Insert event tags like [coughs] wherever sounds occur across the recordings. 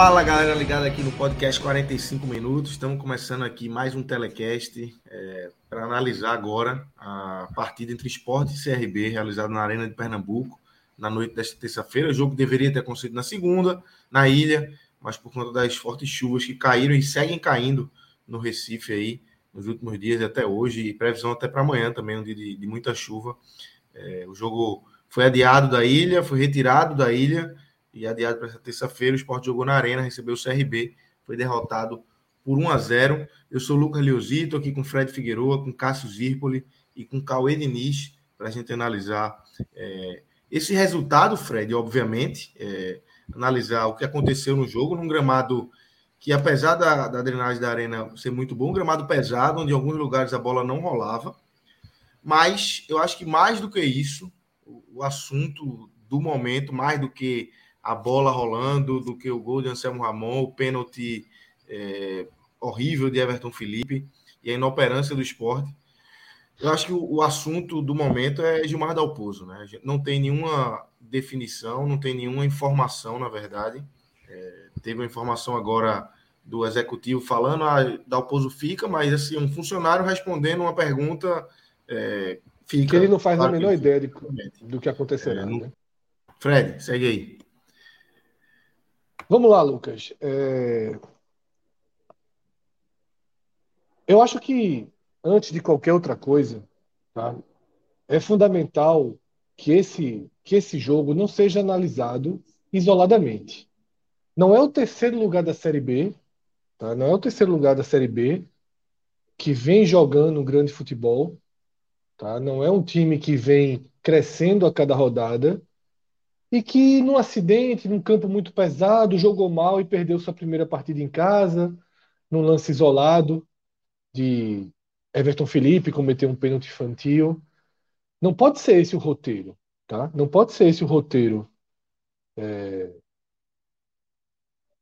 Fala galera ligada aqui no podcast 45 minutos. Estamos começando aqui mais um telecast é, para analisar agora a partida entre Esporte e CRB realizada na Arena de Pernambuco na noite desta terça-feira. O jogo deveria ter acontecido na segunda, na ilha, mas por conta das fortes chuvas que caíram e seguem caindo no Recife aí nos últimos dias até hoje e previsão até para amanhã também, um dia de, de muita chuva. É, o jogo foi adiado da ilha, foi retirado da ilha e adiado para essa terça-feira. O Sport jogou na Arena, recebeu o CRB, foi derrotado por 1 a 0. Eu sou o Lucas Leozito, aqui com Fred Figueroa, com Cássio Zirpoli e com Cauê Diniz, para a gente analisar é, esse resultado, Fred, obviamente, é, analisar o que aconteceu no jogo, num gramado que, apesar da, da drenagem da arena ser muito bom, um gramado pesado, onde em alguns lugares a bola não rolava. Mas eu acho que mais do que isso, o assunto do momento, mais do que a bola rolando, do que o gol de Anselmo Ramon, o pênalti é, horrível de Everton Felipe e a inoperância do esporte. Eu acho que o, o assunto do momento é Gilmar Dalpozo, né? Não tem nenhuma definição, não tem nenhuma informação, na verdade. É, teve uma informação agora do executivo falando, ah, Dalpozo fica, mas assim, um funcionário respondendo uma pergunta é, fica. Que ele não faz claro a menor ideia de, do que acontecerá. É, não... né? Fred, segue aí. Vamos lá, Lucas. É... Eu acho que, antes de qualquer outra coisa, tá, é fundamental que esse, que esse jogo não seja analisado isoladamente. Não é o terceiro lugar da Série B, tá? não é o terceiro lugar da Série B que vem jogando um grande futebol, tá? não é um time que vem crescendo a cada rodada e que num acidente, num campo muito pesado, jogou mal e perdeu sua primeira partida em casa, num lance isolado de Everton Felipe cometeu um pênalti infantil. Não pode ser esse o roteiro, tá? Não pode ser esse o roteiro é,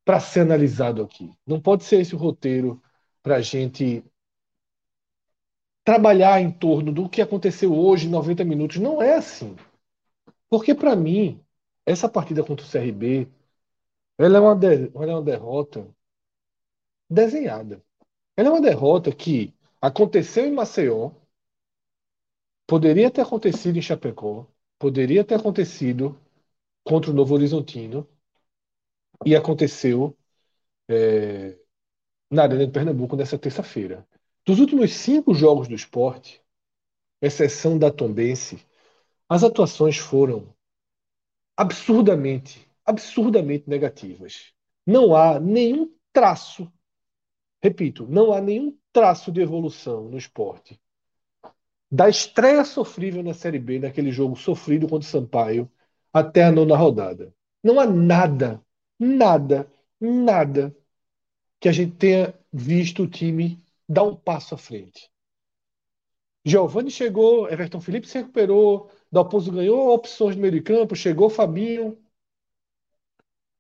para ser analisado aqui. Não pode ser esse o roteiro para a gente trabalhar em torno do que aconteceu hoje em 90 minutos. Não é assim. Porque, para mim, essa partida contra o CRB ela é uma, de, ela é uma derrota desenhada. Ela é uma derrota que aconteceu em Maceió, poderia ter acontecido em Chapecó, poderia ter acontecido contra o Novo Horizontino e aconteceu é, na Arena de Pernambuco nessa terça-feira. Dos últimos cinco jogos do esporte, exceção da Tombense, as atuações foram absurdamente, absurdamente negativas. Não há nenhum traço, repito, não há nenhum traço de evolução no esporte. Da estreia sofrível na Série B, naquele jogo sofrido contra o Sampaio, até a nona rodada. Não há nada, nada, nada que a gente tenha visto o time dar um passo à frente. Giovani chegou, Everton Felipe se recuperou, Dalpozo ganhou opções no meio de campo, chegou Fabinho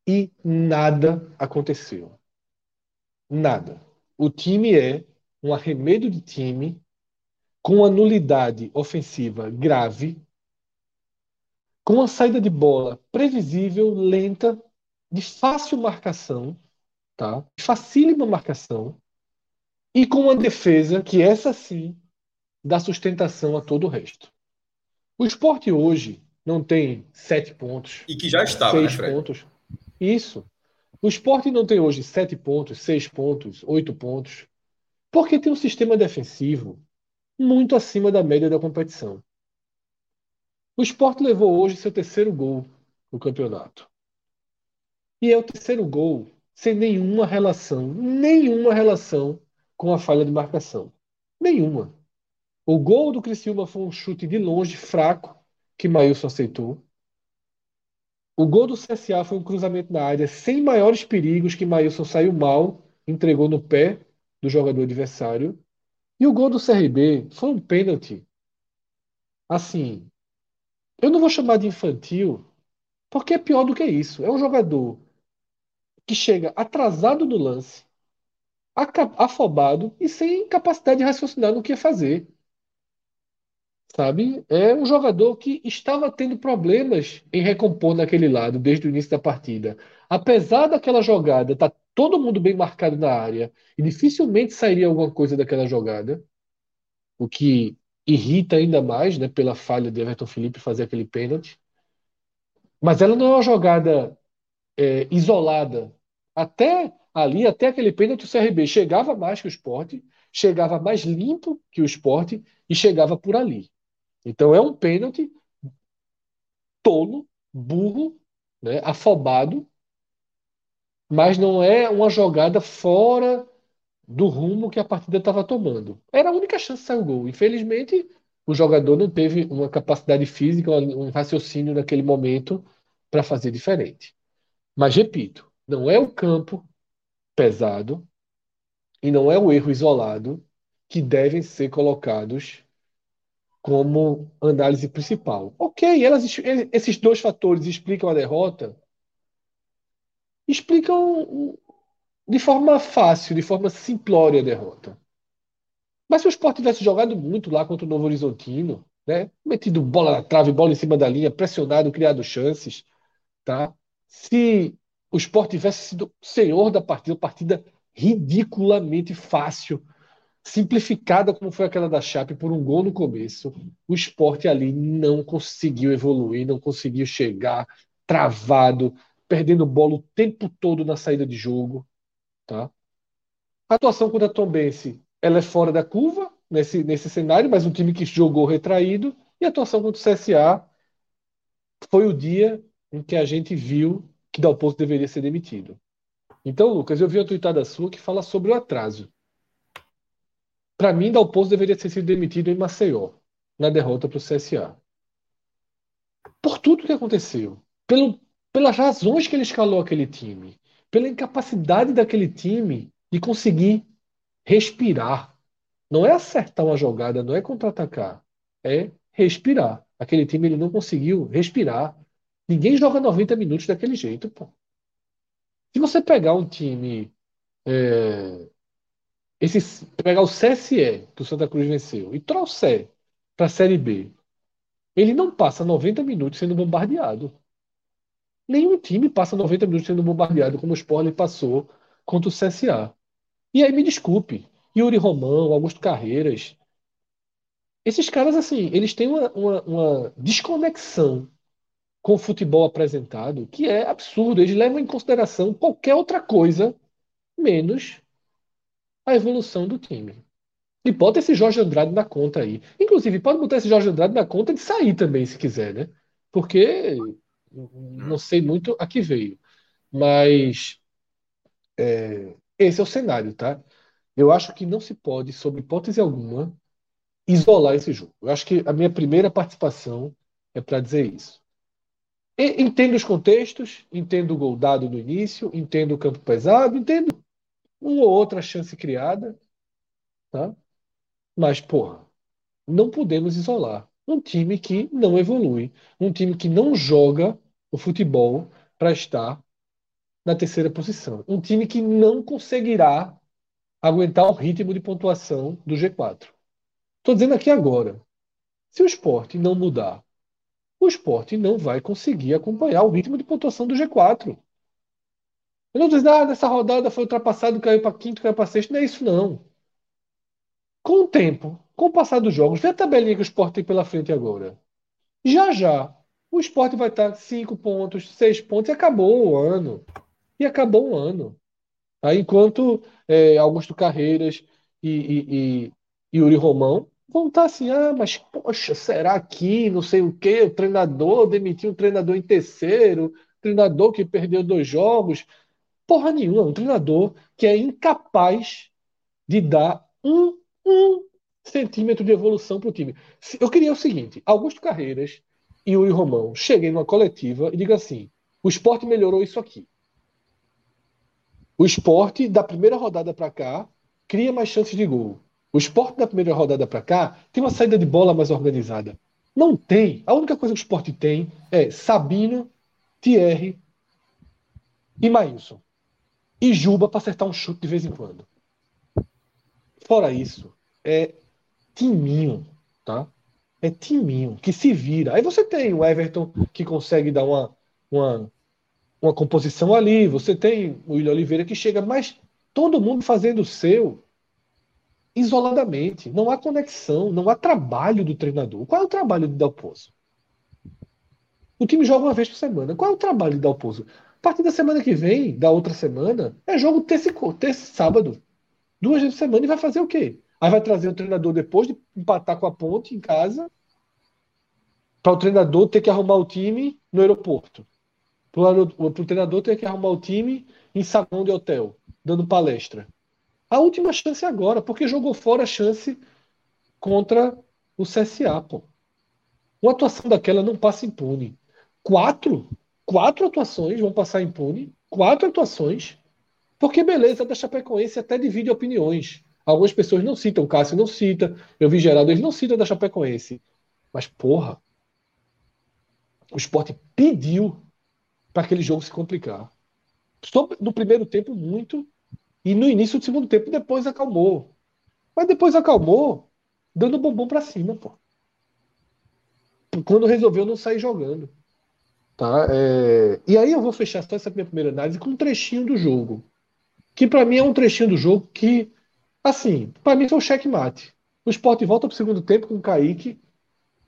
e nada aconteceu. Nada. O time é um arremedo de time com uma nulidade ofensiva grave, com uma saída de bola previsível, lenta, de fácil marcação, tá? Facílima marcação e com uma defesa que essa sim dá sustentação a todo o resto. O esporte hoje não tem sete pontos. E que já estava, seis né, pontos. Isso. O esporte não tem hoje sete pontos, seis pontos, oito pontos, porque tem um sistema defensivo muito acima da média da competição. O Sport levou hoje seu terceiro gol no campeonato. E é o terceiro gol sem nenhuma relação, nenhuma relação com a falha de marcação. Nenhuma. O gol do Criciúma foi um chute de longe, fraco, que Maílson aceitou. O gol do CSA foi um cruzamento na área sem maiores perigos, que Maílson saiu mal, entregou no pé do jogador adversário. E o gol do CRB foi um pênalti. Assim, eu não vou chamar de infantil, porque é pior do que isso. É um jogador que chega atrasado no lance, afobado e sem capacidade de raciocinar no que fazer. Sabe? É um jogador que estava tendo problemas em recompor naquele lado desde o início da partida. Apesar daquela jogada, tá todo mundo bem marcado na área e dificilmente sairia alguma coisa daquela jogada, o que irrita ainda mais, né, pela falha de Everton Felipe fazer aquele pênalti. Mas ela não é uma jogada é, isolada. Até ali, até aquele pênalti, o CRB chegava mais que o esporte, chegava mais limpo que o esporte e chegava por ali. Então é um pênalti tolo, burro, né, afobado, mas não é uma jogada fora do rumo que a partida estava tomando. Era a única chance de sair o gol. Infelizmente, o jogador não teve uma capacidade física, um raciocínio naquele momento para fazer diferente. Mas repito, não é o campo pesado e não é o erro isolado que devem ser colocados como análise principal. Ok, elas, esses dois fatores explicam a derrota, explicam de forma fácil, de forma simplória a derrota. Mas se o Sport tivesse jogado muito lá contra o Novo Horizontino, né, metido bola na trave, bola em cima da linha, pressionado, criado chances, tá? Se o Sport tivesse sido senhor da partida, partida ridiculamente fácil, simplificada como foi aquela da Chape por um gol no começo, o esporte ali não conseguiu evoluir, não conseguiu chegar travado, perdendo bola o tempo todo na saída de jogo. Tá? A atuação contra a Tombense ela é fora da curva nesse, nesse cenário, mas um time que jogou retraído, e a atuação contra o CSA foi o dia em que a gente viu que Dalpozo deveria ser demitido. Então, Lucas, eu vi uma tweetada sua que fala sobre o atraso. Para mim, Dalpozo deveria ter sido demitido em Maceió, na derrota para o CSA. Por tudo que aconteceu. Pelo, pelas razões que ele escalou aquele time. Pela incapacidade daquele time de conseguir respirar. Não é acertar uma jogada, não é contra-atacar. É respirar. Aquele time ele não conseguiu respirar. Ninguém joga 90 minutos daquele jeito, pô. Se você pegar um time é, esse, pegar o CSE, que o Santa Cruz venceu, e trouxer para a Série B, ele não passa 90 minutos sendo bombardeado. Nenhum time passa 90 minutos sendo bombardeado como o Sport passou contra o CSA. E aí me desculpe, Yuri Romão, Augusto Carreiras, esses caras, assim, eles têm uma, uma, uma desconexão com o futebol apresentado que é absurdo. Eles levam em consideração qualquer outra coisa menos a evolução do time. E bota esse Jorge Andrade na conta aí. Inclusive, pode botar esse Jorge Andrade na conta de sair também, se quiser, né? Porque não sei muito a que veio. Mas é, esse é o cenário, tá? Eu acho que não se pode, sob hipótese alguma, isolar esse jogo. Eu acho que a minha primeira participação é para dizer isso. Entendo os contextos, entendo o gol dado no início, entendo o campo pesado, entendo uma ou outra chance criada, tá? Mas, porra, não podemos isolar um time que não evolui, um time que não joga o futebol para estar na terceira posição, um time que não conseguirá aguentar o ritmo de pontuação do G4. Estou dizendo aqui agora, se o esporte não mudar, o esporte não vai conseguir acompanhar o ritmo de pontuação do G4. Eu não dizendo, ah, nessa rodada foi ultrapassado, caiu para quinto, caiu para sexto. Não é isso, não. Com o tempo, com o passar dos jogos, vê a tabelinha que o Sport tem pela frente agora. Já já, o Sport vai estar cinco pontos, seis pontos, e acabou o ano. E acabou o ano. Aí, enquanto é, Augusto Carreiras e, e, e Yuri Romão vão estar assim, ah, mas poxa, será que não sei o quê? O treinador demitiu um treinador em terceiro, treinador que perdeu dois jogos. Porra nenhuma, um treinador que é incapaz de dar um, um centímetro de evolução para o time. Eu queria o seguinte: Augusto Carreiras e Yuri Romão cheguem numa coletiva e digam assim: o esporte melhorou isso aqui. O esporte, da primeira rodada para cá, cria mais chances de gol. O esporte, da primeira rodada para cá, tem uma saída de bola mais organizada. Não tem. A única coisa que o esporte tem é Sabino, Thierry e Maílson. E Juba para acertar um chute de vez em quando. Fora isso, é timinho, tá? É timinho que se vira. Aí você tem o Everton que consegue dar uma, uma uma composição ali, você tem o William Oliveira que chega, mas todo mundo fazendo o seu isoladamente. Não há conexão, não há trabalho do treinador. Qual é o trabalho do Dalpozo? O time joga uma vez por semana. Qual é o trabalho do Dalpozo? Partir da semana que vem, da outra semana, é jogo terça, terça sábado. Duas vezes por semana e vai fazer o quê? Aí vai trazer o treinador depois de empatar com a ponte em casa para o treinador ter que arrumar o time no aeroporto para o treinador ter que arrumar o time em salão de hotel, dando palestra. A última chance é agora, porque jogou fora a chance contra o CSA, pô. Uma atuação daquela não passa impune. Quatro, quatro atuações vão passar impune. Quatro atuações. Porque beleza, da Chapecoense até divide opiniões. Algumas pessoas não citam, o Cássio não cita, eu vi Geraldo, eles não citam da Chapecoense. Mas, porra, o esporte pediu para aquele jogo se complicar. Só no primeiro tempo, muito, e no início do segundo tempo, depois acalmou. Mas depois acalmou, dando bombom para cima, pô. Quando resolveu não sair jogando. Tá? É... E aí eu vou fechar só essa minha primeira análise com um trechinho do jogo. Que para mim é um trechinho do jogo que, assim, para mim foi um checkmate. O Sport volta para o segundo tempo com o Kaique,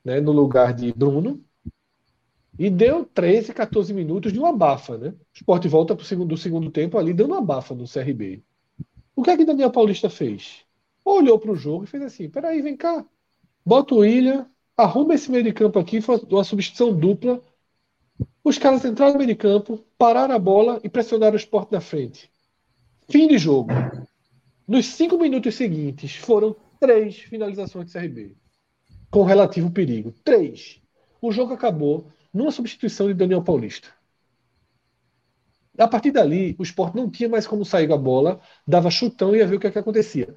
né, no lugar de Bruno. E deu 13, 14 minutos de uma bafa, né? O Sport volta pro segundo, do segundo tempo ali, dando uma bafa no CRB. O que é que Daniel Paulista fez? Olhou para o jogo e fez assim: peraí, vem cá. Bota o William, arruma esse meio de campo aqui, uma substituição dupla. Os caras entraram no meio de campo, pararam a bola e pressionaram o Sport na frente. Fim de jogo. Nos cinco minutos seguintes, foram três finalizações de CRB. Com relativo perigo. Três. O jogo acabou numa substituição de Daniel Paulista. A partir dali, o esporte não tinha mais como sair com a bola, dava chutão e ia ver o que, é que acontecia.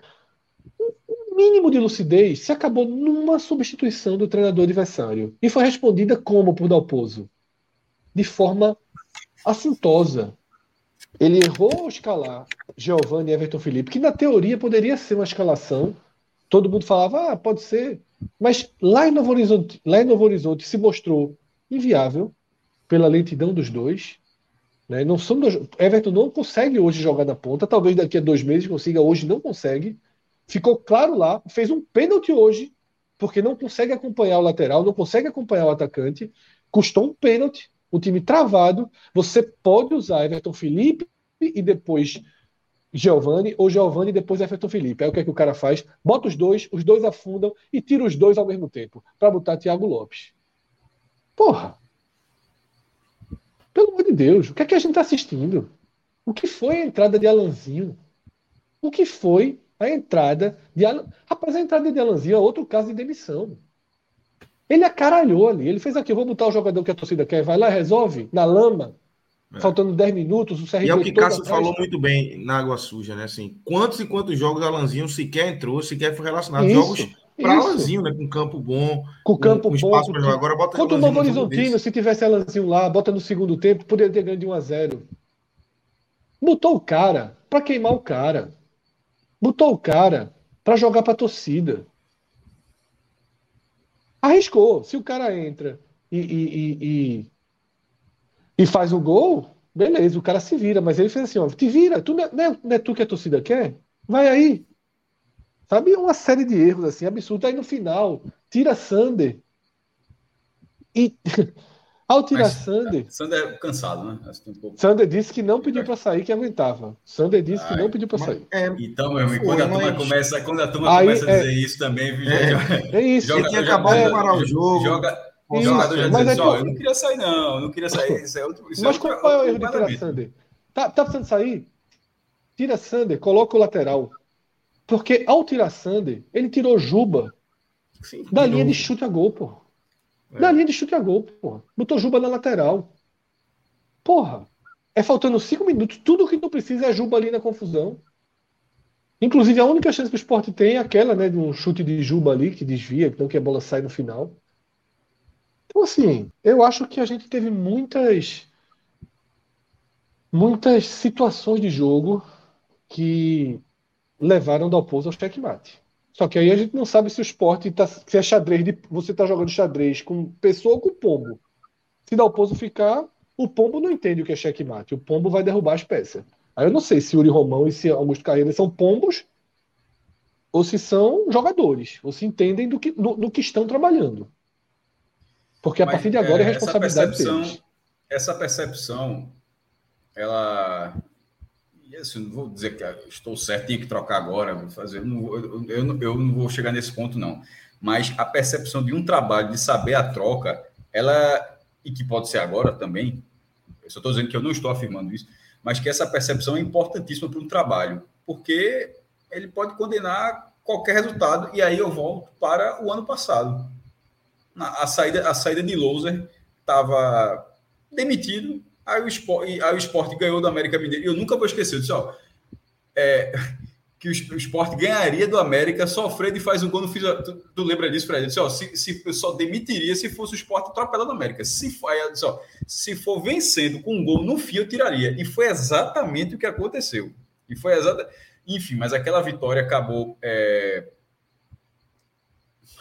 O mínimo de lucidez se acabou numa substituição do treinador adversário. E foi respondida como por Dalpozo? De forma assintosa. Ele errou ao escalar Giovanni e Everton Felipe, que na teoria poderia ser uma escalação. Todo mundo falava, ah, pode ser. Mas lá em Novo Horizonte, lá em Novo Horizonte se mostrou inviável pela lentidão dos dois. Né? Não são dois... Everton não consegue hoje jogar na ponta, talvez daqui a dois meses consiga, hoje não consegue. Ficou claro lá, fez um pênalti hoje, porque não consegue acompanhar o lateral, não consegue acompanhar o atacante, custou um pênalti, o time travado. Você pode usar Everton Felipe e depois Giovanni, ou Giovanni e depois Everton Felipe. Aí o que é que o cara faz? Bota os dois, os dois afundam e tira os dois ao mesmo tempo, para botar Thiago Lopes. Porra! Pelo amor de Deus, o que é que a gente está assistindo? O que foi a entrada de Alanzinho? O que foi a entrada de Alan... Rapaz, a entrada de Alanzinho é outro caso de demissão. Ele acaralhou ali. Ele fez aqui, vou botar o jogador que a torcida quer, vai lá, resolve, na lama, é. faltando 10 minutos, o CRB E é o que Cássio falou muito bem na Água Suja, né? Assim, quantos e quantos jogos Alanzinho sequer entrou, sequer foi relacionado. Isso. Jogos para Alanzinho, né? Com campo bom. Com campo com, bom. Com, Agora bota contra o Novo Horizontino, se tivesse Alanzinho lá, bota no segundo tempo, poderia ter ganho de 1 a 0 Botou o cara para queimar o cara. Botou o cara para jogar para torcida. Arriscou. Se o cara entra e, e, e, e, faz o gol, beleza, o cara se vira. Mas ele fez assim: ó, te vira. Tu não é, não é tu que a torcida quer? Vai aí. Sabe? Uma série de erros assim, absurdos. Aí no final, tira Sander. E [laughs] Ao tirar Mas, Sander. Sander é cansado, né? Um pouco... Sander disse que não pediu para sair, que aguentava. Sander disse que não pediu para sair. É, então, meu amigo, quando a turma começa, quando a turma Aí, começa a dizer é, isso também, viu, é, é isso. Joga, tinha acabado de parar o jogo. Joga, o jogador já diz assim, ó, eu não queria sair, não, eu não queria sair. Isso é outro, isso Mas é outro, qual é o erro de tirar Sander? Tá, tá precisando sair? Tira Sander, coloca o lateral. Porque ao tirar Sander, ele tirou Juba Sim, da linha de chute a gol, pô. É. Da linha de chute a gol, pô. Botou Juba na lateral. Porra. É faltando cinco minutos. Tudo que tu precisa é Juba ali na confusão. Inclusive, a única chance que o esporte tem é aquela, né? De um chute de Juba ali, que desvia, então que a bola sai no final. Então, assim, eu acho que a gente teve muitas. Muitas situações de jogo que levaram do Dalpozo ao checkmate. Só que aí a gente não sabe se o esporte tá, se é xadrez de você tá jogando xadrez com pessoa ou com pombo. Se Dalpozo ficar, o pombo não entende o que é checkmate. O pombo vai derrubar as peças. Aí eu não sei se Uri Romão e se Augusto Carreira são pombos ou se são jogadores, ou se entendem do que, do, do que estão trabalhando. Porque a Mas, partir de agora é, é responsabilidade essa percepção, deles. Essa percepção, ela assim, não vou dizer que estou certo, tenho que trocar agora, vou fazer. Eu não, eu, eu não vou chegar nesse ponto, não. Mas a percepção de um trabalho, de saber a troca, ela, e que pode ser agora também, eu só estou dizendo que eu não estou afirmando isso, mas que essa percepção é importantíssima para um trabalho, porque ele pode condenar qualquer resultado, e aí eu volto para o ano passado. A saída, a saída de Loser estava demitido, Aí o esporte, aí o esporte ganhou do América Mineiro. E eu nunca vou esquecer. Eu disse, ó, é, [laughs] que o esporte ganharia do América, sofrendo e faz um gol no fiz. Tu, tu lembra disso, Fred? Eu disse, ó, se, se, eu só demitiria se fosse o esporte atropelado do América. Se for, aí disse, ó, se for vencendo com um gol no fim, eu tiraria. E foi exatamente o que aconteceu. E foi exatamente. Enfim, mas aquela vitória acabou. É...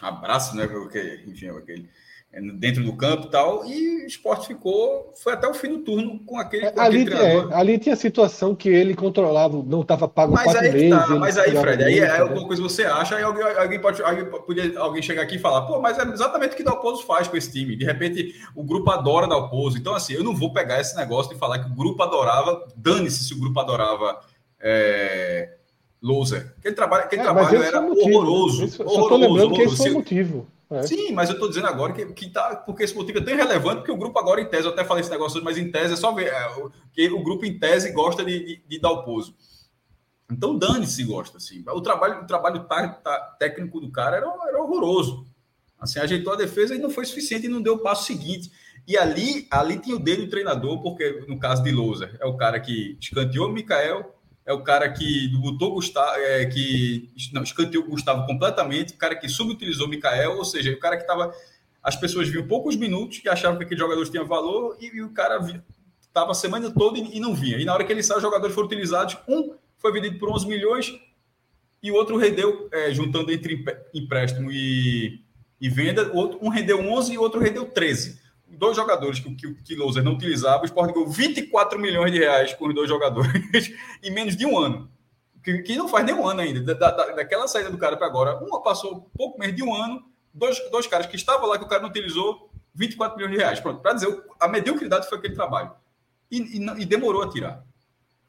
Abraço, né? Porque, enfim, aquele é, dentro do campo e tal, e o esporte ficou, foi até o fim do turno com aquele, com ali, aquele é, ali tinha a situação que ele controlava, não estava pago mas quatro aí, meses. Tá, mas aí, Fred, aí é alguma coisa que você acha, aí alguém, alguém pode alguém, podia alguém chegar aqui e falar, pô, mas é exatamente o que Dalpozo faz com esse time. De repente, o grupo adora Dalpozo. Então, assim, eu não vou pegar esse negócio de falar que o grupo adorava, dane-se se o grupo adorava. É, Loser. Aquele trabalho, aquele é, trabalho era horroroso. Isso, horroroso. Só estou lembrando horroroso. que esse foi o motivo. É. Sim, mas eu estou dizendo agora que, que tá, porque esse motivo é tão relevante que o grupo agora, em tese, eu até falei esse negócio, mas em tese é só ver, é, que o grupo em tese gosta de, de, de dar o pouso. Então, dane-se gosta, assim. O trabalho, o trabalho tá, tá, técnico do cara era, era horroroso. Assim, ajeitou a defesa e não foi suficiente e não deu o passo seguinte. E ali, ali tinha o dedo do treinador, porque no caso de Lousa, é o cara que escanteou o Mikael, é o cara que botou Gustavo, é, que não, escanteou Gustavo completamente, o cara que subutilizou o Mikael, ou seja, o cara que estava. As pessoas viam poucos minutos e achavam que aquele jogador tinha valor, e, e o cara estava a semana toda e, e, não vinha. E na hora que ele saiu, os jogadores foram utilizados. Um foi vendido por 11 milhões e o outro rendeu, é, juntando entre empréstimo e, e venda, outro, um rendeu 11 e o outro rendeu 13 dois jogadores que, que, que Louser não utilizava, o Sport ganhou 24 milhões de reais com os dois jogadores [laughs] em menos de um ano. Que, que não faz nem um ano ainda. Da, da, daquela saída do cara para agora, uma passou pouco menos de um ano, dois, dois caras que estavam lá que o cara não utilizou, 24 milhões de reais. Pronto, para dizer, a mediocridade foi aquele trabalho. E, e, e demorou a tirar.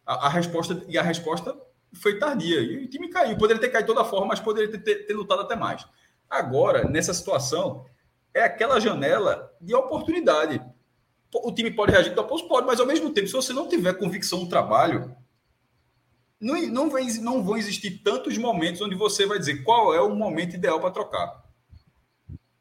A, a, resposta, e a resposta foi tardia. E o time caiu. Poderia ter caído de toda forma, mas poderia ter, ter, ter lutado até mais. Agora, nessa situação, é aquela janela de oportunidade. O time pode reagir do oposto? Pode, mas ao mesmo tempo, se você não tiver convicção no trabalho, não, não, vai, não vão existir tantos momentos onde você vai dizer qual é o momento ideal para trocar.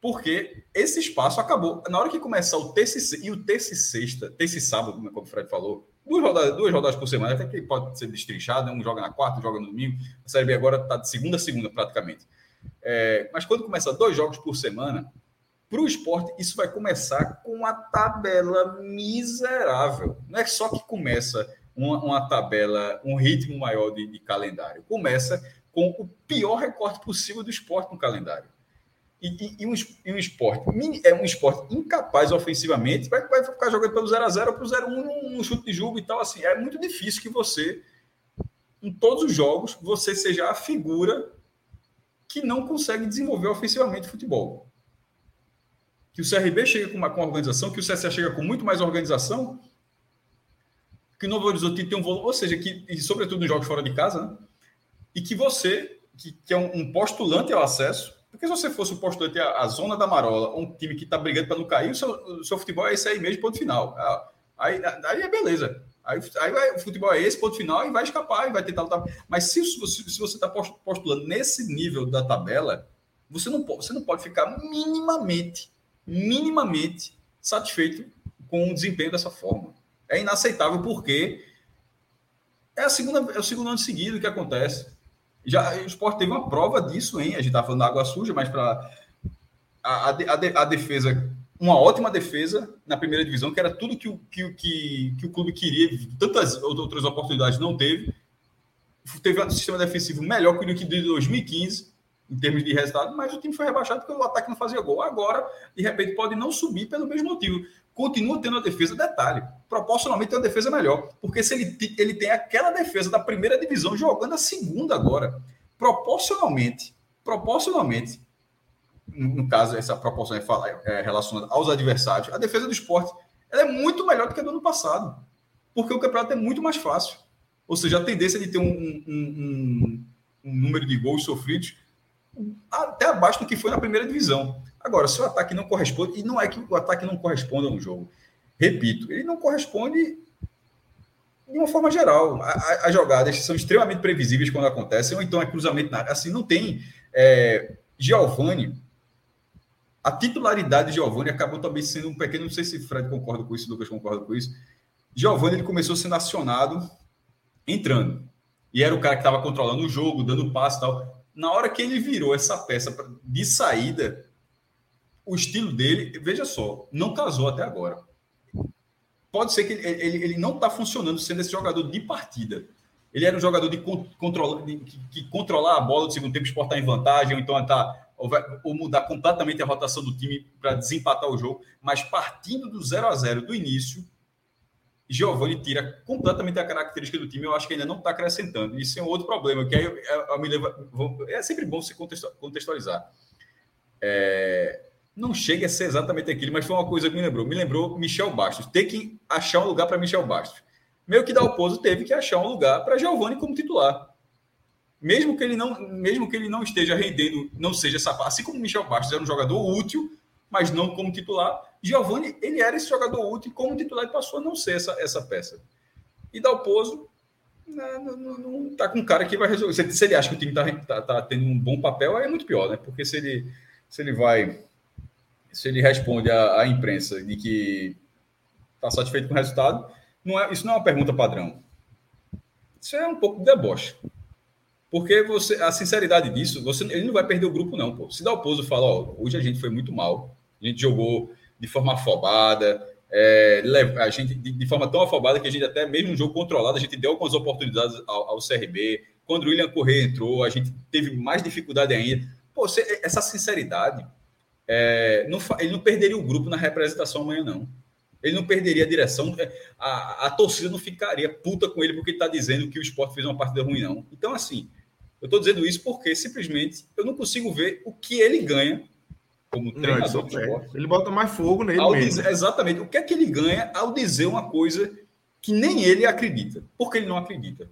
Porque esse espaço acabou. Na hora que começar o terça e o terça e sexta, terça e sábado, como o Fred falou, duas rodadas, duas rodadas por semana, até que pode ser destrinchado, né? um joga na quarta, um joga no domingo. A Série B agora está de segunda a segunda, praticamente. É, mas quando começa dois jogos por semana, para o esporte, isso vai começar com uma tabela miserável. Não é só que começa uma, uma tabela, um ritmo maior de, de, calendário. Começa com o pior recorte possível do esporte no calendário. E, e, e, um, e um, esporte é um esporte incapaz ofensivamente, vai, vai ficar jogando pelo 0x0 ou para o 0x1 num, num chute de jogo e tal. Assim, é muito difícil que você, em todos os jogos, você seja a figura que não consegue desenvolver ofensivamente futebol que o CRB chega com uma com organização, que o CSA chega com muito mais organização, que o Novo Horizonte tem um volume, ou seja, que, e sobretudo nos jogos fora de casa, né? e que você, que, que é um, um, postulante ao acesso, porque se você fosse o postulante à, à zona da Marola, um time que está brigando para não cair, o seu, o seu, futebol é esse aí mesmo, ponto final. Ah, aí, aí é beleza. Aí, aí vai, o futebol é esse, ponto final, e vai escapar, e vai tentar lutar. Mas se, se, se você está postulando nesse nível da tabela, você não, você não pode ficar minimamente, minimamente satisfeito com o desempenho dessa forma. É inaceitável porque é, a segunda, é o segundo ano seguido que acontece. Já, o esporte teve uma prova disso, hein? A gente está falando da água suja, mas para a, a, a, defesa, uma ótima defesa na primeira divisão, que era tudo que o, que, que, que o clube queria, tantas outras oportunidades não teve. Teve um sistema defensivo melhor que o de 2015, em termos de resultado, mas o time foi rebaixado porque o ataque não fazia gol. Agora, de repente, pode não subir pelo mesmo motivo continua tendo a defesa, detalhe, proporcionalmente tem uma defesa melhor, porque se ele, ele tem aquela defesa da primeira divisão jogando a segunda agora, proporcionalmente, proporcionalmente, no caso, essa proporção é, é relacionada aos adversários, a defesa do esporte ela é muito melhor do que a do ano passado, porque o campeonato é muito mais fácil. Ou seja, a tendência de ter um, um, um, um número de gols sofridos até abaixo do que foi na primeira divisão. Agora, se o ataque não corresponde, e não é que o ataque não corresponda no jogo, repito, ele não corresponde de uma forma geral. As jogadas são extremamente previsíveis quando acontecem, ou então é cruzamento na. Assim, não tem. É, Giovanni, a titularidade de Giovanni acabou também sendo um pequeno. Não sei se Fred concorda com isso, Lucas concorda com isso. Giovanni ele começou sendo acionado entrando. E era o cara que estava controlando o jogo, dando passe e tal. Na hora que ele virou essa peça de saída, o estilo dele, veja só, não casou até agora. Pode ser que ele, ele, ele não está funcionando sendo esse jogador de partida. Ele era um jogador de, controla, de que, que controlar a bola do segundo tempo, exportar em vantagem, ou então tá, ou, vai, ou mudar completamente a rotação do time para desempatar o jogo. Mas partindo do 0 a 0 do início, Giovanni tira completamente a característica do time. Eu acho que ainda não está acrescentando. Isso é um outro problema, que aí eu, eu, me leva, é sempre bom se contextualizar. É, não chega a ser exatamente aquilo, mas foi uma coisa que me lembrou. Me lembrou Michel Bastos. Ter que achar um lugar para Michel Bastos. Meio que Dalpozo teve que achar um lugar para Giovanni como titular. Mesmo que ele não, mesmo que ele não esteja rendendo, não seja essa assim como Michel Bastos era um jogador útil, mas não como titular, Giovanni, ele era esse jogador útil como titular e passou a não ser essa, essa peça. E Dalpozo né, não, não, não tá com cara que vai resolver. Se, se ele acha que o time está tá, tá tendo um bom papel, aí é muito pior, né? Porque se ele, se ele vai se ele responde à, à imprensa de que está satisfeito com o resultado, não é, isso não é uma pergunta padrão. Isso é um pouco de deboche. Porque você, a sinceridade disso, você, ele não vai perder o grupo, não. Pô. Se dá o pouso fala, ó, hoje a gente foi muito mal, a gente jogou de forma afobada, é, a gente de, de, forma tão afobada que a gente até mesmo um jogo controlado, a gente deu algumas oportunidades ao, ao CRB. Quando o William Corrêa entrou, a gente teve mais dificuldade ainda. Pô, você, essa sinceridade é, não, ele não perderia o grupo na representação amanhã, não. Ele não perderia a direção. É, a, a torcida não ficaria puta com ele porque ele está dizendo que o esporte fez uma partida ruim, não. Então, assim, eu estou dizendo isso porque simplesmente eu não consigo ver o que ele ganha como treinador do esporte. Ele bota mais fogo nele. Dizer, exatamente. O que é que ele ganha ao dizer uma coisa que nem ele acredita? Porque ele não acredita.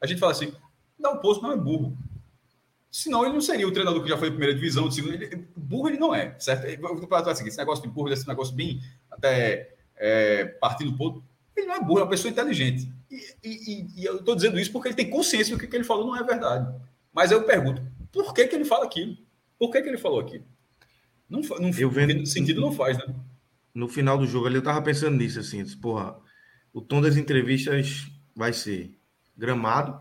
A gente fala assim, dá um posto não é burro. Senão ele não seria o treinador que já foi em primeira divisão, de segunda. Ele, burro ele não é, certo? Eu vou falar assim, esse negócio de burro, esse negócio bem até é, partindo ponto. Ele não é burro, é uma pessoa inteligente. E, e, e eu estou dizendo isso porque ele tem consciência do que, que ele falou não é verdade. Mas eu pergunto, por que, que ele fala aquilo? Por que, que ele falou aquilo? Não, não eu vendo, sentido não faz, né? No final do jogo ali, eu tava pensando nisso, assim, disse, porra, o tom das entrevistas vai ser gramado,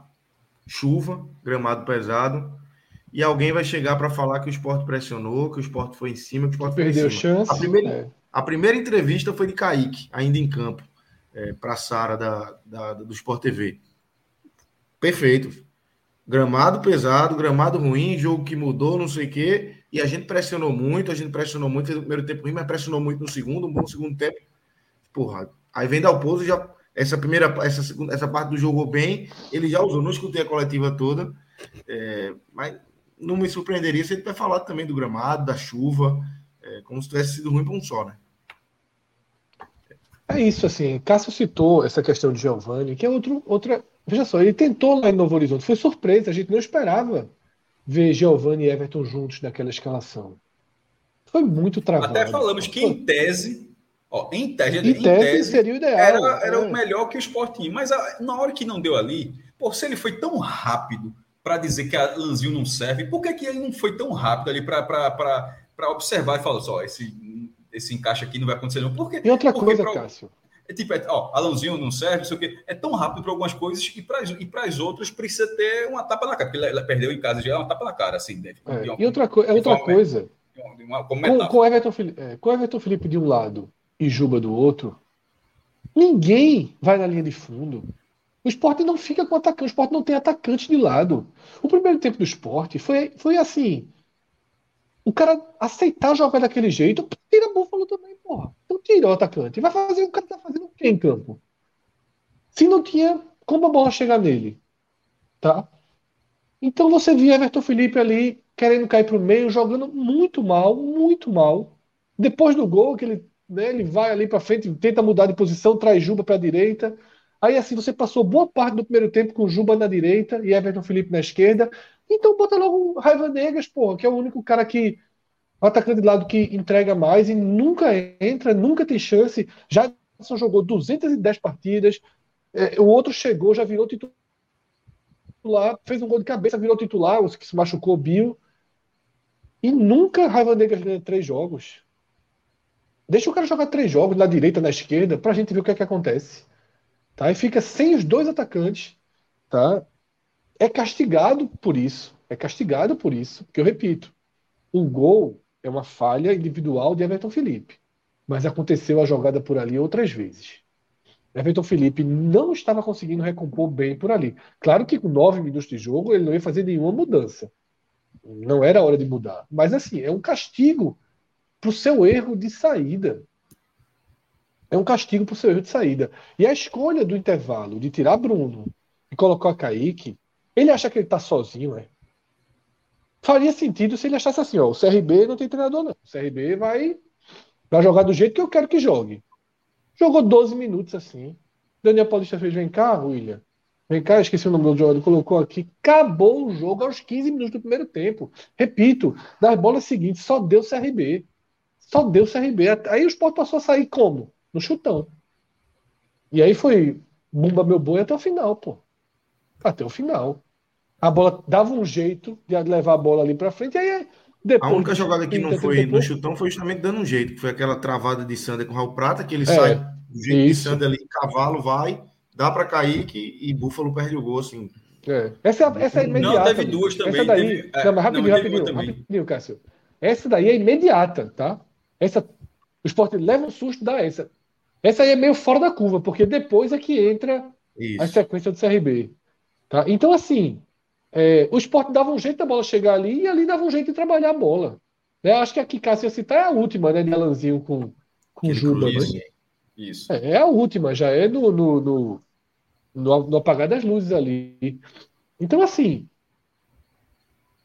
chuva, gramado pesado, e alguém vai chegar para falar que o esporte pressionou, que o esporte foi em cima, que o esporte perdeu chance. A primeira, é. a primeira entrevista foi de Kaique, ainda em campo, é, para a Sara da, da, do Sport TV. Perfeito. Gramado pesado, gramado ruim, jogo que mudou, não sei o quê. E a gente pressionou muito, a gente pressionou muito, fez o primeiro tempo ruim, mas pressionou muito no segundo, um bom segundo tempo. Porra, aí vem Dalpozo já. Essa primeira, essa, segunda, essa parte do jogo bem, ele já usou, não escutei a coletiva toda. É, mas não me surpreenderia se ele tiver falado também do gramado, da chuva. é como se tivesse sido ruim para um só, né? É isso, assim. Cássio citou essa questão de Giovanni, que é outro, outra. Veja só, ele tentou lá em Novo Horizonte, foi surpresa, a gente não esperava ver Giovanni e Everton juntos naquela escalação. Foi muito travado. Até falamos que em tese, ó, em tese, em, em tese, tese, seria o ideal. Era, era é. o melhor que o Sporting, mas a, na hora que não deu ali, pô, se ele foi tão rápido para dizer que a Lanzinho não serve, por que, que ele não foi tão rápido ali para observar e falar só, esse, esse encaixe aqui não vai acontecer não? Porque, e outra porque coisa, pra, Cássio. É tipo, é, ó, Alãozinho não serve, não sei o quê. É tão rápido para algumas coisas e para e as outras precisa ter uma tapa na cara. Porque ela perdeu em casa já, é uma tapa na cara, assim. Deve, é, uma, e outra, co é outra coisa. Uma, com, com, Everton, é, com Everton Felipe de um lado e Juba do outro, ninguém vai na linha de fundo. O esporte não fica com atacante, o esporte não tem atacante de lado. O primeiro tempo do esporte foi, foi assim. O cara aceitar jogar daquele jeito, tira Búfalo também, porra. Então tira o atacante. Vai fazer o cara tá fazendo o quê em campo? Se não tinha como a bola chegar nele. Tá? Então você via Everton Felipe ali querendo cair para o meio, jogando muito mal, muito mal. Depois do gol, que ele, né, ele vai ali para frente, tenta mudar de posição, traz Juba para a direita. Aí assim você passou boa parte do primeiro tempo com Juba na direita e Everton Felipe na esquerda. Então bota logo Raiva Negas, porra, que é o único cara que. O atacante de lado que entrega mais e nunca entra, nunca tem chance. Já jogou 210 partidas. É, o outro chegou, já virou titular, fez um gol de cabeça, virou titular, que se machucou, Bill. E nunca Raiva Negas ganha três jogos. Deixa o cara jogar três jogos na direita, na esquerda, pra gente ver o que é que acontece. Tá? E fica sem os dois atacantes. Tá? É castigado por isso. É castigado por isso. Porque eu repito, o gol é uma falha individual de Everton Felipe. Mas aconteceu a jogada por ali outras vezes. Everton Felipe não estava conseguindo recompor bem por ali. Claro que com nove minutos de jogo ele não ia fazer nenhuma mudança. Não era hora de mudar. Mas assim, é um castigo para o seu erro de saída. É um castigo para o seu erro de saída. E a escolha do intervalo de tirar Bruno e colocar Kaique, ele acha que ele está sozinho, é? Faria sentido se ele achasse assim, ó, o CRB não tem treinador não. O CRB vai, vai jogar do jeito que eu quero que jogue. Jogou 12 minutos assim. Daniel Paulista fez, vem cá, William. Vem cá, esqueci o nome do jogador, colocou aqui. Acabou o jogo aos 15 minutos do primeiro tempo. Repito, nas bolas seguintes, só deu CRB. Só deu CRB. Aí o Sport passou a sair como? no chutão. E aí foi bumba meu boi até o final, pô. Até o final. A bola dava um jeito de levar a bola ali para frente, aí depois, a única jogada que não foi no chutão foi justamente dando um jeito, que foi aquela travada de Sander com o Raul Prata, que ele é, sai do jeito isso. de Sander ali, cavalo vai, dá para Kaique e Búfalo perde o gol, assim. É. Essa, essa é imediata. Não, teve duas também. Essa daí, teve, é, não, mas rapidinho, não, rapidinho, rapidinho, Cássio. Essa daí é imediata, tá? Essa o esporte leva um susto, dá essa. Essa aí é meio fora da curva, porque depois é que entra Isso. a sequência do CRB. Tá? Então, assim, é, o esporte dava um jeito da bola chegar ali e ali dava um jeito de trabalhar a bola. Né? Acho que a que Cássio ia citar é a última, né, de Alanzinho com, com o Juba. Né? Isso. É, é, a última, já é no, no, no, no, no apagar das luzes ali. Então, assim,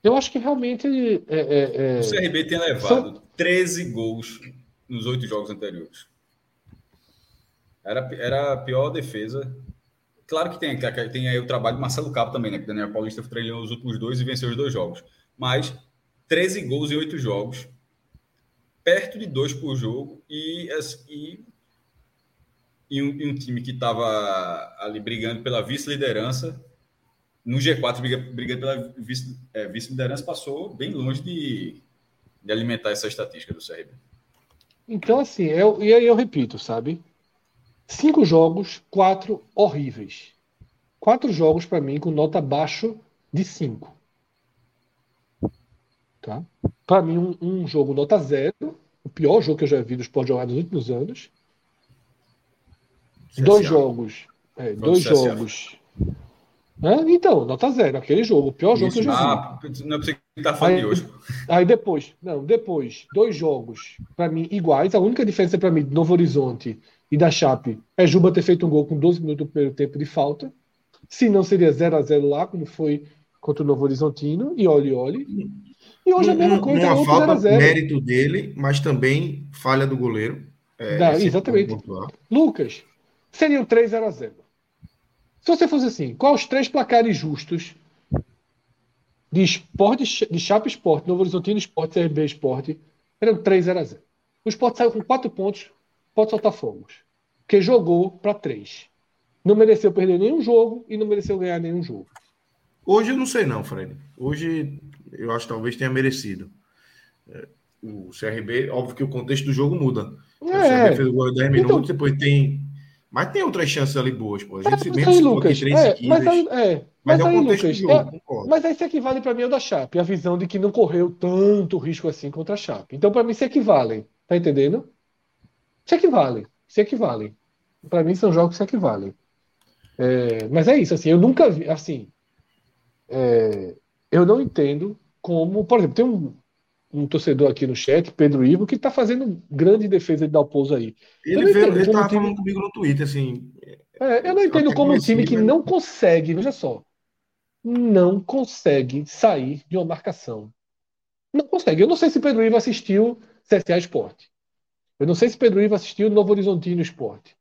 eu acho que realmente. É, é, é o CRB tem levado são... 13 gols nos oito jogos anteriores. Era, era a pior defesa. Claro que tem, tem aí o trabalho do Marcelo Cabo também, né? Que o Daniel Paulista treinou os últimos dois e venceu os dois jogos. Mas 13 gols em oito jogos, perto de dois por jogo, e, e, e, um, e um time que estava ali brigando pela vice-liderança, no G4 brigando pela é, vice-liderança, passou bem longe de, de alimentar essa estatística do CRB. Então, assim, eu, e aí eu repito, sabe? Cinco jogos, quatro horríveis. Quatro jogos para mim com nota abaixo de cinco. Tá? Para mim, um, um, jogo nota zero, o pior jogo que eu já vi do Sport jogar nos últimos anos. Dois jogos. É, dois jogos. Então, nota zero, aquele jogo, o pior jogo Isso, que eu já ah, vi. Não é você que tá falando aí, de hoje. Aí depois, não, depois, dois jogos, para mim, iguais. A única diferença para mim do Novo Horizonte e da Chape é Juba ter feito um gol com 12 minutos do primeiro tempo de falta. Se não seria 0 a 0 lá, como foi contra o Novo Horizontino, e olhe, olhe. E hoje é a mesma coisa. Uma falta 0 a 0. mérito dele, mas também falha do goleiro. É, Dá, esse exatamente. Lucas, seriam 3 0 a 0. Se você fosse assim, quais os três placares justos de esporte, de Chapa Esporte, Novo Horizontino Esporte, CRB Esporte, eram 3 0 a 0. O Esporte saiu com 4 pontos, pode soltar fogos. Porque jogou para 3. Não mereceu perder nenhum jogo e não mereceu ganhar nenhum jogo. Hoje eu não sei não, Fred. Hoje eu acho que talvez tenha merecido. É, o CRB, óbvio que o contexto do jogo muda. O É. CRB fez o gol em 10 Então- minutos, depois tem. Mas tem outras chances ali boas, pô. A gente se mesmo aí, coloca em Lucas, três é, seguidas. mas aí, é, Mas mas é o aí, contexto Lucas, do jogo, é- mas aí se equivale para mim ao da Chape, a visão de que não correu tanto risco assim contra a Chape. Então, para mim, se equivalem. Tá entendendo? Se equivalem. Se equivalem. Para mim, são jogos que se equivalem. É, mas é isso, assim, eu nunca vi, assim, é, eu não entendo como, por exemplo, tem um, um torcedor aqui no chat, Pedro Ivo, que está fazendo grande defesa de Dalpozo aí. Ele, não veio, entendo ele como tava o time- falando comigo no Twitter, assim. É, eu não entendo como um time que mas- não consegue, veja só, não consegue sair de uma marcação. Não consegue. Eu não sei se Pedro Ivo assistiu CSA Esporte. Eu não sei se Pedro Ivo assistiu Novo Horizontino Esporte.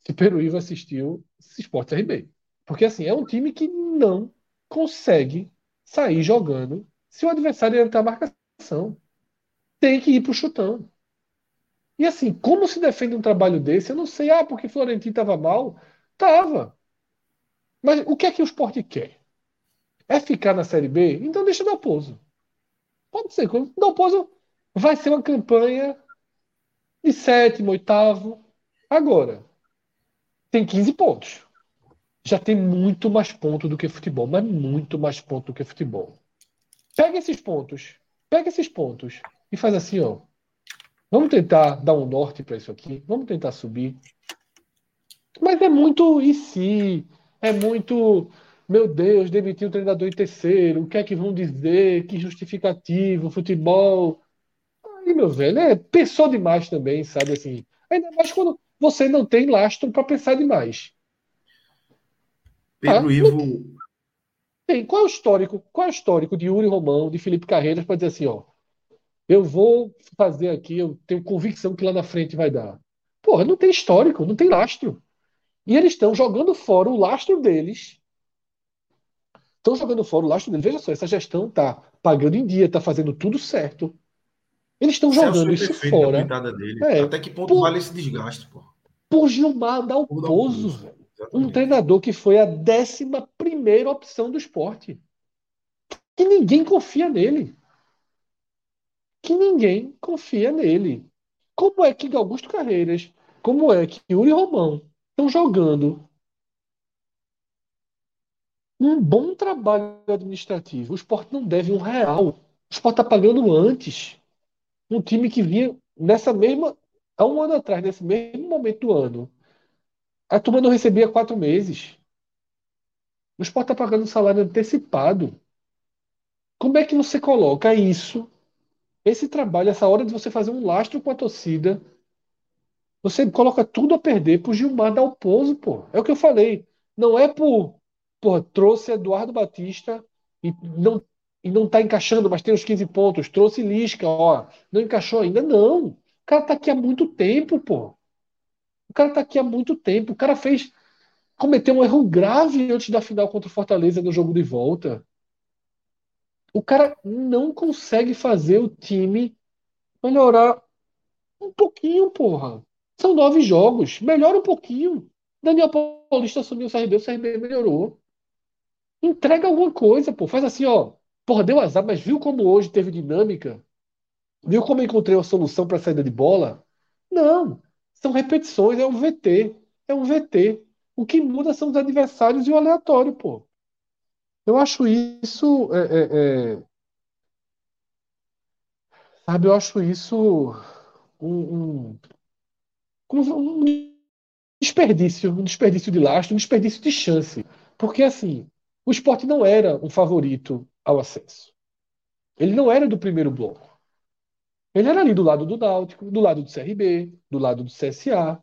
Se Pedro Ivo assistiu Esporte RB. Porque assim, é um time que não consegue sair jogando se o adversário entrar na marcação. Tem que ir pro chutão. E assim, como se defende um trabalho desse? Eu não sei. Ah, porque Florentino estava mal. Tava. Mas o que é que o esporte quer? É ficar na Série B? Então deixa dar pouso. Pode ser. Dar pouso vai ser uma campanha de sétimo, oitavo. Agora, tem 15 pontos. Já tem muito mais pontos do que futebol, mas muito mais pontos do que futebol. Pega esses pontos, pega esses pontos e faz assim, ó. Vamos tentar dar um norte para isso aqui, vamos tentar subir. Mas é muito e se, é muito, meu Deus, demitir o treinador em terceiro, o que é que vão dizer, que justificativo, futebol. Aí, meu velho, é, pensou demais também, sabe assim. Ainda mais quando você não tem lastro para pensar demais. Pedro Ah, Ivo. Tem. Qual é o histórico? Qual é o histórico de Yuri Romão, de Felipe Carreiras, para dizer assim, ó, eu vou fazer aqui, eu tenho convicção que lá na frente vai dar. Porra, não tem histórico, não tem lastro. E eles estão jogando fora o lastro deles. Estão jogando fora o lastro deles. Veja só, essa gestão tá pagando em dia, tá fazendo tudo certo. Eles estão jogando isso fora. É. Até que ponto Pô. vale esse desgaste, pô? por Gilmar Dalpozo. Um treinador que foi a décima primeira opção do esporte. Que ninguém confia nele. Que ninguém confia nele. Como é que Augusto Carreiras, como é que Yuri Romão estão jogando um bom trabalho administrativo? O esporte não deve um real. O esporte está pagando antes. Um time que vinha nessa mesma. Há um ano atrás, nesse mesmo momento do ano, a turma não recebia quatro meses. O Sport está pagando salário antecipado. Como é que você coloca isso, esse trabalho, essa hora de você fazer um lastro com a torcida? Você coloca tudo a perder pro Gilmar Dalpozo, pô. É o que eu falei. Não é por, pô, trouxe Eduardo Batista e não, e não tá encaixando, mas tem os 15 pontos. Trouxe Lisca, ó. Não encaixou ainda, não. O cara tá aqui há muito tempo, pô. O cara tá aqui há muito tempo. O cara fez. Cometeu um erro grave antes da final contra o Fortaleza no jogo de volta. O cara não consegue fazer o time melhorar um pouquinho, porra. São nove jogos. Melhora um pouquinho. Daniel Paulista assumiu o CRB, o CRB melhorou. Entrega alguma coisa, pô. Faz assim, ó. Porra, deu azar, mas viu como hoje teve dinâmica? Viu como eu encontrei uma solução para saída de bola? Não. São repetições, é um VT. É um VT. O que muda são os adversários e o aleatório, pô. Eu acho isso. é, é, é, sabe, eu acho isso um, um, um desperdício, um desperdício de lastro, um desperdício de chance. Porque, assim, o esporte não era um favorito ao acesso. Ele não era do primeiro bloco. Ele era ali do lado do Náutico, do lado do CRB, do lado do CSA.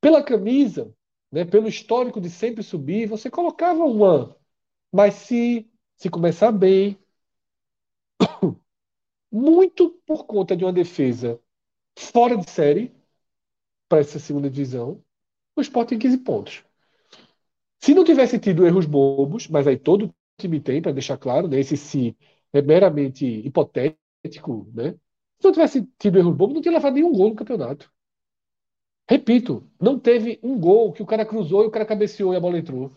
Pela camisa, né, pelo histórico de sempre subir, você colocava uma. Mas se, se começar bem, [coughs] muito por conta de uma defesa fora de série para essa segunda divisão, o Sport tem 15 pontos. Se não tivesse tido erros bobos, mas aí todo time tem, para deixar claro, né? Esse se é meramente hipotético, né? Se não tivesse tido erros bobos, não tinha levado nenhum gol no campeonato. Repito, não teve um gol que o cara cruzou e o cara cabeceou e a bola entrou.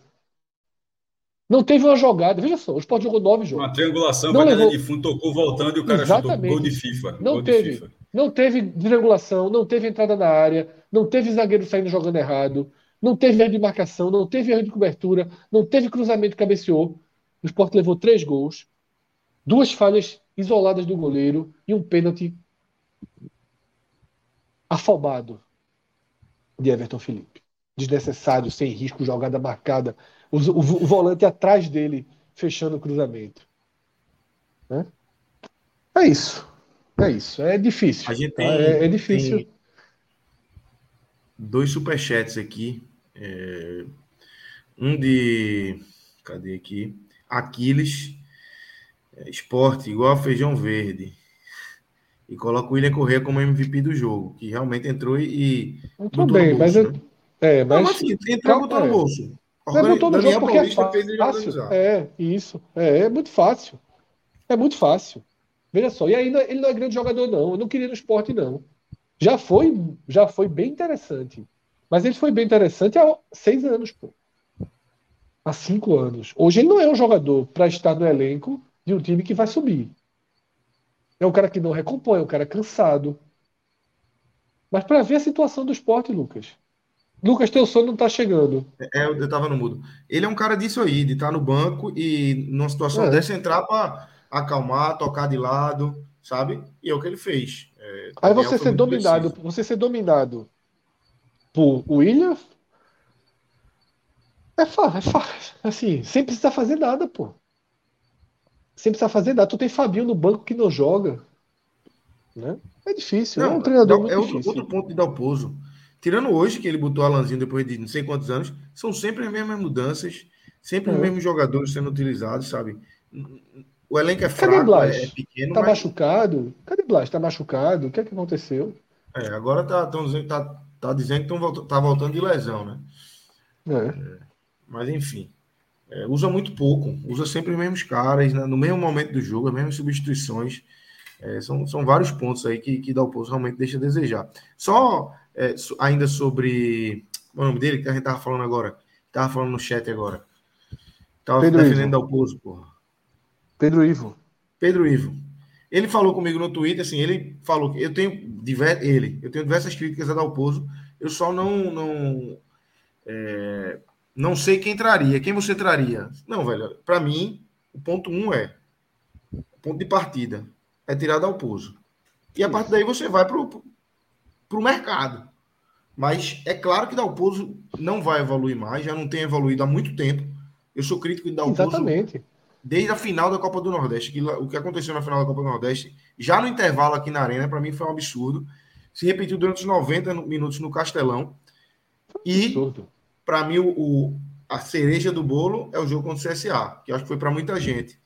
Não teve uma jogada. Veja só, o Sport jogou nove jogos. Uma triangulação, não levou... de fundo, tocou voltando e o cara Exatamente. chutou gol de FIFA. Não gol teve. FIFA. Não teve triangulação, não teve entrada na área, não teve zagueiro saindo jogando errado, não teve erro de marcação, não teve erro de cobertura, não teve cruzamento que cabeceou. O Sport levou três gols, duas falhas isoladas do goleiro e um pênalti afobado de Everton Felipe. Desnecessário, sem risco, jogada marcada. O, o, o volante atrás dele fechando o cruzamento. Né? É isso. É isso. É difícil. A gente tem, é, é difícil. tem dois superchats aqui. É, um de. Cadê aqui? Aquiles. É, esporte, igual a feijão verde. E coloca o William Correa como MVP do jogo, que realmente entrou e. Muito bem, mas, eu, né? é, mas, Não, mas assim, entrou e botou no é. bolso. Mas botou no jogo porque é Paulista ele fácil. É, isso. É, é muito fácil. É muito fácil. Veja só. E ainda ele não é grande jogador, não. Eu não queria no esporte, não. Já foi, já foi bem interessante. Mas ele foi bem interessante há seis anos, pô. Há cinco anos. Hoje ele não é um jogador para estar no elenco de um time que vai subir. É um cara que não recompõe, é um cara cansado. Mas para ver a situação do esporte, Lucas. Lucas, teu sono não tá chegando. É, eu, eu tava no mudo. Ele é um cara disso aí, de estar no banco e numa situação É. dessa entrar para acalmar, tocar de lado, sabe? E é o que ele fez. É, Aí você ser dominado, preciso. você ser dominado por William é fácil, é fácil. Assim, sem precisar fazer nada, pô. Sem precisar fazer nada. Tu tem Fabinho no banco que não joga. Né? É difícil. é Não, um treinador é muito outro, difícil. outro ponto de Dalpozo. Tirando hoje, que ele botou Alanzinho depois de não sei quantos anos, são sempre as mesmas mudanças, sempre os É. mesmos jogadores sendo utilizados, sabe? O elenco é Cadê fraco, Blas? é, é pequeno, Tá mas machucado? Cadê Blas? Tá machucado? O que é que aconteceu? é, agora tá, tão dizendo, tá, tá dizendo que tão tá voltando de lesão, né? É. Mas enfim, é, usa muito pouco, usa sempre os mesmos caras, né? no mesmo momento do jogo, as mesmas substituições. É, são, são vários pontos aí que, que Dalpozo realmente deixa a desejar. Só é, so- ainda sobre. Qual é o nome dele que a gente tava falando agora? Tava falando no chat agora. Tava Pedro defendendo Ivo. Dalpozo, porra. Pedro Ivo. Pedro Ivo. Ele falou comigo no Twitter, assim, ele falou que eu tenho diver, ele, eu tenho diversas críticas a Dalpozo, eu só não não é, não sei quem traria, quem você traria? Não, velho, para mim o ponto um é o ponto de partida é tirar Dalpozo. E a partir daí você vai pro pro mercado. Mas é claro que Dalpozo não vai evoluir mais, já não tem evoluído há muito tempo. Eu sou crítico de Dalpozo Exatamente. desde a final da Copa do Nordeste. Que, o que aconteceu na final da Copa do Nordeste, já no intervalo aqui na Arena, para mim foi um absurdo. Se repetiu durante os 90 no- minutos no Castelão. E, Absurdo. Para mim, o, o- a cereja do bolo é o jogo contra o CSA, que eu acho que foi para muita gente.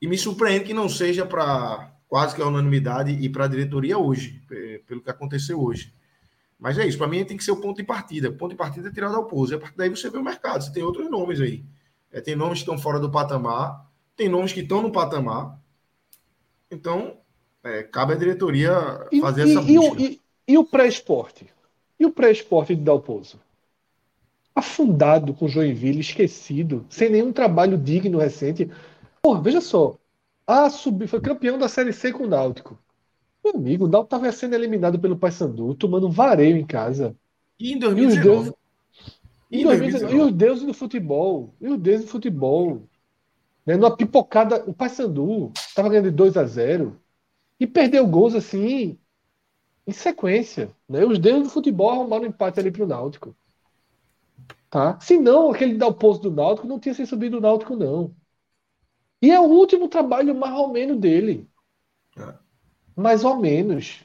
E me surpreende que não seja para quase que a unanimidade e para a diretoria hoje, pe- pelo que aconteceu hoje. Mas é isso, para mim tem que ser o ponto de partida. O ponto de partida é tirar da. E a partir daí você vê o mercado. Você tem outros nomes aí. É, tem nomes que estão fora do patamar, tem nomes que estão no patamar. Então, é, cabe à diretoria fazer e- essa e o- busca. e- e o pré-esporte? E o pré-esporte de Dalpozo? Afundado com Joinville, esquecido, sem nenhum trabalho digno recente. Pô, veja só. A subir, foi campeão da Série C com o Náutico. Meu amigo, o Náutico estava sendo eliminado pelo Paysandu, tomando um vareio em casa. E em E os 2019? deuses, E e, em 2019, 2019? e os deuses do futebol. E os deuses do futebol. Né, numa pipocada, o Paysandu estava ganhando de 2 a 0 e perdeu gols assim em sequência. Né? Os deuses do futebol arrumaram um empate ali pro Náutico. Tá? Se não, aquele Dalpozo do Náutico não tinha se subido o Náutico, não. E é o último trabalho mais ou menos dele. É. Mais ou menos.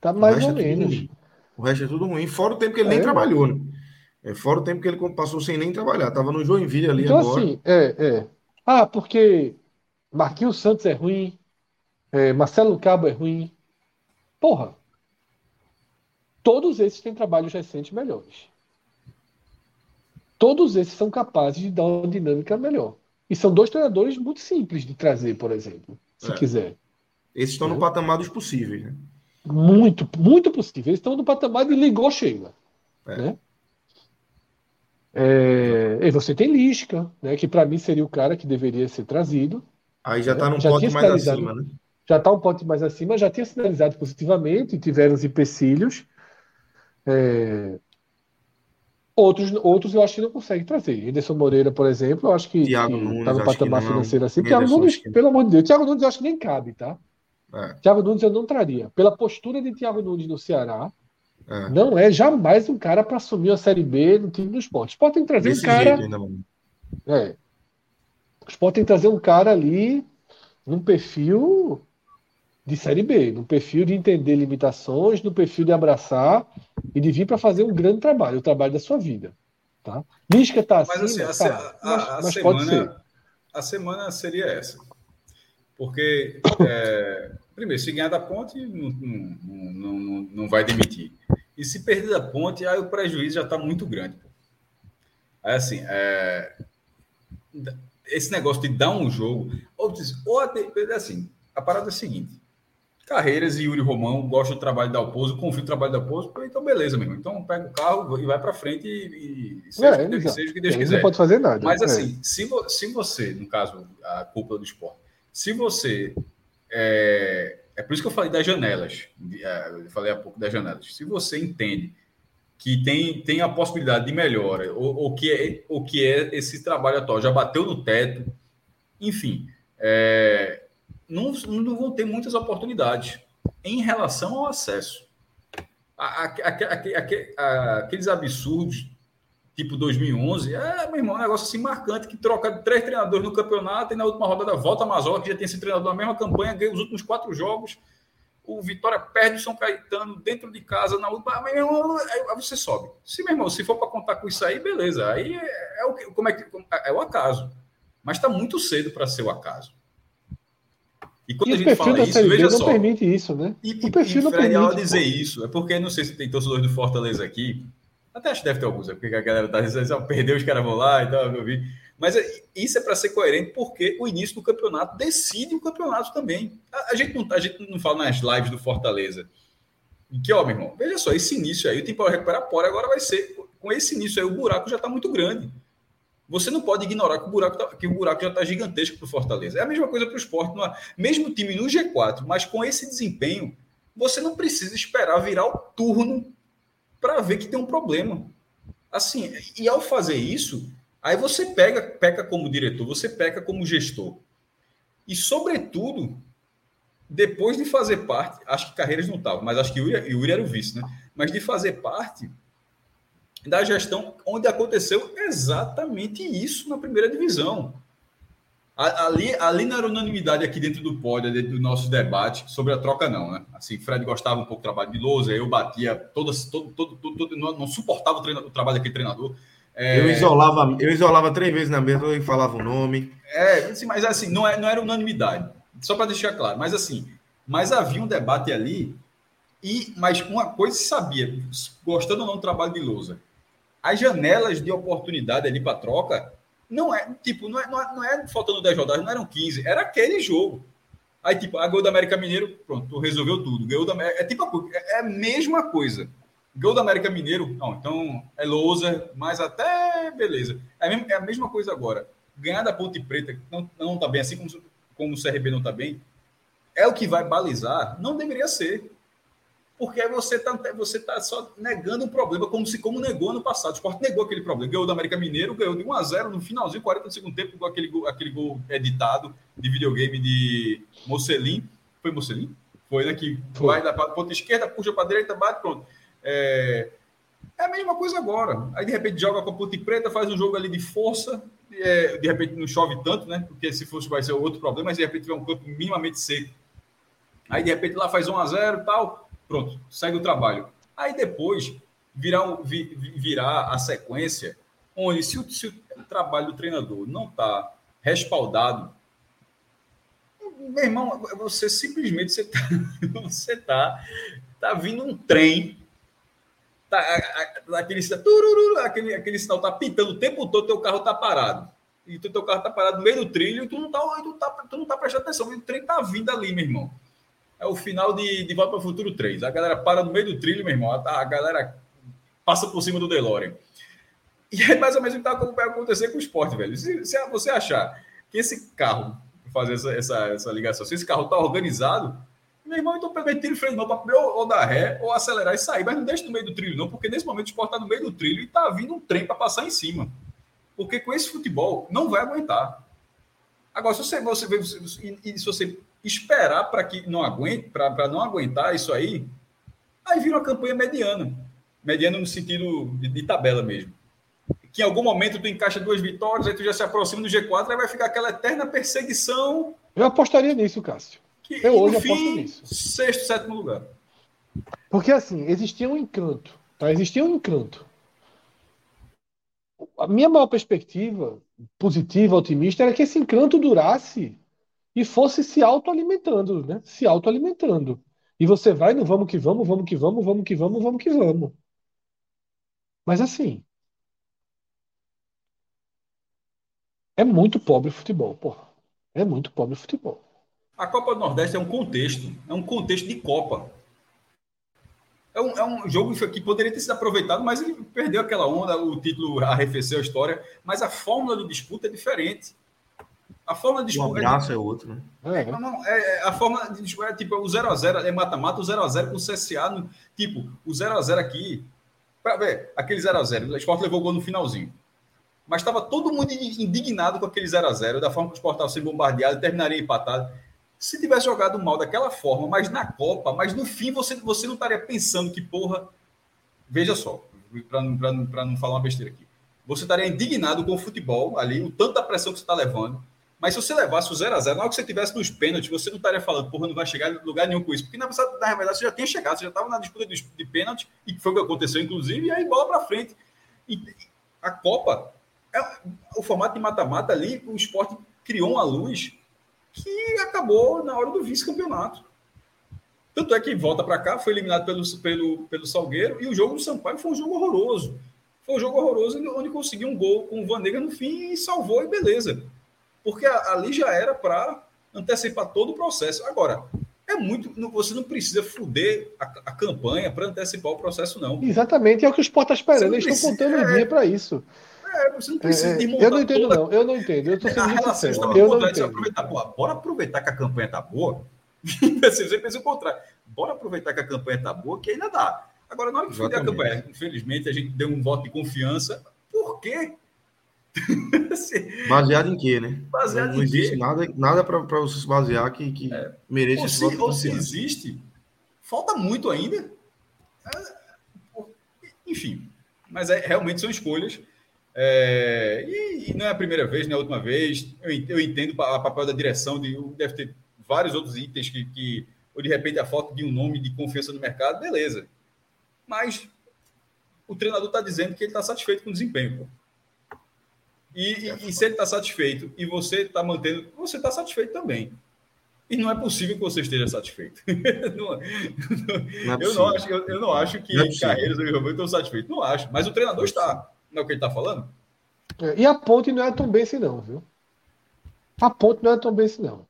Tá? O Mais ou é menos. O resto é tudo ruim. Fora o tempo que ele nem É. trabalhou, né? É, fora o tempo que ele passou sem nem trabalhar. Tava no Joinville ali Então, agora. assim, é, é. Ah, porque Marquinhos Santos é ruim. É, Marcelo Cabo é ruim. Porra. Todos esses têm trabalhos recentes melhores. Todos esses são capazes de dar uma dinâmica melhor. E são dois treinadores muito simples de trazer, por exemplo, se é. quiser. Esses estão é. no patamar dos possíveis, né? Muito, muito possível. Eles estão no patamar de ligou, chega. É. Né? É, e você tem Lisca, né, que para mim seria o cara que deveria ser trazido. Aí já está né? num já pote mais acima, né? Já está um pote mais acima, já tinha sinalizado positivamente, tiveram os empecilhos. É... Outros, outros eu acho que não consegue trazer. Anderson Moreira, por exemplo, eu acho que está no patamar financeiro assim. Thiago Nunes, que... pelo amor de Deus, Thiago Nunes eu acho que nem cabe, tá? É. Thiago Nunes eu não traria. Pela postura de Thiago Nunes no Ceará, é. não é jamais um cara para assumir a Série B no time do esporte. Esporte tem que trazer Desse um cara. Ainda, é. O esporte tem que trazer um cara ali num perfil de Série B, no perfil de entender limitações, no perfil de abraçar e de vir para fazer um grande trabalho, o trabalho da sua vida. Tá? Lisca está assim, mas, assim, a, tá, a, mas, a mas semana, pode ser. A semana seria essa. Porque, é, primeiro, se ganhar da ponte, não, não, não, não vai demitir. E se perder da ponte, aí o prejuízo já está muito grande. Aí, assim, é, esse negócio de dar um jogo, ou, ou até, assim, a parada é a seguinte: Carreiras e Yuri Romão gostam do trabalho da Alpozo, confio no trabalho da Alpozo, então beleza, meu irmão. Então pega o carro e vai para frente e, e seja, é, que, seja o que Deus quiser. Não pode fazer nada. Mas é. assim, se, vo, se você, no caso, a cúpula do esporte, se você. É, é por isso que eu falei das janelas. É, eu falei há pouco das janelas. Se você entende que tem, tem a possibilidade de melhora, ou, ou, que é, ou que é esse trabalho atual, já bateu no teto, enfim. É, não, não vão ter muitas oportunidades em relação ao acesso. Aqueles absurdos, tipo 2011, é, meu irmão, um negócio assim marcante que troca três treinadores no campeonato e na última rodada volta a Mazola, que já tem esse treinador na mesma campanha, ganha os últimos quatro jogos. O Vitória perde o São Caetano dentro de casa na última. Aí você sobe. Se, meu irmão, se for para contar com isso aí, beleza. Aí é, é o como é que é o acaso. Mas está muito cedo para ser o acaso. E quando e a gente fala isso, veja só. não permite isso, né? E, o perfil e, não Fred, permite. dizer isso, é porque não sei se tem torcedores do Fortaleza aqui. Até acho que deve ter alguns, é porque a galera tá dizendo, assim, perdeu, os caras vão lá e tal, eu vi. Mas é, isso é para ser coerente, porque o início do campeonato decide o campeonato também. A, a, gente, não, a gente não fala nas lives do Fortaleza. Que, ó, meu irmão, veja só, esse início aí, o tempo para recuperar fora agora vai ser. Com esse início aí, o buraco já está muito grande. Você não pode ignorar que o buraco, tá, que o buraco já está gigantesco para o Fortaleza. É a mesma coisa para o esporte. Mesmo time no G4, mas com esse desempenho, você não precisa esperar virar o turno para ver que tem um problema. Assim, e ao fazer isso, aí você pega, peca como diretor, você peca como gestor. E, sobretudo, depois de fazer parte, acho que Carreiras não estava, mas acho que Yuri, Yuri era o vice, né? Mas de fazer parte da gestão onde aconteceu exatamente isso na primeira divisão. Ali, ali não era unanimidade aqui dentro do pódio, dentro do nosso debate sobre a troca, não, né? Assim, Fred gostava um pouco do trabalho de Lousa, eu batia todas, todo, todo, todo, todo não, não, suportava o, treino, o, trabalho daquele treinador. É... Eu, isolava, eu isolava três vezes na mesa e falava o nome. É, assim, mas assim, não, é, não era unanimidade, só para deixar claro, mas assim, mas havia um debate ali, e mas uma coisa se sabia, gostando ou não do trabalho de Lousa, as janelas de oportunidade ali para troca não é, tipo, não é, não é, não é faltando 10 rodadas, não eram 15, era aquele jogo. Aí, tipo, a gol do América Mineiro, pronto, resolveu tudo. Ganhou da é tipo é, é a mesma coisa. Gol do América Mineiro, não, então é lousa, mas até beleza. É a, mesma, é a mesma coisa agora. Ganhar da Ponte Preta, não, não tá bem, assim como, como o CRB não tá bem, é o que vai balizar? Não deveria ser porque você está você tá só negando o problema, como se como negou no passado. O Sport negou aquele problema. Ganhou do América Mineiro, ganhou de 1 a 0 no finalzinho, 40 do segundo tempo, com aquele gol, aquele gol editado de videogame de Mocelin. Foi Mocelin? Foi. Né, vai da ponta esquerda, puxa para a direita, bate, pronto. É, é a mesma coisa agora. Aí, de repente, joga com a ponte preta, faz um jogo ali de força. É, de repente, não chove tanto, né? Porque se fosse, vai ser outro problema. Mas, de repente, tiver um campo minimamente seco. Aí, de repente, lá faz 1 a 0 e tal Pronto, segue o trabalho. Aí depois virar, um, virar a sequência, onde se o, se o trabalho do treinador não está respaldado, Meu irmão, você simplesmente você tá, [laughs] você tá, tá vindo um trem. Tá, aquele, aquele, aquele sinal tá pitando o tempo todo, teu carro tá parado. E teu, teu carro tá parado no meio do trilho e tu não tá, tu tá, tu não tá prestando atenção. O trem tá vindo ali, meu irmão. É o final de, de Volta para o Futuro 3. A galera para no meio do trilho, meu irmão. A, a galera passa por cima do DeLorean. E é mais ou menos o que tá, vai acontecer com o esporte, velho. Se, se você achar que esse carro, fazer essa, essa, essa ligação, se esse carro tá organizado, meu irmão, então pega tiro freio não para ou, dar ré ou acelerar e sair, mas não deixe no meio do trilho, não, porque nesse momento o esporte está no meio do trilho e está vindo um trem para passar em cima. Porque com esse futebol não vai aguentar. Agora, se você, você, você, e, se você esperar para que não aguente, para não aguentar isso aí, aí vira uma campanha mediana. Mediana no sentido de, de, tabela mesmo. Que em algum momento tu encaixa duas vitórias, aí tu já se aproxima do G4, aí vai ficar aquela eterna perseguição. Eu apostaria nisso, Cássio. Que, eu hoje fim, aposto nisso. Sexto, sétimo lugar. Porque assim, existia um encanto. Tá? Existia um encanto. A minha maior perspectiva positiva, otimista, era que esse encanto durasse e fosse se autoalimentando, né? Se autoalimentando. E você vai no vamos que vamos, vamos que vamos, vamos que vamos, vamos que vamos. Mas assim, é muito pobre o futebol, porra. É muito pobre o futebol. A Copa do Nordeste é um contexto, é um contexto de Copa. É um, é um jogo que poderia ter sido aproveitado, mas ele perdeu aquela onda, o título arrefeceu a história, mas a fórmula de disputa é diferente. A forma de disputa. O abraço é, é outro, né? É, não, não, é, é, a forma de disputa é tipo o 0x0, é mata-mata, o 0x0 com o CSA. No, tipo, o 0x0 aqui. Pra ver, aquele 0x0, o Sport levou o gol no finalzinho. Mas estava todo mundo indignado com aquele 0x0, da forma que o Sport estava sendo bombardeado, terminaria empatado. Se tivesse jogado mal daquela forma, mas na Copa, mas no fim você, você não estaria pensando que, porra. Veja só, para não falar uma besteira aqui. Você estaria indignado com o futebol ali, o tanto da pressão que você está levando mas se você levasse o 0x0, na hora que você tivesse nos pênaltis, você não estaria falando, porra, não vai chegar em lugar nenhum com isso. Porque na, verdade você já tinha chegado, você já estava na disputa de, de pênalti, e foi o que aconteceu, inclusive, e aí bola para frente. E a Copa, é, o formato de mata-mata ali, o esporte criou uma luz que acabou na hora do vice-campeonato. Tanto é que volta para cá, foi eliminado pelo, pelo, pelo Salgueiro, e o jogo do Sampaio foi um jogo horroroso. Foi um jogo horroroso onde conseguiu um gol com o Vanega no fim e salvou, e beleza porque ali já era para antecipar todo o processo. Agora, é muito. Você não precisa fuder a, a campanha para antecipar o processo, não. Exatamente, é o que os Sport está esperando. Eles estão contando o é, dia para isso. É, você não precisa é, Eu não entendo, toda... não. Eu não entendo. Eu tô sendo a relação sincero. Eu não entendo. Aproveitar, pô, bora aproveitar que a campanha tá boa. [laughs] você pensa o contrário. Bora aproveitar que a campanha tá boa, que ainda dá. Agora, na hora que fuder a campanha, infelizmente, a gente deu um voto de confiança. Por quê? [laughs] Baseado em quê, né? Baseado não, existe quê? nada, nada para você se basear que, que é. mereça se, ou se existe, falta muito ainda. É, enfim, mas é, realmente são escolhas. É, e, e, não é a primeira vez, não é a última vez. Eu, eu entendo o papel da direção, de, deve ter vários outros itens que, que, ou de repente a falta de um nome de confiança no mercado, beleza. Mas o treinador está dizendo que ele está satisfeito com o desempenho. Pô. E, e, e se ele está satisfeito e você está mantendo, você está satisfeito também. E não é possível que você esteja satisfeito. não, [laughs] não, não é eu, não acho, eu, eu, não acho que não é Carreiras e Romeu estão satisfeitos. Não acho. Mas o treinador está. Não é o que ele está falando? É, e a ponte não é tão bem assim, não, viu? A ponte não é tão bem assim, não.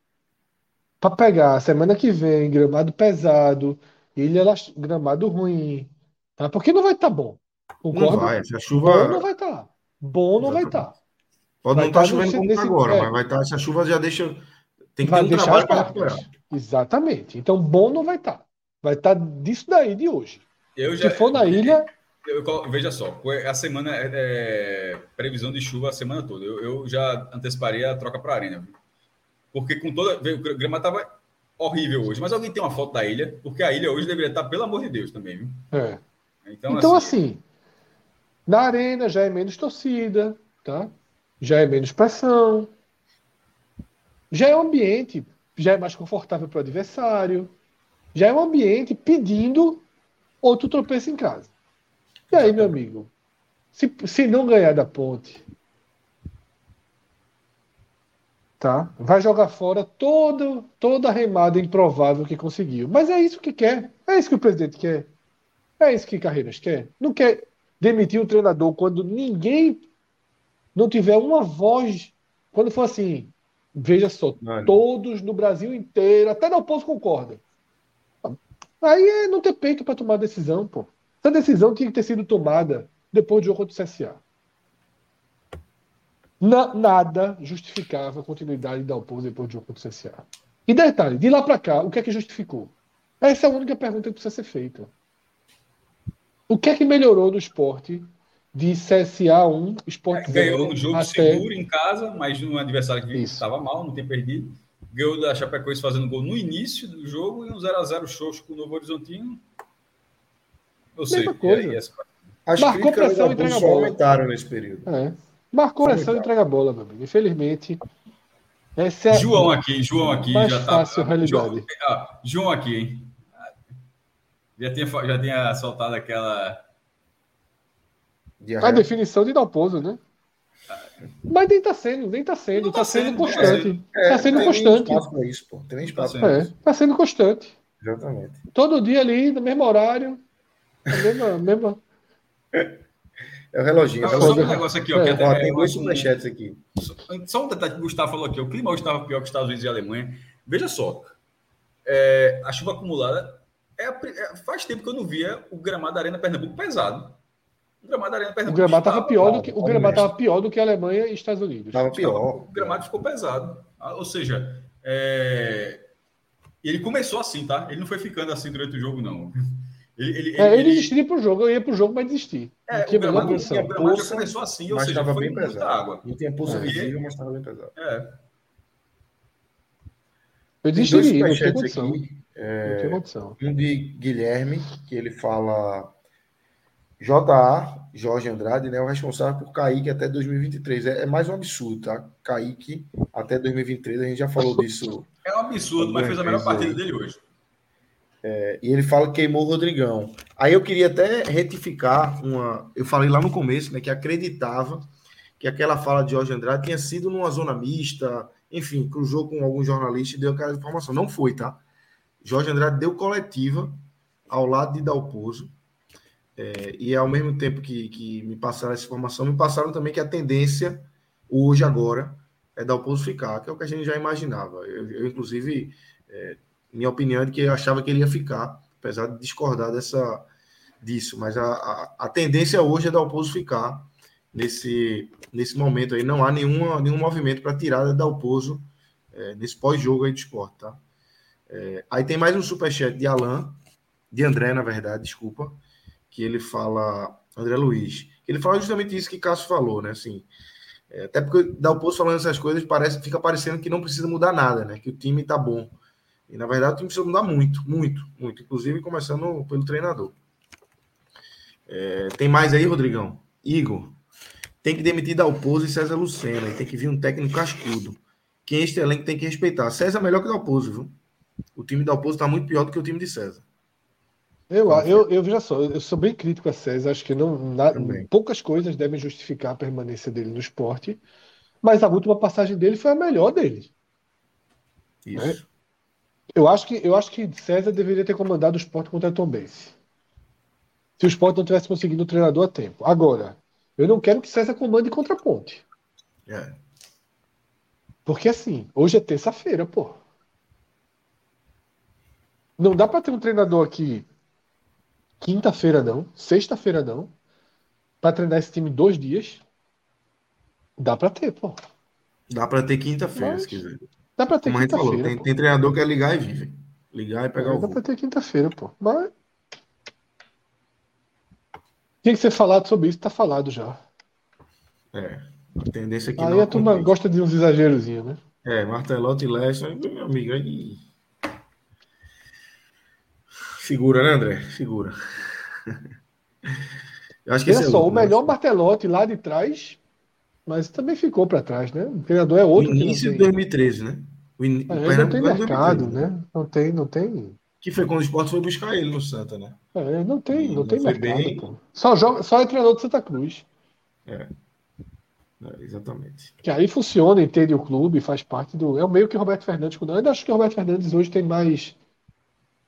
Para pegar semana que vem, gramado pesado, ilha gramado ruim. Tá? Porque não vai estar tá bom. Concordo? Não vai. Se a chuva. Bom não vai estar. Tá. Bom não Exatamente. vai estar. Tá. Pode vai não estar tá chovendo como nesse, agora, é, mas vai estar. Tá, se a chuva já deixa. Tem que vai ter um trabalho para recuperar. Exatamente. Então, bom não vai estar. Tá. Vai estar tá disso daí de hoje. Eu já, Se for na ilha. Eu, eu, veja só, a semana é, é, previsão de chuva a semana toda. Eu, eu já anteciparia a troca para a arena. Porque com toda. O gramado estava horrível hoje. Mas alguém tem uma foto da ilha, porque a ilha hoje deveria estar, pelo amor de Deus, também, viu? É. Então, então assim, assim, na arena já é menos torcida, tá? Já é menos pressão, já é um ambiente, já é mais confortável para o adversário, já é um ambiente pedindo outro tropeço em casa. E aí, meu amigo, se, se não ganhar da ponte, tá? Vai jogar fora todo, toda a remada improvável que conseguiu. Mas é isso que quer. É isso que o presidente quer. É isso que Carreiras quer. Não quer demitir o treinador quando ninguém não tiver uma voz. Quando for assim, veja só, Mano. todos no Brasil inteiro, até o povo concorda. Aí é não ter peito para tomar decisão, pô. Essa decisão tinha que ter sido tomada depois do jogo contra o CSA. Na, nada justificava a continuidade da Dalpozo depois do jogo contra o CSA. E detalhe, de lá para cá, o que é que justificou? Essa é a única pergunta que precisa ser feita. O que é que melhorou no esporte de CSA 1, Esporte é, Ganhou no jogo até... seguro em casa, mas num adversário que estava mal, não tem perdido. Ganhou da Chapecoense fazendo gol no início do jogo e um 0x0 xoxo com o Novo Horizontino. Ou Mesma coisa. As Marcou pressão e entrega a bola. aumentaram nesse período. É. Marcou pressão e entrega a bola, meu amigo. Infelizmente. É João aqui, João aqui. Mais já tá- fácil, tá... realidade. João, ah, João aqui, hein? Já tinha, já tinha soltado aquela. A definição de Dalpozo, né? Mas nem tá sendo, nem tá sendo, tá, tá, sendo, sendo constante. É, tá sendo constante. Tem espaço pra isso, pô. Tem espaço tá é, Tá sendo constante. Exatamente. Todo dia ali, no mesmo horário. Mesma. [laughs] mesma... É o reloginho. Não, só um negócio aqui, ó. É. ó tem dois superchats aqui. Só um detalhe que o Gustavo falou aqui. O clima hoje estava pior que os Estados Unidos e a Alemanha. Veja só. É, a chuva acumulada. É, é, faz tempo que eu não via o gramado da Arena Pernambuco pesado. O gramado da Arena Pernambuco. O gramado estava pior, do que, o gramado tava pior do que a Alemanha e Estados Unidos. Estava pior. O gramado ficou pesado. Ah, ou seja, é... ele começou assim, tá? Ele não foi ficando assim durante o jogo, não. Ele, ele, é, ele, ele desistiu pro jogo, eu ia pro jogo, mas desisti. É, o gramado, o gramado já começou assim, ou mas seja, foi bem pesado. água. Não tinha pulso é. visível, mas estava bem pesado. É. Eu desisti, não tinha condição. Aqui, é, não tinha condição. Um de Guilherme, que ele fala JA, Jorge Andrade, né, é o responsável por Kaique até 2023. É, é, mais um absurdo, tá? Kaique até 2023, a gente já falou disso. [laughs] É um absurdo, mas fez a melhor partida dele hoje. É, e ele fala que queimou o Rodrigão. Aí eu queria até retificar uma. Eu falei lá no começo, né, que acreditava que aquela fala de Jorge Andrade tinha sido numa zona mista, enfim, cruzou com algum jornalista e deu aquela informação. Não foi, tá? Jorge Andrade deu coletiva ao lado de Dalpozo é, e ao mesmo tempo que, que me passaram essa informação, me passaram também que a tendência, hoje, agora, é dar o pouso ficar, que é o que a gente já imaginava. Eu, eu inclusive, é, minha opinião é que eu achava que ele ia ficar, apesar de discordar dessa, disso. Mas a, a, a tendência hoje é dar o pouso ficar nesse, nesse momento aí. Não há nenhuma, nenhum movimento para tirar da Dalpozo é, nesse pós-jogo aí de esporte, tá? É, aí tem mais um superchat de Alain, de André, na verdade, desculpa que ele fala, André Luiz, que ele fala justamente isso que Cássio falou, né? Assim, é, até porque dá o posto falando essas coisas, parece, fica parecendo que não precisa mudar nada, né? Que o time tá bom. E na verdade o time precisa mudar muito, muito, muito. Inclusive começando pelo treinador. É, tem mais aí, Rodrigão? Igor. Tem que demitir Dalpozo e César Lucena. E tem que vir um técnico cascudo. Quem este elenco tem que respeitar. César é melhor que Dalpozo, viu? O time de Dalpozo tá muito pior do que o time de César. Eu, eu, eu veja só, eu sou bem crítico a César, acho que não, na, poucas coisas devem justificar a permanência dele no esporte, mas a última passagem dele foi a melhor dele. Isso. Né? Eu, acho que, eu acho que César deveria ter comandado o esporte contra a Tom Benz. Se o esporte não tivesse conseguido o treinador a tempo. Agora, eu não quero que César comande contra a Ponte. É. Porque assim, hoje é terça-feira, pô. Não dá para ter um treinador aqui Quinta-feira não, sexta-feira não. Para treinar esse time dois dias. Dá para ter, pô. Dá para ter quinta-feira, se quiser. Dá para ter quinta-feira. Tem, tem, treinador que é ligar e vive. Ligar e pegar é, o. Dá para ter quinta-feira, pô. Mas. Tinha que ser falado sobre isso, tá falado já. É. A tendência aqui Aí a turma gosta de uns exagerozinhos, né? É, Martelotti e Lester, meu amigo, aí Segura, né, André? Segura. [laughs] Eu acho que Olha é só, o melhor martelote lá de trás, mas também ficou para trás, né? O treinador é outro. O início de 2013, né? O in... é, o não tem mercado, 2013, né? Não tem, não tem. Que foi quando o esporte foi buscar ele no Santa, né? É, não tem, não, não tem mercado. Bem... Só, joga, só é treinador de Santa Cruz. É. É, exatamente. Que aí funciona, entende o clube, faz parte do. É o meio que o Roberto Fernandes. Eu ainda acho que o Roberto Fernandes hoje tem mais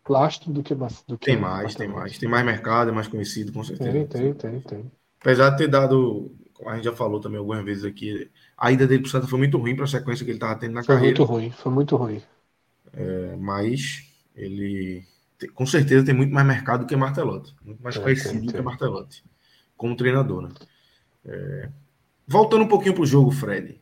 lastro do que. Do que tem mais, tem mais. Tem mais mercado, é mais conhecido, com certeza. Tem, tem, tem, tem. Apesar de ter dado, a gente já falou também algumas vezes aqui, a ida dele pro Santa foi muito ruim para a sequência que ele estava tendo na foi carreira. Foi muito ruim, foi muito ruim. É, mas ele com certeza tem muito mais mercado do que Martelotti, muito mais é, conhecido do que Martelotti como treinador, né? É, voltando um pouquinho para o jogo, Fred.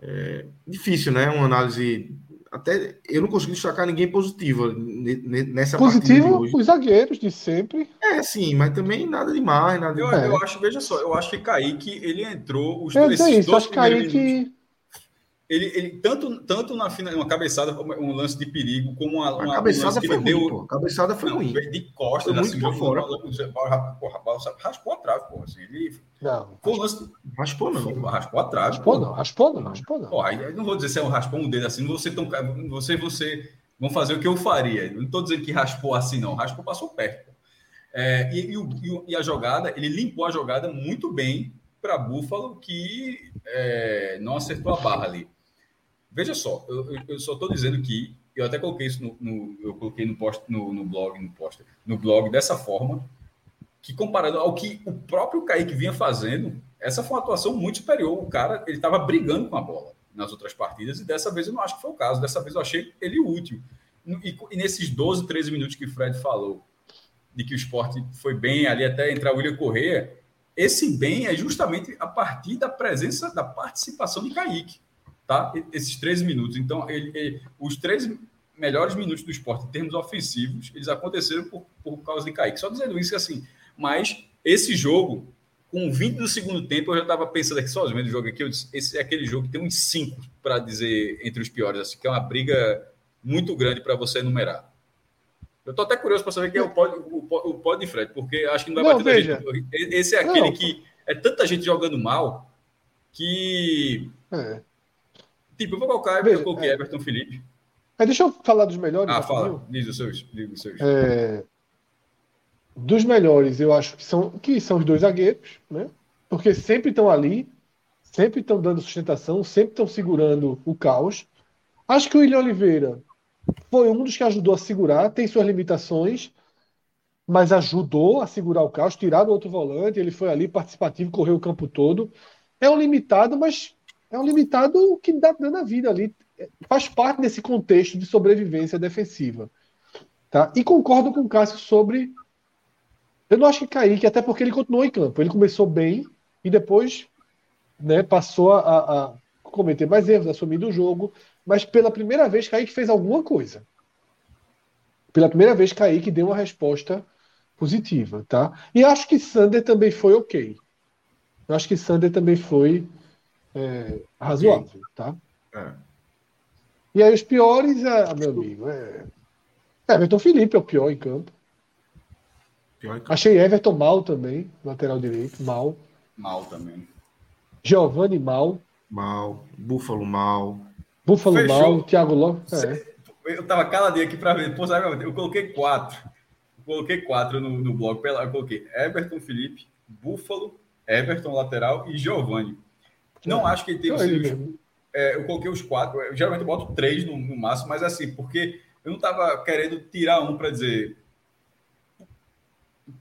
É, difícil, né? Uma análise. Até eu não consegui destacar ninguém positivo nessa Positivo, os zagueiros de sempre. É, sim, mas também nada demais. Nada eu, demais. eu acho, veja só, eu acho que Kaique ele entrou os dois. É isso, acho que Kaique. Minutos, ele, ele tanto, tanto na final, uma cabeçada, um lance de perigo, como uma, uma a cabeçada um foi ruim, deu, A cabeçada foi não, ruim. De costas, foi assim, muito fora. Porra, raspou a trave, porra. Assim, ele, não, foi um lance. Raspou não. Raspou a trave. Raspou não, raspou não, raspou não. Porra, não vou dizer se é um raspão um dedo assim, você tão. Você, você vão fazer o que eu faria. Não estou dizendo que raspou assim, não. Raspou, passou perto. É, e, e, e, a jogada, ele limpou a jogada muito bem para Búfalo, que é, não acertou a barra ali. Veja só, eu, eu só estou dizendo que eu até coloquei isso no, no eu coloquei no post no, no blog no post no blog dessa forma que comparado ao que o próprio Kaique vinha fazendo, essa foi uma atuação muito superior. O cara ele estava brigando com a bola nas outras partidas e dessa vez eu não acho que foi o caso. Dessa vez eu achei ele útil. E, e nesses 12, 13 minutos que o Fred falou de que o esporte foi bem ali até entrar o William Correia, esse bem é justamente a partir da presença, da participação de Kaique tá? Esses 13 minutos. Então, ele, ele, os três melhores minutos do esporte em termos ofensivos, eles aconteceram por, por causa de Kaique. Só dizendo isso assim, mas esse jogo, com 20 do segundo tempo, eu já estava pensando aqui, os do jogo aqui, eu disse, esse é aquele jogo que tem uns 5 para dizer entre os piores, assim, que é uma briga muito grande para você enumerar. Eu estou até curioso para saber quem é o pod, o, o pod de Fred, porque acho que não vai não, bater veja. gente. Esse é aquele não. que é tanta gente jogando mal que é. Tipo, eu vou colocar, Veja, eu coloquei é. Everton Felipe. É, deixa eu falar dos melhores. Ah, fala. Diz os seus. Diz os seus. É, dos melhores, eu acho que são, que são os dois zagueiros, né? Porque sempre estão ali, sempre estão dando sustentação, sempre estão segurando o caos. Acho que o William Oliveira foi um dos que ajudou a segurar, tem suas limitações, mas ajudou a segurar o caos, tirar do outro volante, ele foi ali participativo, correu o campo todo. É um limitado, mas é um limitado que dá dando a vida ali. Faz parte desse contexto de sobrevivência defensiva. Tá? E concordo com o Cássio sobre. Eu não acho que Kaique, até porque ele continuou em campo. Ele começou bem e depois né, passou a, a cometer mais erros, assumir o jogo. Mas pela primeira vez, Kaique fez alguma coisa. Pela primeira vez, Kaique deu uma resposta positiva. Tá? E acho que Sander também foi ok. Eu acho que Sander também foi é, razoável, tá? É. E aí os piores, é, meu amigo, é. Everton Felipe é o pior em campo. Pior em campo. Achei Everton mal também, lateral direito, mal. Mal também. Giovanni mal. Mal. Búfalo mal. Búfalo Fechou. mal. Thiago Lopes. É. Eu tava caladinho aqui para ver. Pô, eu coloquei quatro. Eu coloquei quatro no, no blog. Eu coloquei Everton Felipe, Búfalo, Everton lateral e Giovanni. Não acho que ele tem os, é, Eu coloquei os quatro. Eu, geralmente eu boto três no, no máximo, mas assim, porque eu não estava querendo tirar um para dizer.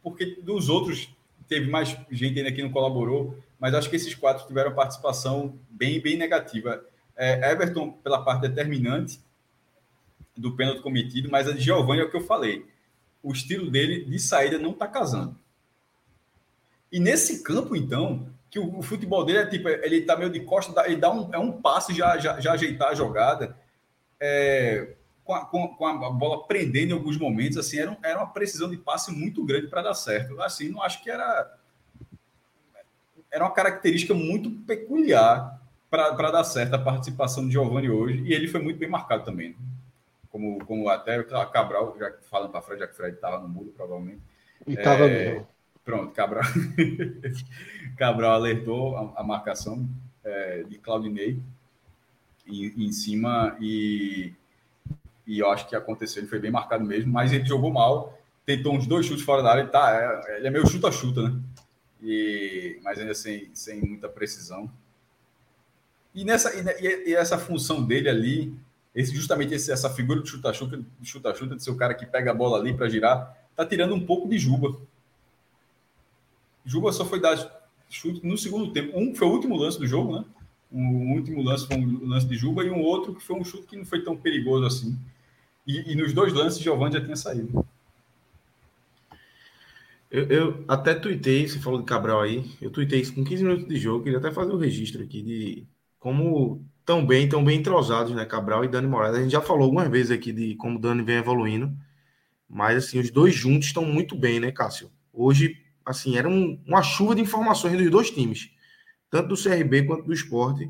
Porque dos outros teve mais gente ainda que não colaborou, mas acho que esses quatro tiveram participação bem, bem negativa. É, Everton, pela parte determinante do pênalti cometido, mas a de Giovanni é o que eu falei. O estilo dele de saída não está casando. E nesse campo, então, que o, o, futebol dele é tipo, ele tá meio de costa, ele dá um, é um passe já, já, já ajeitar a jogada, é, com, a, com, a, bola prendendo em alguns momentos, assim, era, era uma precisão de passe muito grande para dar certo. Assim, não acho que era. Era uma característica muito peculiar para dar certo a participação de Giovanni hoje, e ele foi muito bem marcado também. Né? Como, como até Cabral, já falando para Fred, já que Fred estava no mudo, provavelmente. E estava é, mesmo. Pronto, Cabral. [laughs] Cabral alertou a, a marcação é, de Claudinei em, em, cima e, e eu acho que aconteceu. Ele foi bem marcado mesmo, mas ele jogou mal. Tentou uns dois chutes fora da área. Ele, tá, é, ele é meio chuta-chuta, né? E, mas ainda sem, sem muita precisão. E, nessa, e, e essa função dele ali, esse, justamente esse, essa figura de chuta-chuta, de chuta-chuta, de ser o cara que pega a bola ali para girar, tá tirando um pouco de Juba. Juba só foi dar chute no segundo tempo. Um foi o último lance do jogo, né? O último lance foi um lance de Juba e um outro que foi um chute que não foi tão perigoso assim. E, e nos dois lances, Giovanni já tinha saído. Eu, eu, até tuitei, você falou de Cabral aí, eu tuitei isso com 15 minutos de jogo, queria até fazer o um registro aqui de como tão bem, tão bem entrosados, né, Cabral e Dani Moraes. A gente já falou algumas vezes aqui de como o Dani vem evoluindo, mas assim, os dois juntos estão muito bem, né, Cássio? Hoje, assim, era um, uma chuva de informações dos dois times, tanto do CRB quanto do esporte,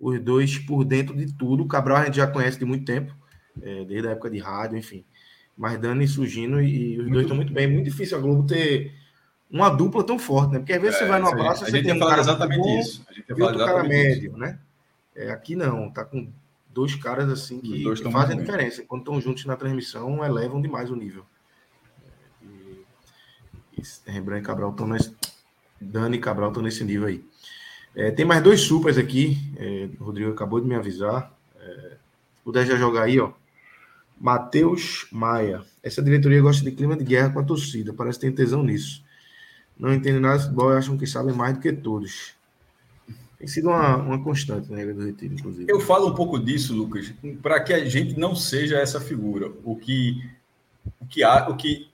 os dois por dentro de tudo. O Cabral a gente já conhece de muito tempo, é, desde a época de rádio, enfim. Mas Dani surgindo e, e os muito dois estão muito bem. Muito difícil a Globo ter uma dupla tão forte, né? Porque às vezes é, você vai numa praça, você tem um cara exatamente bom, isso. A gente e outro cara médio, isso. né? É, aqui não, tá com dois caras assim que, que fazem diferença. Quando estão juntos na transmissão, elevam demais o nível. Rembrandt e Cabral estão nesse. Dani e Cabral estão nesse nível aí. É, tem mais dois supers aqui. É, o Rodrigo acabou de me avisar. É, puder já jogar aí, ó. Matheus Maia. Essa diretoria gosta de clima de guerra com a torcida. Parece que tem tesão nisso. Não entendem nada de futebol e acham que sabem mais do que todos. Tem sido uma, uma constante na regra do retiro, inclusive. Eu falo um pouco disso, Lucas, para que a gente não seja essa figura. O que, o que, o que,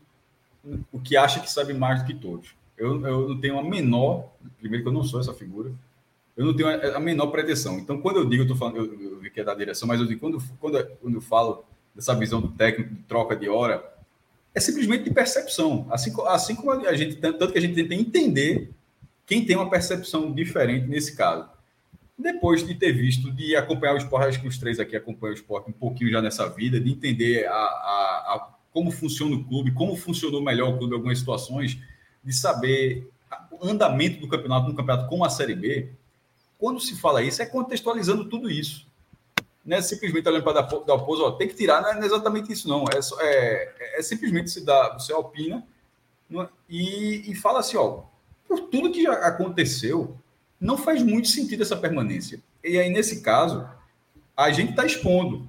o que acha que sabe mais do que todos. Eu, eu não tenho a menor. Primeiro, que eu não sou essa figura. Eu não tenho a, a menor pretensão. Então, quando eu digo, eu estou falando, eu, eu vi que é da direção, mas eu digo, quando, quando, quando eu falo dessa visão do técnico de troca de hora, é simplesmente de percepção. Assim, assim como a gente, tanto que a gente tenta entender quem tem uma percepção diferente nesse caso. Depois de ter visto, de acompanhar o esporte, acho que os três aqui acompanham o esporte um pouquinho já nessa vida, de entender a, a, a como funciona o clube, como funcionou melhor o clube em algumas situações, de saber o andamento do campeonato, no campeonato como a Série B, quando se fala isso, é contextualizando tudo isso não é simplesmente olhando para dar, pouso, ó, tem que tirar, não é exatamente isso, não. É, é, é simplesmente se dá, você opina é? e, e fala assim, ó, por tudo que já aconteceu, não faz muito sentido essa permanência. E aí, nesse caso, a gente está expondo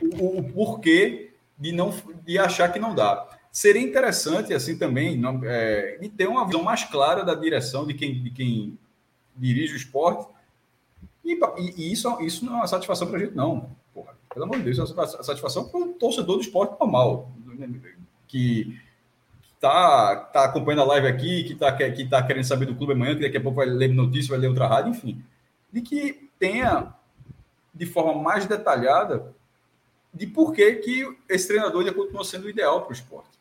o, o, porquê de, não, de achar que não dá. Seria interessante, assim, também, não, é, de ter uma visão mais clara da direção de quem, de quem dirige o esporte, e, e, isso, isso não é uma satisfação para a gente, não. Porra, pelo amor de Deus, é uma satisfação para um torcedor do esporte normal, que está tá acompanhando a live aqui, que está que tá querendo saber do clube amanhã, que daqui a pouco vai ler notícia, vai ler outra rádio, enfim. De que tenha, de forma mais detalhada, de por que, que esse treinador já continua sendo ideal para o esporte.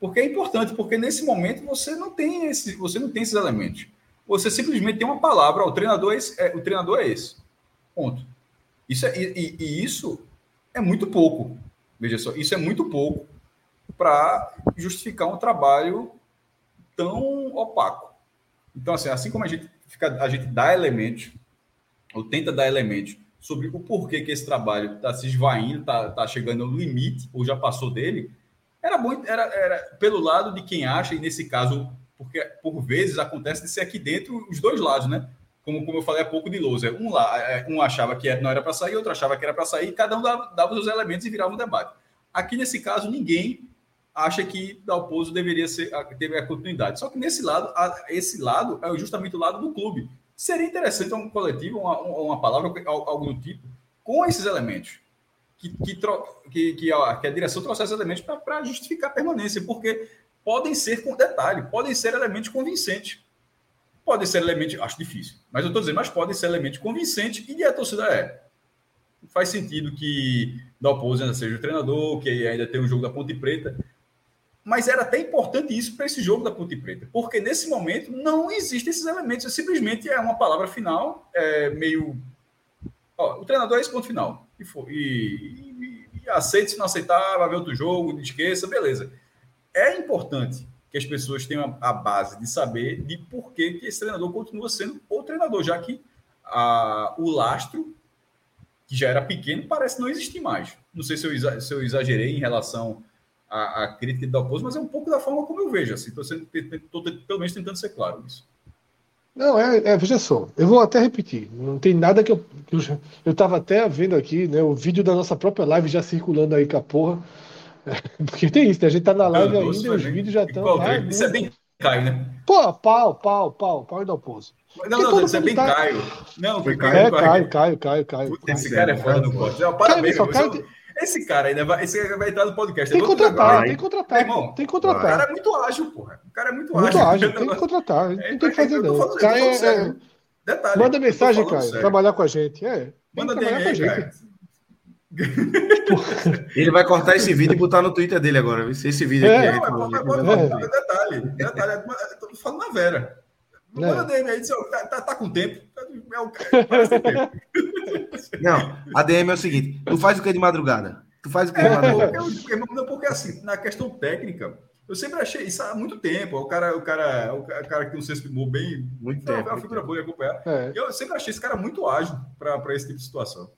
Porque é importante, porque nesse momento você não tem, esse, você não tem esses elementos. Você simplesmente tem uma palavra, o treinador é esse. É, o treinador é esse. Ponto. Isso é, e, e isso é muito pouco. Veja só, isso é muito pouco para justificar um trabalho tão opaco. Então, assim, assim como a gente, fica, a gente dá elementos, ou tenta dar elementos sobre o porquê que esse trabalho está se esvaindo, está tá chegando ao limite, ou já passou dele, era bom, era, era pelo lado de quem acha, e nesse caso porque por vezes acontece de ser aqui dentro os dois lados, né? Como, como eu falei há pouco de Lousa. Um, lá, é, um achava que não era para sair, outro achava que era para sair, cada um dava, dava os elementos e virava um debate. Aqui, nesse caso, ninguém acha que Dalpozo deveria ser teve a continuidade. Só que nesse lado, esse lado é justamente o lado do clube. Seria interessante um coletivo, uma, uma palavra, algo do tipo, com esses elementos. Que, que, que, que, a, que a direção trouxesse elementos para justificar a permanência, porque podem ser, com detalhe, podem ser elementos convincentes. Podem ser elementos, acho difícil, mas eu estou dizendo, mas podem ser elementos convincentes e a torcida é. Faz sentido que Dalpozo ainda seja o treinador, que ainda tem o jogo da Ponte Preta, mas era até importante isso para esse jogo da Ponte Preta, porque nesse momento não existem esses elementos, é simplesmente é uma palavra final, é meio. Ó, o treinador é esse ponto final. E, for, e, e, e aceite, se não aceitar, vai ver outro jogo, esqueça, beleza é importante que as pessoas tenham a base de saber de por que, que esse treinador continua sendo o treinador, já que a, o lastro, que já era pequeno, parece não existir mais. Não sei se eu, se eu exagerei em relação à, à crítica da oposição, mas é um pouco da forma como eu vejo. Assim, estou pelo menos tentando ser claro nisso. Não, é, é, veja só, eu vou até repetir. Não tem nada que eu. que eu, eu tava até vendo aqui, né? O vídeo da nossa própria live já circulando aí com a porra. [laughs] Porque tem isso, né? A gente tá na live ainda Deus, e os vídeos já estão. que é? Isso é bem Caio, né? Pô, pau, pau, pau, pau e dá o pouso. Não, não, todo isso é bem tá- Caio. Não, foi É, Caio. Caio, Caio, Caio, Caio. Puta, Esse cara é foda no corte. Não, Cara, Parabéns, só, cara, Esse- cara ainda vai, esse cara vai entrar no podcast. Tem Eu que contratar, tem que contratar. irmão, Tem que O cara contratar. é muito ágil, porra. O cara é muito, Muito ágil. ágil, tem que [laughs] contratar. Não É, tem o que fazer, não. falando- Caio é- sério. Detalhe. Manda mensagem, Caio. sério. Trabalhar com a gente. É. Manda trabalhar DM com a aí, gente. Caio. Ele vai cortar esse vídeo e botar no Twitter dele agora. Esse vídeo É. aqui. Pode- É. detalhe. Detalhe. Eu tô falando na Vera. É. Manda DM aí, diz, ó, tá, tá, tá com tempo. É o tempo. [laughs] Não, a DM é o seguinte: tu faz o que de madrugada? Tu faz o que de É, madrugada? porque, eu- não, porque assim, na questão técnica, eu sempre achei isso há muito tempo. O cara, o cara, o cara, que tem um senso de humor bem. Muito é tempo, É uma figura boa de acompanhar. É. Eu sempre achei esse cara muito ágil para esse tipo de situação.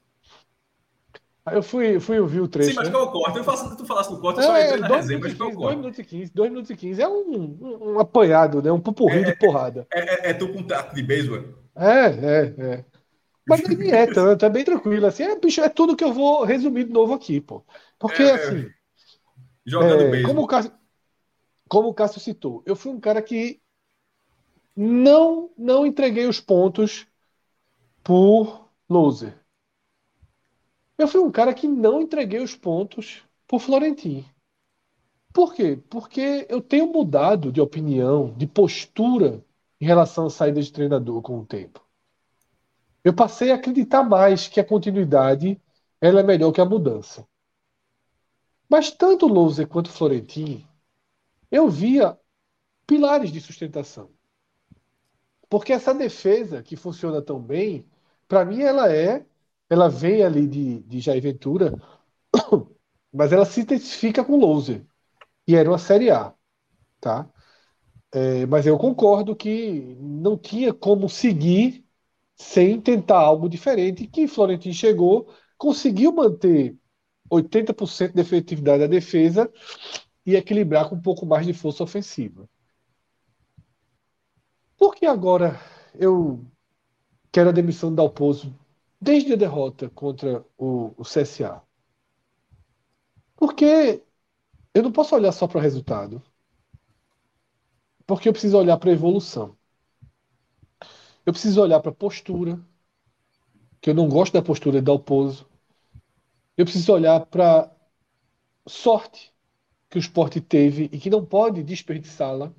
Eu fui, fui ouvir o trecho. Sim, mas né? qual é o corte? Eu faço, tu falasse do corte, eu só É, entrei na dois resenha, mas qual é o 15, dois corte? minutos e 15, dois minutos e 15. É um, um, um apanhado, né? Um pupurri de porrada. É, é, é tu com taco de beisebol? É, é, é. Mas não é dieta, né? Tá bem tranquilo. Assim, é, bicho, é tudo que eu vou resumir de novo aqui, pô. Porque, É, assim, Jogando é, beisebol. como, o Cássio, como o Cássio citou, eu fui um cara que não, não entreguei os pontos por loser. Eu fui um cara que não entreguei os pontos por Florentino. Por quê? Porque eu tenho mudado de opinião, de postura em relação à saída de treinador com o tempo. Eu passei a acreditar mais que a continuidade ela é melhor que a mudança. Mas tanto Louser quanto Florentino, eu via pilares de sustentação. Porque essa defesa que funciona tão bem, para mim ela é, ela vem ali de, de Jair Ventura, [coughs] mas ela se intensifica com Louser. E era uma Série A, tá? É, mas eu concordo que não tinha como seguir sem tentar algo diferente, que Florentino chegou, conseguiu manter 80% de efetividade da defesa e equilibrar com um pouco mais de força ofensiva. Por que agora eu quero a demissão do Dalpozo desde a derrota contra o, o CSA? Porque eu não posso olhar só para o resultado. Porque eu preciso olhar para a evolução. Eu preciso olhar para a postura, que eu não gosto da postura de Dalpozo. Eu preciso olhar para sorte que o esporte teve e que não pode desperdiçá-la,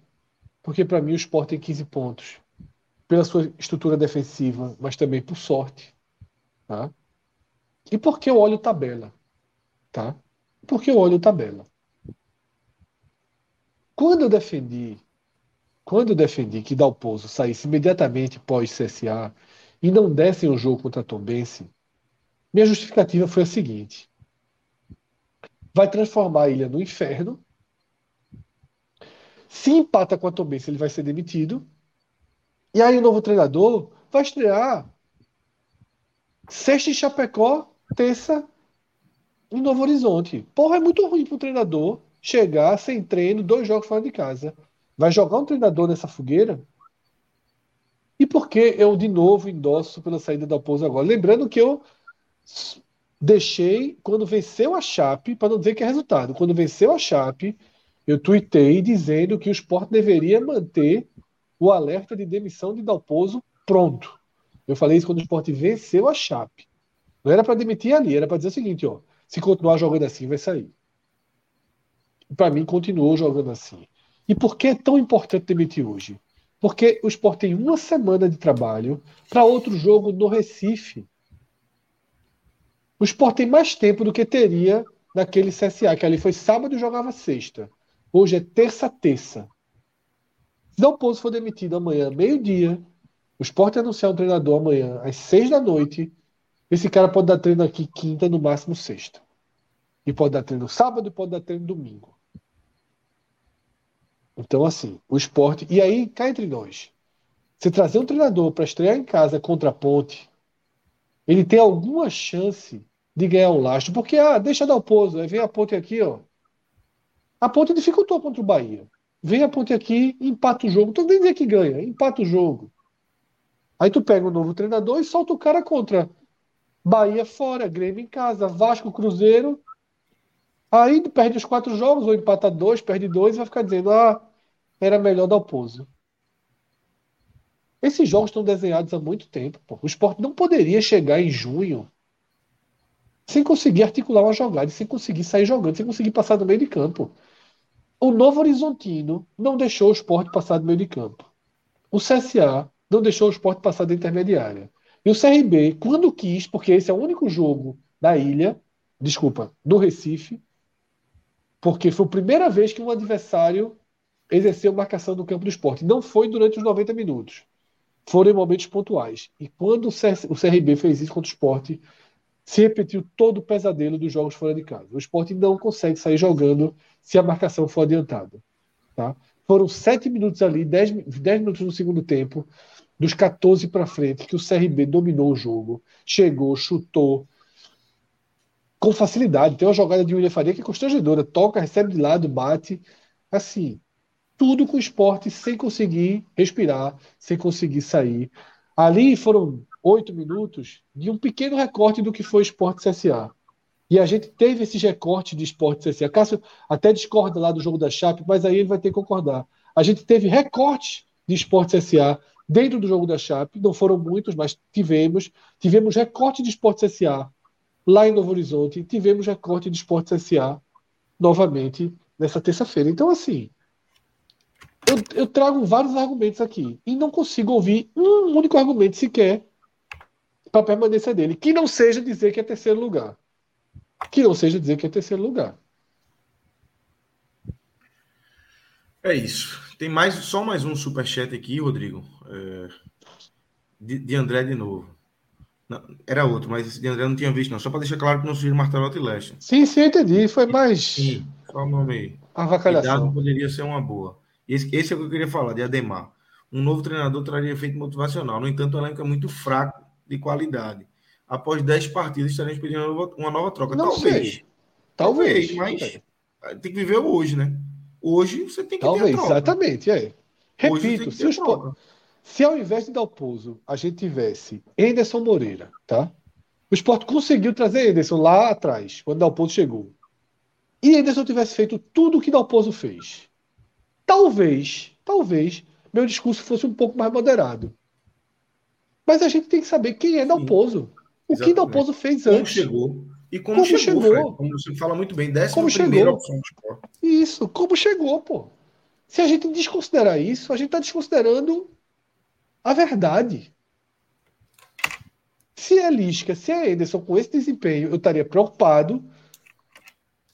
porque para mim o esporte tem 15 pontos. Pela sua estrutura defensiva, mas também por sorte. Tá? E porque eu olho tabela. Tá? Porque eu olho tabela. Quando eu defendi, quando eu defendi que Dalpozo saísse imediatamente pós CSA e não dessem o jogo contra a Tombense, minha justificativa foi a seguinte: vai transformar a ilha no inferno. Se empata com a Tombense, ele vai ser demitido. E aí o novo treinador vai estrear sexta em Chapecó, terça em Novo Horizonte. Porra, é muito ruim para o treinador chegar sem treino, dois jogos fora de casa. Vai jogar um treinador nessa fogueira? E por que eu de novo endosso pela saída da Pouso agora? Lembrando que eu deixei quando venceu a Chape, para não dizer que é resultado, quando venceu a Chape, eu tuitei dizendo que o Sport deveria manter o alerta de demissão de Dalpozo pronto. Eu falei isso quando o Sport venceu a Chape. Não era para demitir ali, era para dizer o seguinte, ó, se continuar jogando assim, vai sair. Para mim, continuou jogando assim. E por que é tão importante demitir hoje? Porque o Sport tem uma semana de trabalho para outro jogo no Recife. O Sport tem mais tempo do que teria naquele CSA, que ali foi sábado e jogava sexta. Hoje é terça-terça. Se Dalpozo for demitido amanhã, meio-dia, o Sport anunciar um treinador amanhã, às seis da noite, esse cara pode dar treino aqui quinta, no máximo sexta. E pode dar treino sábado e pode dar treino domingo. Então, assim, o esporte. E aí, cá entre nós. Você trazer um treinador para estrear em casa contra a ponte, ele tem alguma chance de ganhar um lastro. Porque, ah, deixa dar o pouso. Aí vem a ponte aqui, ó. A ponte dificultou contra o Bahia. Vem a ponte aqui, empata o jogo. Não nem dizer que ganha, empata o jogo. Aí tu pega um novo treinador e solta o cara contra Bahia fora, Grêmio em casa, Vasco, Cruzeiro. Aí perde os quatro jogos, ou empata dois, perde dois, e vai ficar dizendo, ah, era melhor dar o pouso. Esses jogos estão desenhados há muito tempo. Pô. O esporte não poderia chegar em junho sem conseguir articular uma jogada, sem conseguir sair jogando, sem conseguir passar do meio de campo. O Novo Horizontino não deixou o esporte passar do meio de campo. O CSA não deixou o esporte passar da intermediária. E o CRB, quando quis, porque esse é o único jogo da ilha, desculpa, do Recife, porque foi a primeira vez que um adversário exerceu marcação no campo do esporte. Não foi durante os 90 minutos. Foram em momentos pontuais. E quando o CRB fez isso contra o esporte, se repetiu todo o pesadelo dos jogos fora de casa. O esporte não consegue sair jogando se a marcação for adiantada. Tá? Foram sete minutos ali, dez, dez minutos no segundo tempo, dos 14 para frente, que o CRB dominou o jogo, chegou, chutou com facilidade. Tem uma jogada de William Faria que é constrangedora. Toca, recebe de lado, bate. Assim, tudo com esporte sem conseguir respirar, sem conseguir sair. Ali foram oito minutos de um pequeno recorte do que foi o esporte CSA. E a gente teve esse recorte de esporte CSA. Cássio até discorda lá do jogo da Chape, mas aí ele vai ter que concordar. A gente teve recorte de esporte CSA dentro do jogo da Chape, não foram muitos, mas tivemos. Tivemos recorte de Esporte SA lá em Novo Horizonte, tivemos recorte de Esporte SA novamente nessa terça-feira. Então, assim, eu, eu, trago vários argumentos aqui e não consigo ouvir um único argumento sequer para a permanência dele, que não seja dizer que é terceiro lugar. Que não seja dizer que é terceiro lugar. É isso. Tem mais, só mais um superchat aqui, Rodrigo. É, de, de, André de novo. Não, era outro, mas esse de André não tinha visto, não. Só para deixar claro que não surgiu Martelotti e Leste. Sim, sim, entendi. Foi mais. Sim, só o nome aí. Avacalhação. poderia ser uma boa. Esse, esse é o que eu queria falar, de Ademar. Um novo treinador traria efeito motivacional. No entanto, o elenco é muito fraco de qualidade. Após 10 partidas, estaremos pedindo uma nova, uma nova troca. Não Talvez. Sei. Talvez. Mas tem que viver hoje, né? Hoje você tem que Talvez, ter exatamente. É. Repito, se, os, se ao invés de dar o pouso, a gente tivesse Anderson Moreira, tá? O esporte conseguiu trazer Anderson lá atrás, quando Dalpozo chegou. E Anderson tivesse feito tudo o que Dalpozo fez. Talvez, talvez, meu discurso fosse um pouco mais moderado. Mas a gente tem que saber quem é Dalpozo. O Exatamente. que Dalpozo fez antes. Como chegou. E como, como chegou, chegou. como você fala muito bem, décima como primeira opção do esporte. Isso, como chegou, pô. Se a gente desconsiderar isso, a gente está desconsiderando a verdade. Se é Lisca, se é Ederson com esse desempenho, eu estaria preocupado.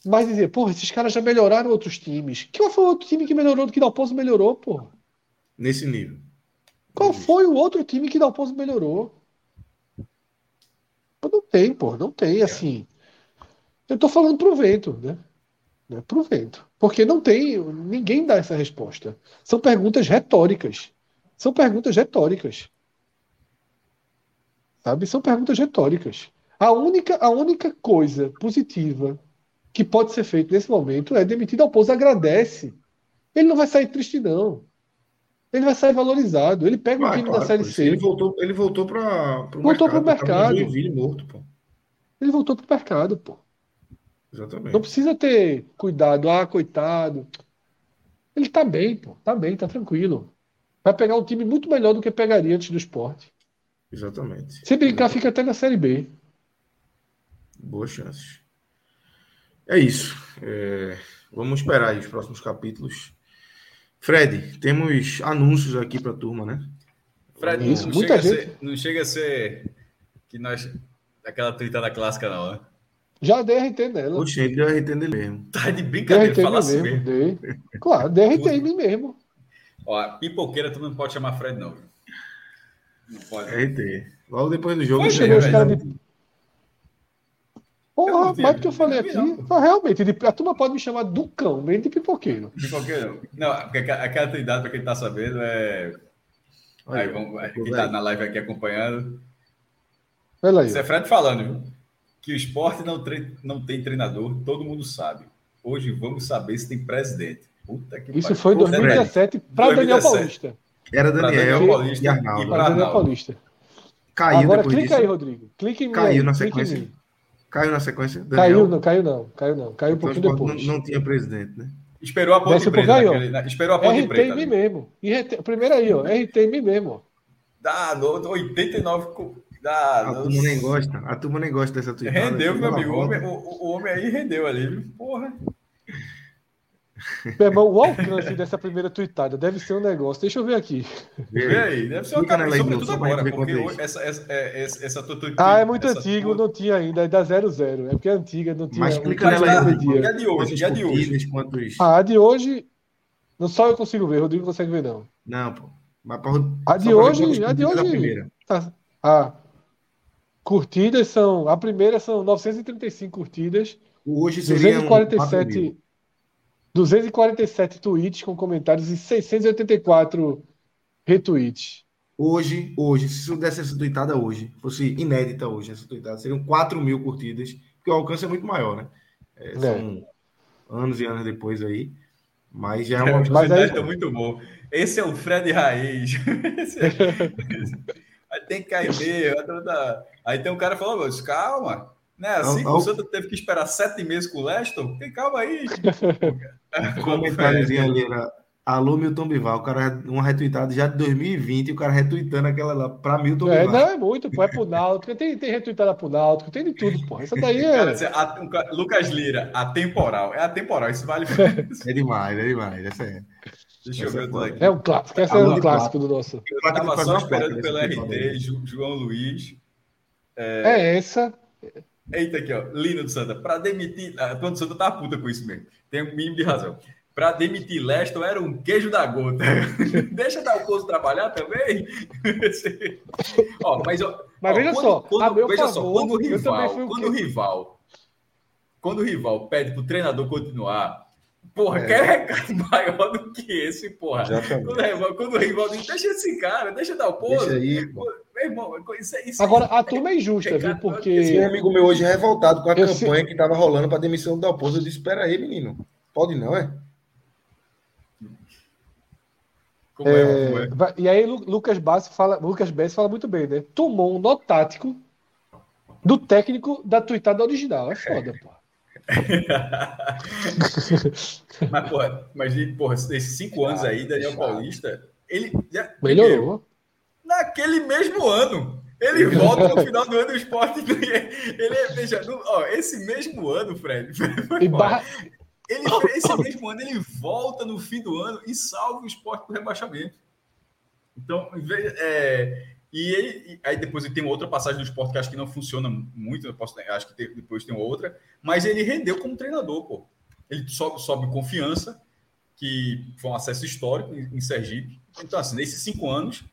Mas dizer, pô, esses caras já melhoraram outros times. Qual foi o outro time que melhorou do que Dalpozo melhorou, pô? Nesse nível. Qual foi o outro time que Dalpozo melhorou? Não tem, pô, não tem, assim. Eu tô falando pro vento, né? né? Pro vento. Porque não tem, ninguém dá essa resposta. São perguntas retóricas. São perguntas retóricas. Sabe? São perguntas retóricas. A única, a única coisa positiva que pode ser feita nesse momento é demitir Dalpozo. Agradece. Ele não vai sair triste, não. Ele vai sair valorizado. Ele pega o time claro, da Série C. Ele voltou, ele voltou para o voltou mercado. Mercado. morto, pô. Ele voltou para o mercado, pô. Exatamente. Não precisa ter cuidado. Ah, coitado. Ele tá bem, pô. Tá bem, tá tranquilo. Vai pegar um time muito melhor do que pegaria antes do esporte. Exatamente. Se brincar, Exatamente. fica até na Série B. Boas chances. É isso. É... Vamos esperar aí os próximos capítulos. Fred, temos anúncios aqui para a turma, né? Fred, Isso, não, muita chega gente... ser, não chega a ser que nós. aquela tweetada clássica, não, né? Já dei RT nela. Oxe, deu RT nele mesmo. Tá de brincadeira, fala assim mesmo. Dei. Claro, dei RT em mim mesmo. Ó, pipoqueira tu não pode chamar Fred, não. Não pode. RT. Logo depois do jogo. Foi, chegou os caras de... Porra, mais do que eu falei aqui, não. realmente, a turma pode me chamar do cão, nem de pipoqueiro. Pipoqueiro? Não, porque aquela tua idade, para quem tá sabendo, é. Aí, vamos, quem tá na live aqui acompanhando. Olha aí. Isso é Fred falando, viu? Que o esporte não, tre... não tem treinador, todo mundo sabe. Hoje vamos saber se tem presidente. Puta que Isso foi em 2017 para Daniel Paulista. Era Daniel, Daniel Paulista e Arnaldo. e Para Daniel. Paulista. Caiu Agora clica disso. aí, Rodrigo. Clica em mim. Caiu aí, na sequência? Caiu na sequência. Daniel. Caiu, não, caiu não. Caiu não. Caiu um Então, pouquinho Sport depois. não, não tinha presidente, né? Esperou a ponte preta. Naquele- na- Esperou a ponte RT preta. em mim ali. mesmo. RT, primeiro aí, ó. RT em mim mesmo. ó. Dá, no, 89. co- Dá, A turma nem gosta. A turma nem gosta dessa tweetada. Rendeu, meu amigo. O homem, o, o homem aí rendeu ali. Porra. Meu irmão, o alcance dessa primeira tweetada deve ser um negócio. Deixa eu ver aqui. Vê aí. Deve ser uma aí, sobretudo agora. Porque quanto é hoje- essa, essa, é- essa, essa tua Ah, é muito antigo, tua- não tinha ainda. É da 00. É porque é antiga, não tinha. Mas clica nela aí, a de hoje? A de hoje? Ah, a de hoje. Não só eu consigo ver, Rodrigo não consegue ver, não. Não, pô. Mas pra... A de hoje- a de hoje-. Tá. Ah. Curtidas são. A primeira são 935 curtidas, Hoje seria um 4 mil. 247, 247 tweets com comentários e 684 retweets. Hoje, hoje, se eu desse essa tweetada hoje, fosse inédita hoje, essa tweetada, seriam 4 mil curtidas, porque o alcance é muito maior, né? É, É. são anos e anos depois aí. Mas já é uma. Os Mas aí- estão muito bom. Esse é o Fred Raiz. [laughs] Esse é- Aí tem que cair meio. Aí tem um cara falando, "Mas calma. Né? Assim que Ao- o Santa teve que esperar sete meses com o Leston, tem calma aí. [laughs] Comentáriozinho ali era Alô Milton Bival, o cara, uma retweetada já de 2020, e o cara retweetando aquela lá pra Milton É, Bival. não, é muito, pô. É pro Náutico. Tem, tem retweetada pro Náutico, tem de tudo, pô. Essa daí Cara, é. assim, a- um ca- Lucas Lira, atemporal. É atemporal, isso vale. [laughs] É demais, é demais. Essa é. Deixa eu ver é. É um clássico. Essa é um clássico do nosso. Eu tava só esperando tipo RT, João Luiz. É essa. Eita, aqui, ó. Lino do Santa. Para demitir. A turma do Santa tá puta com isso mesmo. Tem um mínimo de razão. Para demitir Leston era um queijo da gota. [laughs] Deixa dar o curso trabalhar também. [laughs] ó, mas, ó, Mas ó, veja quando- só, quando- a meu veja favor, só, quando o rival, um quando o rival, quando o rival pede pro treinador continuar, porra, É. quer recado maior do que esse, porra. Exatamente. Quando o rival, quando o rival diz, deixa esse cara, deixa dar o Deixa pouso. aí. pô. Meu irmão, isso, é- isso Agora, a turma é injusta, viu? Esse Porque. amigo meu hoje é revoltado com a Eu campanha que tava rolando pra demissão do Dalpozo. Eu disse: Espera aí, menino. Pode não, é? Como é, como é? E aí, Lu- Lucas Bassi fala, Lucas Bessi fala muito bem, né? Tomou um nó tático do técnico da tuitada original. É foda, pô. [laughs] Mas, porra, mas, porra, esses cinco anos aí, Daniel Paulista, ele. já- Melhorou. Naquele mesmo ano. Ele volta no final do ano do esporte. Ele é, veja, no- ó, esse mesmo ano, Fred. [laughs] foi foda. barra... Ele, esse mesmo ano, ele volta no fim do ano e salva o esporte do rebaixamento. Então, é, e ele, aí depois ele tem outra passagem do esporte que acho que não funciona muito, eu posso, acho que tem- depois tem outra, mas ele rendeu como treinador, pô. Ele sobe, sobe confiança, que foi um acesso histórico em, em Sergipe. Então, assim, nesses cinco anos,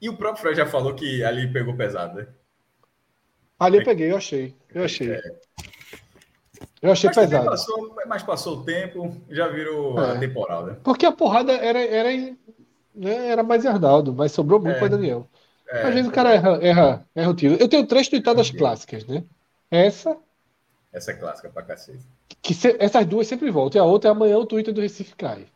e o próprio Fred já falou que ali pegou pesado, né? Ali eu peguei, eu achei. Eu achei. Eu achei Mas, pesado. passou, mas passou o tempo, já virou É. a temporal, né? Porque a porrada era, era, né, era mais Arnaldo, mas sobrou muito É. para Daniel. É, Às vezes o cara erra, erra, erra o tiro. Eu tenho três tuitadas clássicas, né? Essa, Essa é clássica pra cacete. que se- essas duas sempre voltam. E a outra é amanhã o Twitter do Recife cai.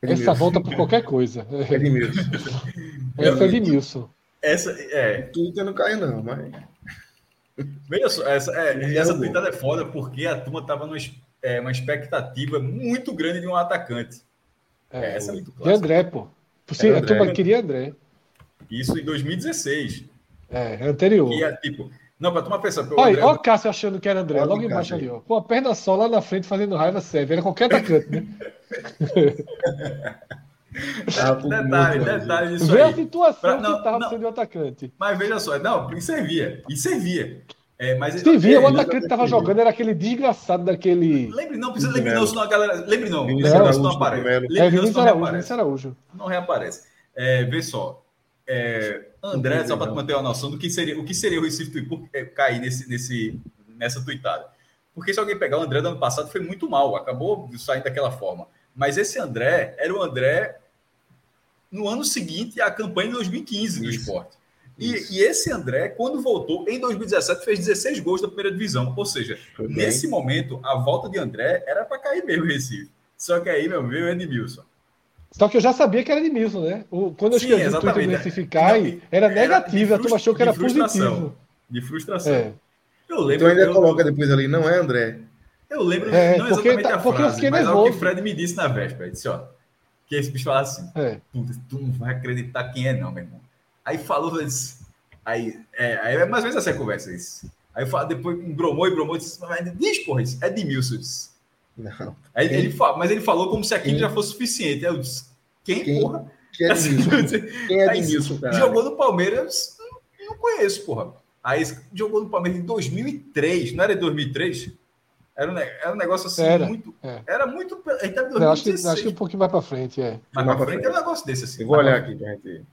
Essa volta por qualquer coisa. Edmilson. [laughs] Essa é de Nilson. Essa, é, Twitter não caiu, não, mas. veja só, essa, é, essa é o tweetada é foda porque a turma tava numa é, uma expectativa muito grande de um atacante. É, essa é muito De clássica. André, pô. Você, Era a turma André. queria André. Isso em 2016. É, é anterior. Que é tipo. Não, pra turma pensar. o Olha, André- olha o Cássio achando que era André, Olha o logo embaixo ali, ó. Com a perna só lá na frente fazendo raiva serve. Era qualquer atacante, né? [laughs] Detalhe, detalhe disso Vê a aí. situação Pra- não, que tava não. sendo o atacante. Mas veja só, não, e servia. E servia. É, mas Se via, o atacante que tava jogando era aquele desgraçado daquele. Lembre não, precisa lembre não, senão a galera. Lembre não, lembre Vinícius não, Araújo, não aparece. Lembre É não, senão não Araújo. Não reaparece. É, vê só. É, André, só para manter uma noção do que seria o que seria o Recife é, cair nesse, nesse, nessa tuitada. Porque se alguém pegar o André do ano passado, foi muito mal, acabou saindo daquela forma. Mas esse André era o André no ano seguinte à campanha de 2015 do esporte. E, e esse André, quando voltou em 2017, fez 16 gols da primeira divisão. Ou seja, Foi bem. nesse momento, a volta de André era para cair mesmo o Recife. Só que aí, meu, veio o Edmilson. Só que eu já sabia que era Edmilson, né? O, quando eu Sim, escrevi o Twitter do e- era era negativo, a turma achou que era frustra- de frustração. positivo. De frustração. É. Eu lembro. Então ainda eu, coloca depois ali, não é André? eu lembro É, não porque exatamente tá- a porque eu frase, fiquei mas é o que Fred me disse na véspera. Ele disse, ó, que esse bicho fala assim, É. Puta, tu não vai acreditar quem é, não, meu irmão. Aí falou, disse, aí, é, aí é mais ou menos assim a conversa, isso. Aí fala, depois embromou e bromou, disse, mas diz, porra, isso é eu disse. Não. Aí Quem? ele fala, mas ele falou como se aquilo Quem? já fosse suficiente. Aí eu disse, quem, Quem? porra? Que é Edmilson? Quem é Edmilson, [laughs] cara? Jogou no Palmeiras, não, não conheço, porra. Aí jogou no Palmeiras em 2003, não era em 2003? Era um, era um negócio assim, Era, muito. é. Era muito. A gente tá em Não, acho, que, 2016. acho que um pouquinho mais pra frente, é. Mas Mais pra pra frente frente. é um negócio desse assim. Eu vou olhar aqui pra gente.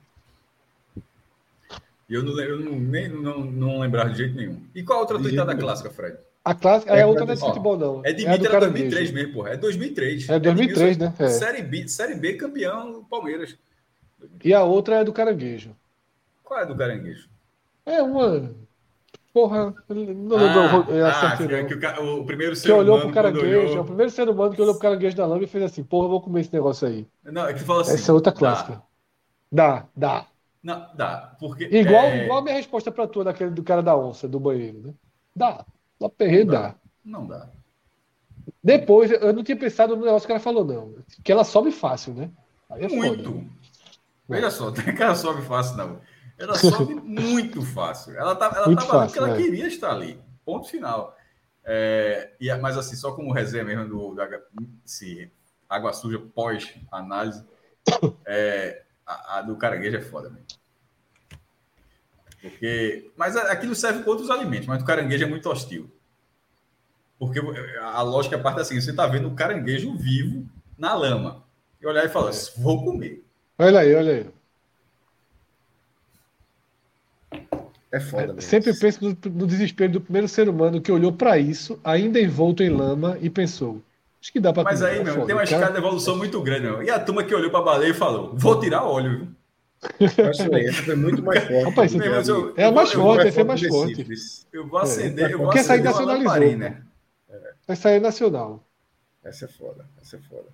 E eu, não, eu não, nem, não, não lembrava de jeito nenhum. E qual a outra tuitada clássica, Fred? A clássica É, é, outra não é de futebol, não. É de Mitra era Caranguejo. 2003 mesmo, porra. É 2003. É 2003, né? É. Série, B, Série B campeão Palmeiras. E a outra é do Caranguejo. Qual é do Caranguejo? É uma. Porra, não lembro é, ah, que- não. que o, o primeiro Que ser olhou humano pro caranguejo, olhou- é o primeiro ser humano que olhou pro caranguejo da lama e fez assim, porra, eu vou comer esse negócio aí. Não, é que fala assim. Essa é outra dá. clássica. Dá, dá. Não, dá. Porque. Igual, é, igual a minha resposta pra tua daquele do cara da onça, do banheiro, né? Dá. Lá perreio Não dá. dá. Não dá. Depois, eu não tinha pensado no negócio que ela falou, não. Que ela sobe fácil, né? É muito. foda. Veja só, não é que ela sobe fácil, não. Ela sobe muito fácil. Ela tá, ela Muito tava ali porque ela é. queria estar ali. Ponto final. É, e, mas assim, só como resenha mesmo do, da, se água suja pós-análise, é, a, a do caranguejo é foda mesmo. Porque, mas a- aquilo serve para outros alimentos, mas o caranguejo é muito hostil. Porque a lógica parte assim, você está vendo o caranguejo vivo na lama. E olhar e falar, vou comer. Olha aí, olha aí. É foda mesmo. Sempre penso no, no desespero do primeiro ser humano que olhou pra isso, ainda envolto em lama, e pensou: acho que dá pra Mas aí, É meu, foda. tem uma escada de evolução [laughs] muito grande, meu. E a turma que olhou para a baleia e falou: vou tirar óleo, viu? Essa foi muito mais forte. Rapaz, Meu, mas eu- É a mais eu- eu- forte, Muito essa é mais do forte. Recife. Eu vou acender, eu vou Porque essa aí acender nacionalizou, lamparina. Essa aí é nacional. Essa é foda, essa é foda.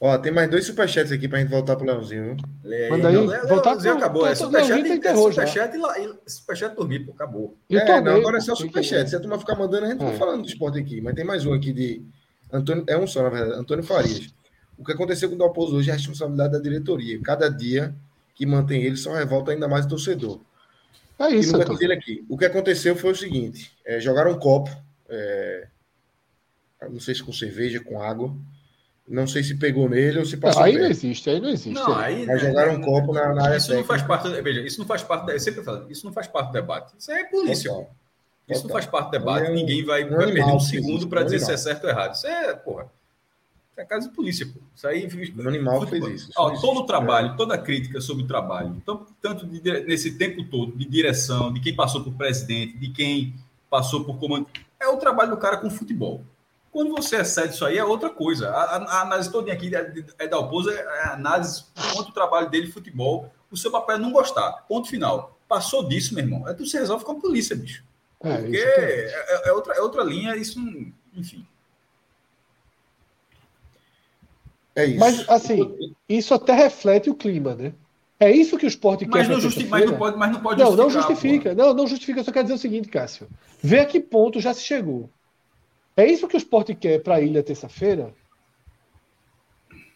Ó, tem mais dois superchats aqui pra gente voltar pro Leozinho. Lê Manda aí, Léo, voltar Léozinho pro- acabou. É tô- tô- superchat, Leozinho é já. superchat e e superchat dormir, pô, acabou. Eu é, também, não, agora é só superchat. Se a turma ficar mandando, a gente É. vai falando do esporte aqui. Mas tem mais um aqui de. Antônio, é um só, na verdade. Antônio Farias. O que aconteceu com o Dalpozo hoje é responsabilidade da diretoria. Cada dia que mantém ele só revolta ainda mais o torcedor. É E isso, Antônio. dele aqui. O que aconteceu foi o seguinte: é, jogaram um copo, é, não sei se com cerveja, com água. Não sei se pegou nele ou se passou. Aí não perto. existe, aí não existe. Não, é. aí. Mas né, jogaram um né, copo na, na área Isso não faz técnica. parte. Veja, isso não faz parte. da- Eu sempre falo, isso não faz parte do debate. Isso aí é polícia, Total. pô. Isso não faz parte do debate. É um- Ninguém vai, um vai perder um segundo para dizer se é certo ou errado. Isso é, porra. Isso é caso de polícia, pô. Isso aí. Um animal fez isso. Isso Ó, não todo o trabalho, toda a crítica sobre o trabalho, tanto, tanto de nesse tempo todo, de direção, de quem passou por presidente, de quem passou por comando, é o trabalho do cara com futebol. Quando você excede isso aí, é outra coisa. A, a- a análise toda aqui é, é da Oposa, é a análise quanto o trabalho dele, futebol, o seu papel é não gostar. Ponto final. Passou disso, meu irmão. É tu se resolve com a polícia, bicho. É, Porque isso também. é, é outra, é outra linha, isso não. Enfim. É isso. Mas, assim, isso até reflete o clima, né? É isso que o esporte quer. Mas pra não, justi mas não pode, mas não pode Não, não justifica. Não, não justifica. Eu só quero dizer o seguinte, Cássio. Vê a que ponto já se chegou. É isso que o esporte quer para a ilha terça-feira?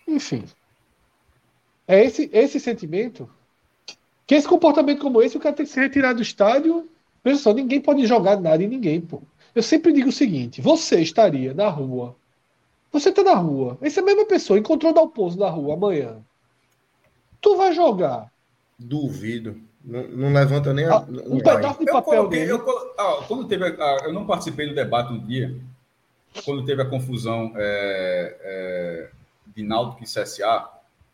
Enfim. É esse, esse sentimento. Que esse comportamento como esse, o cara tem que se retirar do estádio. Veja só, ninguém pode jogar nada em ninguém, pô. Eu sempre digo o seguinte: você estaria na rua. Você tá na rua. Essa mesma pessoa encontrou Dalpozo na rua amanhã. Tu vai jogar Duvido. Não, não levanta nem a. Ah, um pedaço de Eu papel coloquei, dele. eu, colo- ah, quando teve a- eu não participei do debate um dia, quando teve a confusão é, é, de Náutico e CSA,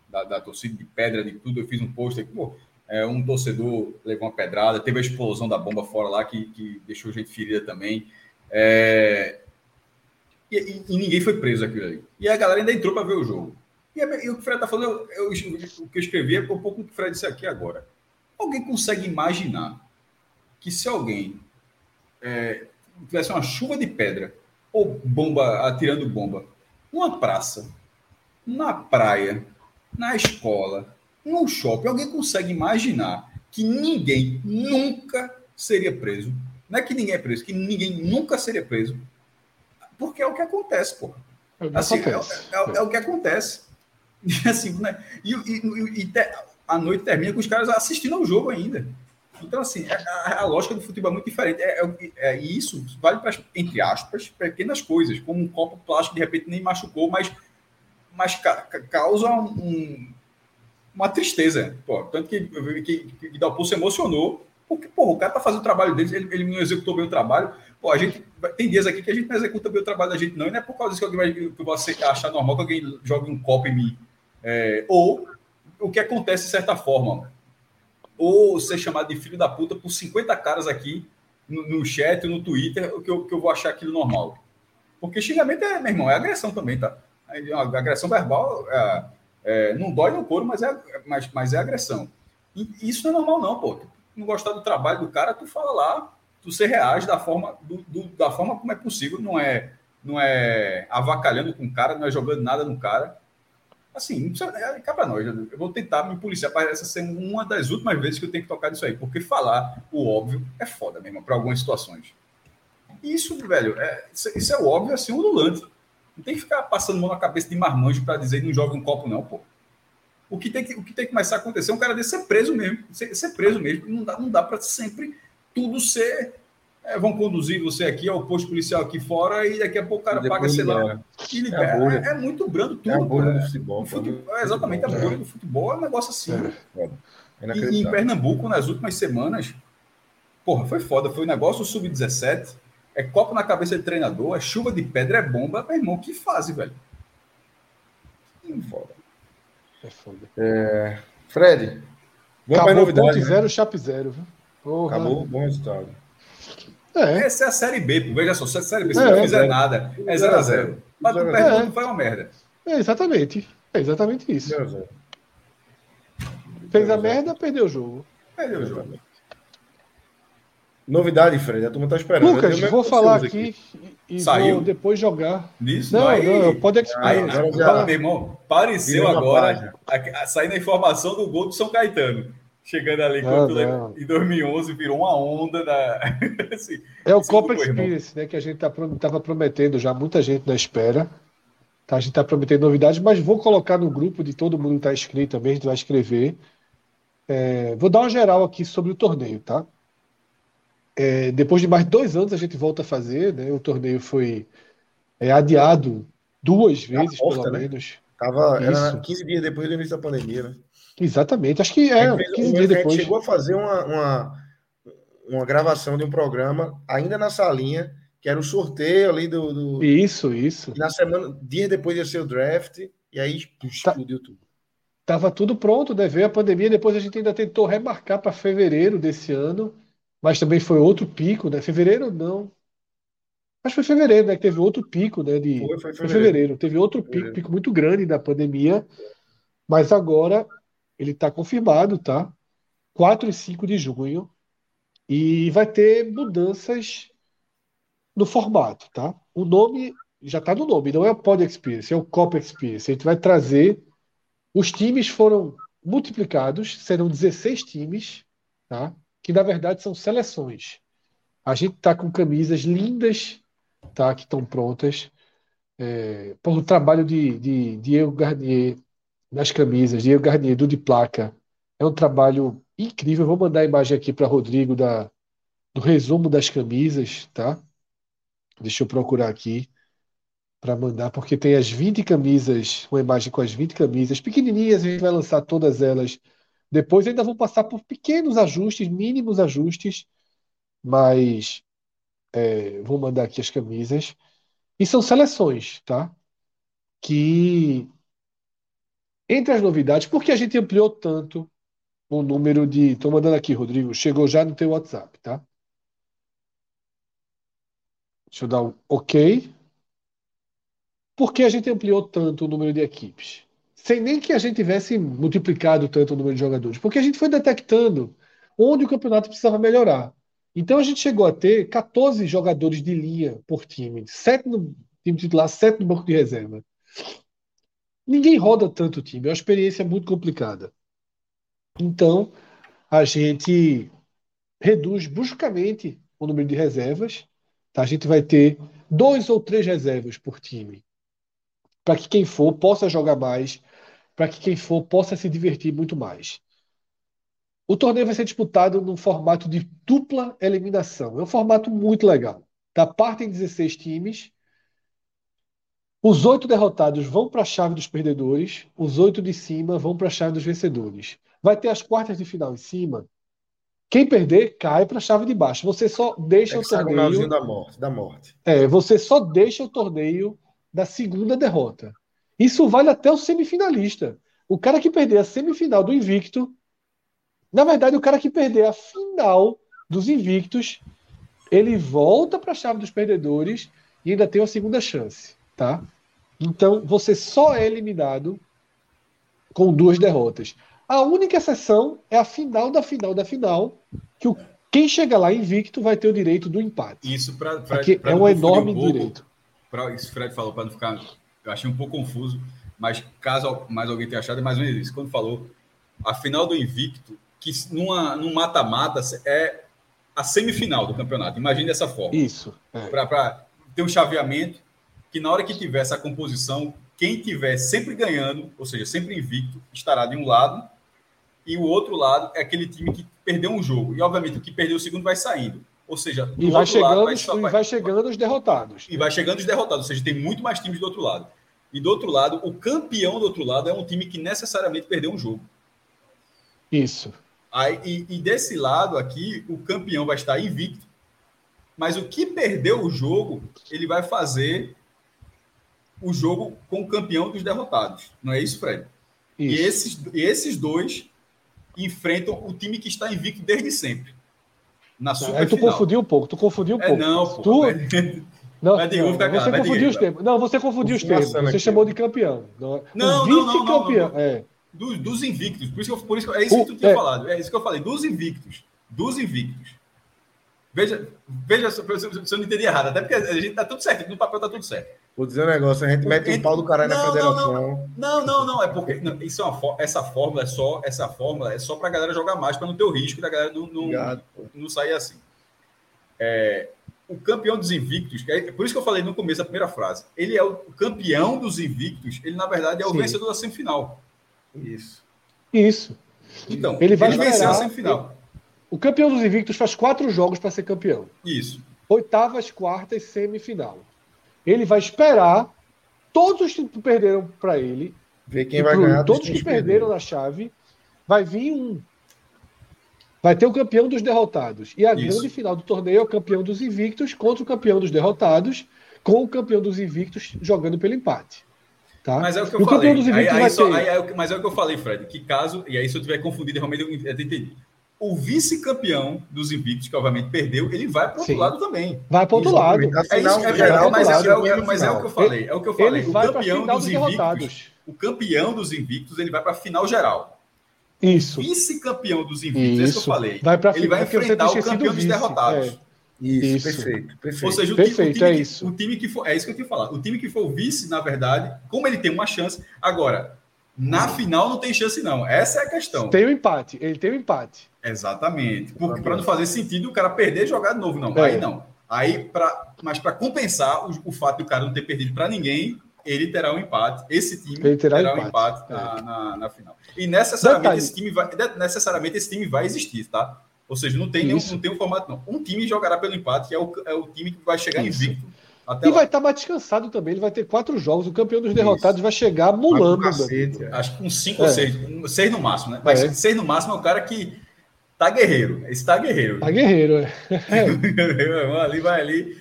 da, da torcida de pedra, de tudo, eu fiz um post aqui, pô, é, um torcedor levou uma pedrada, teve a explosão da bomba fora lá, que, que deixou gente ferida também. É, e, e- e ninguém foi preso aquilo ali. E a galera ainda entrou para ver o jogo. E, é- e o que o Fred está falando, eu, eu- o que eu escrevi é um pouco o que o Fred disse aqui agora. Alguém consegue imaginar que se alguém é, tivesse uma chuva de pedra ou bomba atirando bomba numa praça, na praia, na escola, no shopping, alguém consegue imaginar que ninguém nunca seria preso? Não é que ninguém é preso, que ninguém nunca seria preso. Porque é o que acontece, pô. É o que, assim, acontece. É, é, é, o que acontece. [laughs] E, assim, né? e, e, e te, a noite termina com os caras assistindo ao jogo ainda. Então, assim, é, a, a, lógica do futebol é muito diferente. É, é, é isso vale para, entre aspas, pequenas coisas, como um copo plástico de repente nem machucou, mas, mas ca, causa um, uma tristeza. Pô, tanto que, que, que, que Dalpo se emocionou, porque pô, o cara tá fazendo o trabalho dele, ele, ele não executou bem o trabalho. Pô, a gente tem dias aqui que a gente não executa bem o trabalho da gente, não, e não é por causa disso que, alguém vai, que você achar normal que alguém jogue um copo em mim. É, ou o que acontece de certa forma ou ser chamado de filho da puta por 50 caras aqui no, no chat, no Twitter, que eu, que eu vou achar aquilo normal. Porque xingamento é, meu irmão, é agressão também, tá? A agressão verbal é, é, não dói no couro, mas é, mas, mas é agressão. E isso não é normal, não, pô. Não gostar do trabalho do cara, tu fala lá, tu se reage da forma, do, do, da forma como é possível, não é, não é avacalhando com o cara, não é jogando nada no cara assim, é, cá para nós. Eu vou tentar me policiar para essa ser uma das últimas vezes que eu tenho que tocar nisso aí, porque falar o óbvio é foda mesmo, para algumas situações. Isso, velho, é, isso é o óbvio assim, ondulante. Não tem que ficar passando mão na cabeça de marmanjo para dizer não joga um copo, não, pô. O que, tem que, o que tem que começar a acontecer é um cara desse ser preso mesmo. Ser, ser preso mesmo. Não dá, não dá para sempre tudo ser é, vão conduzir você aqui ao posto policial aqui fora e daqui a pouco o cara paga, sei lá. E libera. É, é, é, muito brando tudo. É a bolha do futebol. futebol é exatamente, a bolha do futebol é um negócio assim. É. E em Pernambuco, nas últimas semanas, porra, foi foda. Foi um negócio sub-17. É copo na cabeça de treinador, é chuva de pedra, é bomba. Meu irmão, que fase, velho. Hum, foda. É foda. É... Fred, vamos Acabou novidade. Ponto né? zero, chape zero. Porra. Acabou, bom resultado. É. Essa é a Série B, pô. veja só, se a Série B, se é, não fizer é. nada, é 0x0. Mas o Pernambuco foi uma merda. É exatamente. É exatamente isso. Fez a merda, perdeu o jogo. Perdeu o jogo. Novidade, Fred, a turma tá esperando. Lucas, vou falar aqui, e Saiu? vou depois jogar. Isso, não, aí, não, pode aí, agora, Meu irmão, pareceu agora a, a, saindo a informação do gol do São Caetano chegando ali não, em 2011 virou uma onda da [laughs] assim, é o Copa Experience né que a gente estava tá, prometendo já muita gente na espera tá? a gente está prometendo novidades mas vou colocar no grupo de todo mundo que está inscrito também a gente vai escrever. É, vou dar uma geral aqui sobre o torneio tá? É, depois de mais de dois anos a gente volta a fazer né? O torneio foi é, adiado duas vezes porta, pelo né? menos. Tava, era 15 dias depois do início da pandemia né Exatamente, acho que é. 15 dias depois. chegou a fazer uma, uma, uma, gravação de um programa, ainda na salinha, que era o sorteio ali do. do... Isso, isso. E na semana, dias depois ia ser o draft, e aí tá. explodiu tá, tudo. Tava tudo pronto, né? Veio a pandemia, depois a gente ainda tentou remarcar para fevereiro desse ano, mas também foi outro pico, né? Fevereiro não. Acho que foi fevereiro, né? Que teve outro pico, né? De... Foi, foi fevereiro. Foi fevereiro. Teve outro pico, pico muito grande da pandemia. Mas agora ele está confirmado, tá? 4 e 5 de junho. E vai ter mudanças no formato, tá? O nome já está no nome, não é o Pod Experience, é o Cop Experience. A gente vai trazer. Os times foram multiplicados, serão 16 times, tá? Que na verdade são seleções. A gente está com camisas lindas, tá? Que estão prontas. É, por trabalho de, de Diego Garnier, nas camisas, Diego Garnier, do de placa. É um trabalho incrível. vou mandar a imagem aqui para Rodrigo da, do resumo das camisas, tá? Deixa eu procurar aqui para mandar, porque tem as 20 camisas, uma imagem com as 20 camisas, pequenininhas, a gente vai lançar todas elas. Depois ainda vão passar por pequenos ajustes, mínimos ajustes, mas é, vou mandar aqui as camisas. E são seleções, tá? Que entre as novidades, por que a gente ampliou tanto o número de. Estou mandando aqui, Rodrigo. Chegou já no teu WhatsApp, tá? Deixa eu dar um OK. Por que a gente ampliou tanto o número de equipes? Sem nem que a gente tivesse multiplicado tanto o número de jogadores. Porque a gente foi detectando onde o campeonato precisava melhorar. Então a gente chegou a ter 14 jogadores de linha por time. 7 no time titular, 7 no banco de reserva. Ninguém roda tanto time, é uma experiência muito complicada. Então, a gente reduz bruscamente o número de reservas. Tá? A gente vai ter dois ou três reservas por time, para que quem for possa jogar mais, para que quem for possa se divertir muito mais. O torneio vai ser disputado num formato de dupla eliminação. É um formato muito legal. Da parte em 16 times. Os oito derrotados vão para a chave dos perdedores, os oito de cima vão para a chave dos vencedores. Vai ter as quartas de final em cima. Quem perder cai para a chave de baixo. Você só deixa o torneio da morte, da morte. É, você só deixa o torneio da segunda derrota. Isso vale até o semifinalista. O cara que perder a semifinal do invicto na verdade, o cara que perder a final dos invictos, ele volta para a chave dos perdedores e ainda tem uma segunda chance, tá? Então, você só é eliminado com duas derrotas. A única exceção é a final da final da final, que o, quem chega lá invicto vai ter o direito do empate. Isso para é um enorme um direito. Pra, isso Fred falou para não ficar, eu achei um pouco confuso, mas caso mais alguém tenha achado, é mais ou menos isso. Quando falou a final do invicto que numa, num mata-mata é a semifinal do campeonato. Imagine dessa forma. Isso. É. Para ter um chaveamento que na hora que tiver essa composição, quem tiver sempre ganhando, ou seja, sempre invicto, estará de um lado, e o outro lado é aquele time que perdeu um jogo. E, obviamente, o que perdeu o segundo vai saindo. Ou seja, e vai chegando, vai, só, vai, vai chegando os derrotados. E vai chegando os derrotados, ou seja, tem muito mais times do outro lado. E do outro lado, o campeão do outro lado é um time que necessariamente perdeu um jogo. Isso. Aí, e, e, desse lado aqui, o campeão vai estar invicto, mas o que perdeu o jogo, ele vai fazer o jogo com o campeão dos derrotados. Não é isso, Fred? Isso. E esses, esses dois enfrentam o time que está invicto desde sempre. Na Aí tu confundiu um pouco, tu confundiu um é, pouco. Não, tu... [laughs] Não, não, não você confundiu os termos. Não, você confundiu os termos. Você aqui. chamou de campeão. Não, não, não, não, não, não. É. Dos, dos invictos. Por isso, que eu, por isso que, é isso que tu tinha é. falado. É isso que eu falei. Dos invictos. Dos invictos. Veja, veja se eu não entendi errado. Até porque a gente tá tudo certo. No papel tá tudo certo. Vou dizer um negócio. A gente mete um pau do caralho não, na federação. Não, não, não. não, É porque não, isso é uma, essa fórmula é só essa fórmula é só pra galera jogar mais, para não ter o risco da galera não, não, Obrigado, não sair assim. É, o campeão dos invictos, é por isso que eu falei no começo da primeira frase, ele é o campeão dos invictos, ele na verdade é o Sim. vencedor da semifinal. Isso. Isso. Então, ele vai ele venceu a semifinal. O campeão dos invictos faz quatro jogos para ser campeão. Isso. Oitavas, quartas, semifinal. Ele vai esperar todos os que perderam para ele. Ver quem vai ganhar. Todos que perderam na chave. Vai vir um. Vai ter o campeão dos derrotados. E a Isso. grande final do torneio é o campeão dos invictos contra o campeão dos derrotados, com o campeão dos invictos jogando pelo empate. Tá? Mas é o que eu falei. Aí, aí, só, aí, aí, mas é o que eu falei, Fred, que caso, e aí se eu tiver confundido, realmente eu entendi. O vice-campeão dos invictos, que obviamente perdeu, ele vai para o outro lado também. Vai para o outro lado. É isso, é verdade, mas, é, é, mas é, o que eu falei. É o que eu falei. Ele o campeão dos invictos. O campeão dos invictos, ele vai para a final geral. Isso. O vice-campeão dos invictos, isso. é isso que eu falei. Vai pra, ele vai enfrentar o campeão dos derrotados. É. Isso, isso, perfeito, perfeito. Ou seja, o, perfeito, time, o, time é que, isso. o time que for. É isso que eu tinha falado. O time que for vice, na verdade, como ele tem uma chance. Agora, na final não tem chance, não. Essa é a questão. Tem o um empate. Ele tem o um empate. Exatamente. Porque para não fazer sentido o cara perder e jogar de novo, não. É. Aí não. Aí, pra, mas para compensar o, o fato do cara não ter perdido para ninguém, ele terá um empate. Esse time ele terá, terá um empate, empate é. na, na, na, final. E necessariamente esse, time vai, necessariamente esse time vai existir, tá? Ou seja, não tem, nenhum, não tem um formato, não. Um time jogará pelo empate, que é o, é o time que vai chegar Isso. invicto. E lá. vai estar mais descansado também. Ele vai ter quatro jogos. O campeão dos derrotados Isso. vai chegar mulando. Cacete, é. Acho que uns cinco é. ou seis. Seis no máximo, né? Mas é. seis no máximo é o cara que tá guerreiro. Esse tá guerreiro. Tá guerreiro, é. [laughs] ali vai ali.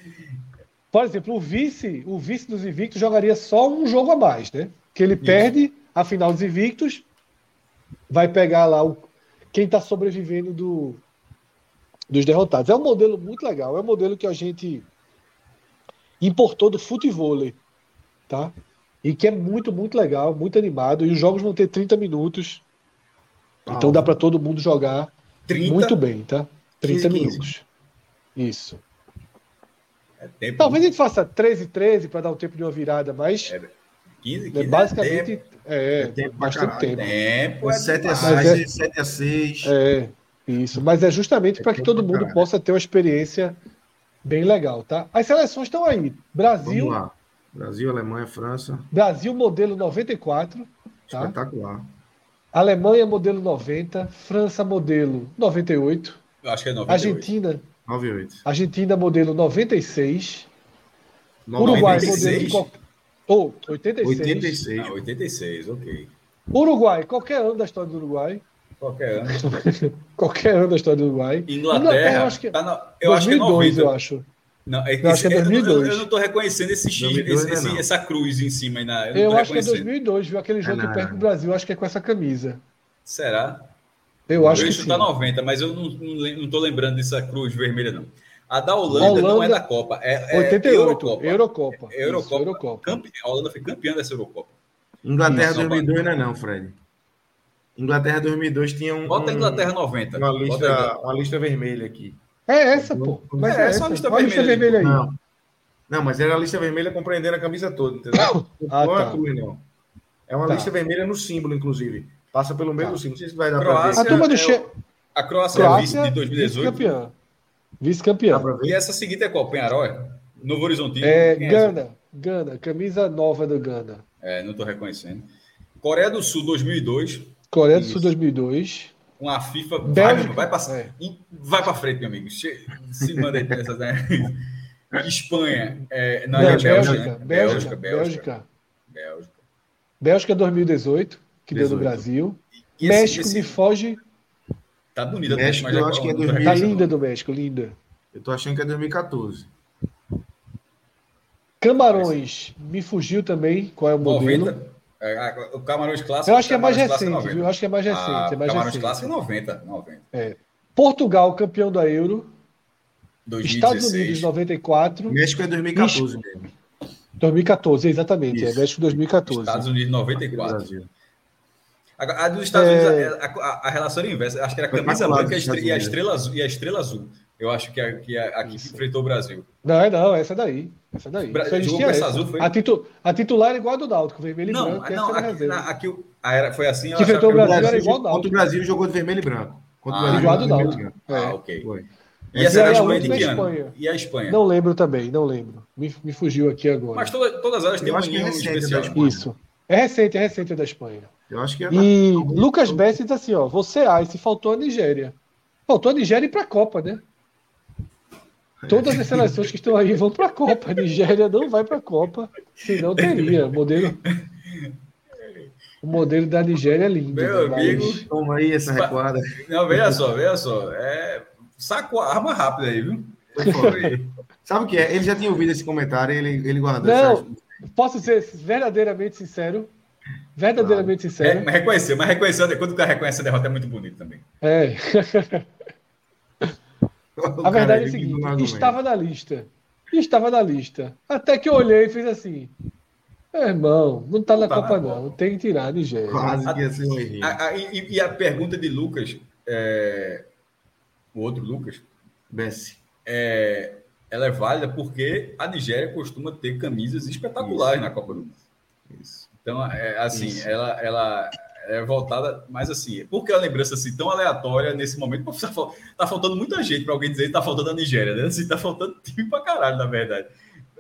Por exemplo, o vice, o vice dos invictos jogaria só um jogo a mais, né? Que ele Isso. perde a final dos invictos, vai pegar lá o, quem está sobrevivendo do, dos derrotados. É um modelo muito legal, é um modelo que a gente importou do futebol, tá? E que é muito, muito legal, muito animado. E os jogos vão ter 30 minutos. Então dá para todo mundo jogar 30? muito bem, tá? 30 15, minutos. Isso. É tempo... Talvez a gente faça 13 13 para dar um tempo de uma virada, mas. É 15, 15 basicamente. É É, É tempo bastante tempo. Tempo é 7 a demais. 6, é- 7 a 6. É, isso. Mas é justamente É para que tempo todo mundo caralho. possa ter uma experiência bem legal, tá? As seleções estão aí. Vamos Brasil, lá. Brasil, Alemanha, França. Brasil modelo 94, tá? Espetacular. Alemanha modelo 90, França modelo 98, Eu acho que é 98. Argentina, 9-8. Argentina modelo 96, Uruguai 96? modelo de ou 86. 86. Ah, 86, ok. Uruguai, qualquer ano da história do Uruguai, Qualquer ano. [laughs] qualquer ano da história do Uruguai. Inglaterra, eu acho que tá na- eu acho que é 2002, 90. eu acho. Não, é Eu acho que é esse- eu não- 2002. Eu, não tô reconhecendo esse X, 2002 esse- é esse- essa cruz em cima aí na. Eu, Eu acho que é reconhecendo. 2002, viu aquele jogo não, que perde não. pro Brasil, acho que é com essa camisa. Será? Eu acho eu que sim. chutar 90, mas eu não, não, lem- não tô lembrando dessa cruz vermelha, não. A da Holanda, não é Holanda, da Copa, é, é 88, Eurocopa. Eurocopa. É Eurocopa. Isso, Eurocopa. Campe- A Holanda foi campeã dessa Eurocopa. Inglaterra Isso, 2002 não é não, Fred. Inglaterra 2002 tinha um, Bota a um- Inglaterra 90. uma, a lista, uma lista vermelha aqui. É essa, pô. Mas É, é, essa essa. lista a lista vermelha vermelha aí. Não. Não, mas era a lista vermelha compreendendo a camisa toda, entendeu? Ah, não é tá. cruz, não. É uma Tá. lista vermelha no símbolo, inclusive. Passa pelo meio Tá. do símbolo. Não sei se vai dar Croácia, A pra ver. turma do é Che... A Croácia, é vice Croácia, de 2018. vice-campeã. Dá Vice-campeã. pra ver? E essa seguinte é qual? Penharol? é? Novo Horizontino? É, essa? Gana. Gana. Camisa nova do Gana. É, não tô reconhecendo. Coreia do Sul 2002. Coreia do. Sul 2002. Com a FIFA. Bélgica. Vai, vai, pra, É. vai pra frente, meu amigo. Che- Se manda aí nessa. Né? [laughs] Espanha. É, não, Não, é Bélgica, Bélgica, Bélgica, né? Bélgica, Bélgica. Bélgica. Bélgica 2018, que deu no 18. Brasil. E esse- México esse- me foge. Tá bonita, México, mas eu já- acho que é não tô 2000. Tá linda do México, linda. Eu tô achando que é 2014. Camarões me fugiu também. Qual é o modelo? 90. É, a- o Camarões Clássico. Eu acho que é mais recente, 90. viu? Eu acho que é mais recente. Ah, é mais Camarões recente. Clássico é 90. 90. Portugal, campeão da Euro. 2016. Estados Unidos, 94. México é 2014 mesmo. 2014, exatamente. É Isso. México 2014. Estados Unidos, 94. Brasil. A, a dos Estados É. Unidos, a, a- a relação era inversa. Acho que era a camisa branca e a estrela azul. E a estrela azul. Eu acho que a, que a, a que Isso. enfrentou o Brasil. Não, é não, essa daí. Essa daí. Bra- com essa azul, foi? A, titu- a titular era igual a do Náutico, vermelho e Não, branco. não, essa era a aqui, na- aqui a era, foi assim. Que enfrentou o que era Brasil, era Brasil, igual ao contra o Brasil jogou de vermelho e branco. Contra o Ah, Brasil igual jogou do de vermelho Náutico. e branco. Ah, É. ok. Foi. E essa E era a Espanha de que ano? Espanha. E a Espanha? Não lembro também, não lembro. Me, me fugiu aqui agora. Mas toda- todas elas têm um que é especial. Isso. É recente, é recente da Espanha. Eu acho que é E da- Lucas Bessi diz assim, ó, você se faltou a Nigéria. Faltou a Nigéria para a Copa, né? Todas as seleções que estão aí vão para a Copa. A Nigéria não vai para a Copa, senão teria. O modelo, o modelo da Nigéria é lindo. Meu né? amigo. Mas- Toma aí essa recuada. Não, veja só, veja só. É... Saco a arma rápida aí, viu? Sabe o que é? Ele já tinha ouvido esse comentário e ele, ele guardou. Não, essa- posso ser verdadeiramente sincero? Verdadeiramente É, sincero. mas reconhecer, mas reconhecer, quando o cara reconhece a derrota é muito bonito também. É. [laughs] A verdade é o vive seguinte, estava na lista. Estava na lista. Até que eu olhei e fiz assim. Meu irmão, não tá na Tá na Copa, Copa. não. Tem que tirar a Nigéria. Quase que ia ser um. A- a- e, e a pergunta de Lucas, é, o outro Lucas, Bessi. é, ela é válida porque a Nigéria costuma ter camisas espetaculares na Copa do Mundo. Isso. Então, é, assim, Isso. ela, ela é voltada, mas assim, por que a lembrança assim tão aleatória nesse momento? Porque tá, tá faltando muita gente para alguém dizer que tá faltando a Nigéria, né? Assim, tá faltando time pra caralho, na verdade.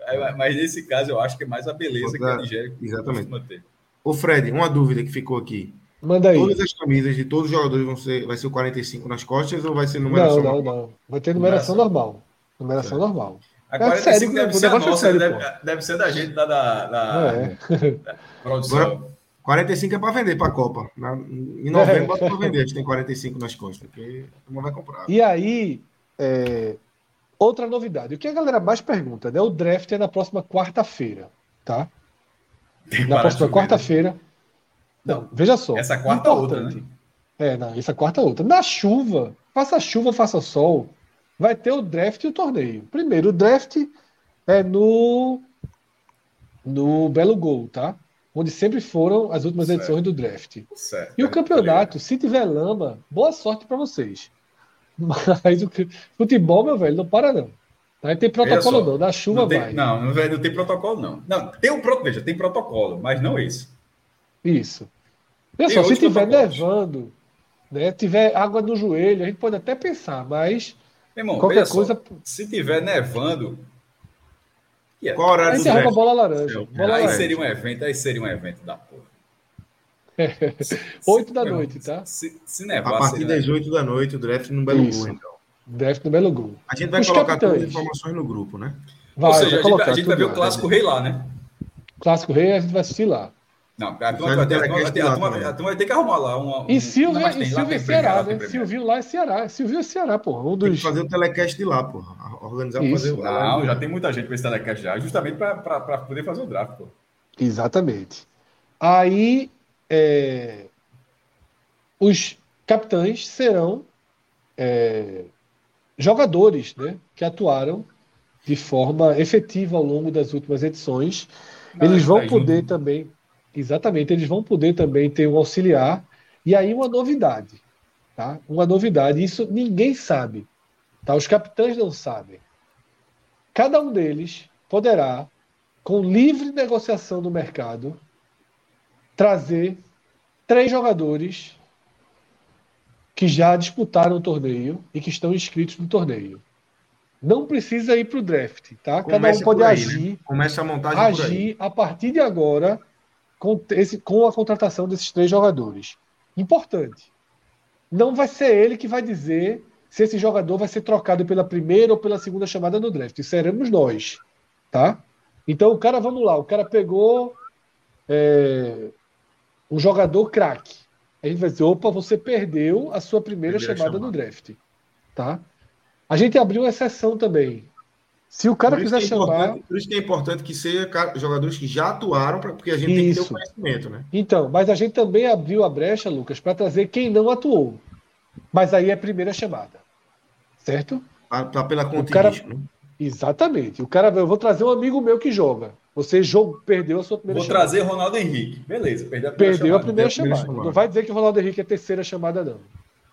É, Mas nesse caso, eu acho que é mais a beleza que a Nigéria Exatamente. costuma ter. Ô Fred, uma dúvida que ficou aqui. Manda aí. Todas as camisas de todos os jogadores vão ser, vai ser o 45 nas costas ou vai ser numeração? Não, não, normal? não. Vai ter numeração normal. Numeração normal. A É 45 sério, deve ser a é nossa, sério, deve, deve ser da gente da, da, da É. [laughs] produção. 45 é para vender para a Copa. Na, em novembro bota para vender. A gente tem 45 nas costas, porque turma vai comprar. E aí, é, outra novidade. O que a galera mais pergunta, né? O draft é na próxima quarta-feira, tá? Tem Na próxima quarta-feira. Não, veja só. Essa quarta é outra, né? É, não, essa quarta é outra. Na chuva, faça chuva, faça sol, vai ter o draft e o torneio. Primeiro, o draft é no no Belo Gol, tá? Onde sempre foram as últimas Certo. edições do draft. Certo. E o campeonato, se tiver lama, boa sorte para vocês. Mas o futebol, meu velho, não para não. Aí tem protocolo só, não, da chuva não tem, vai. Não, não, não tem protocolo, não. Não, tem um pro, veja, tem protocolo, mas não esse. Isso. Pessoal, se tiver nevando, né, tiver água no joelho, a gente pode até pensar, mas Irmão, qualquer coisa. Só, se tiver nevando. Yeah. Qual horário aí você arruma bola laranja. Bola aí laranja. seria um evento, aí seria um evento da porra. [laughs] Oito da noite, tá? Se, se nevar, a partir das oito da noite, o draft no Belo Gol, então. Draft no Belo Gol. A gente vai Os colocar capitães. todas as informações no grupo, né? Vai, Ou seja, a gente, a gente vai ver o Clássico Rei lá, né? Clássico Rei a gente vai assistir lá. Não, a turma, vai, ter, que arrumar lá uma. E Silvio, e Silvio é Ceará, né? Silvio lá é Ceará. Silvio é Ceará, porra. Um dos... Tem que fazer o telecast de lá, porra. Organizar para fazer o Não, já tem muita gente para esse telecast já, justamente para poder fazer o draft, porra. Exatamente. Aí, é... os capitães serão é... jogadores, né? Que atuaram de forma efetiva ao longo das últimas edições. Eles vão tá poder junto. também Exatamente, eles vão poder também ter um auxiliar. E aí uma novidade, tá? Uma novidade, isso ninguém sabe, tá? Os capitães não sabem. Cada um deles poderá, com livre negociação do mercado, trazer três jogadores que já disputaram o torneio e que estão inscritos no torneio. Não precisa ir para o draft, tá? Cada um pode aí, agir, né? Começa a montagem agir a partir de agora com, esse, com a contratação desses três jogadores. Importante. Não vai ser ele que vai dizer se esse jogador vai ser trocado pela primeira ou pela segunda chamada no draft. Seremos nós. Tá? Então o cara, vamos lá, o cara pegou é, um jogador craque. A gente vai dizer, opa, você perdeu a sua primeira, primeira chamada, chamada no draft. Tá? A gente abriu uma exceção também. Se o cara quiser é chamar. Por isso que é importante que seja jogadores que já atuaram, porque a gente isso. tem que ter o conhecimento, né? Então, mas a gente também abriu a brecha, Lucas, para trazer quem não atuou. Mas aí é a primeira chamada. Certo? Para pela conta cara... Né? Exatamente. O cara, eu vou trazer um amigo meu que joga. Você jogo, perdeu a sua primeira vou chamada. Vou trazer Ronaldo Henrique. Beleza, perdeu a primeira perdeu chamada. A primeira, chamada. A primeira chamada. Não vai dizer que o Ronaldo Henrique é a terceira chamada, não.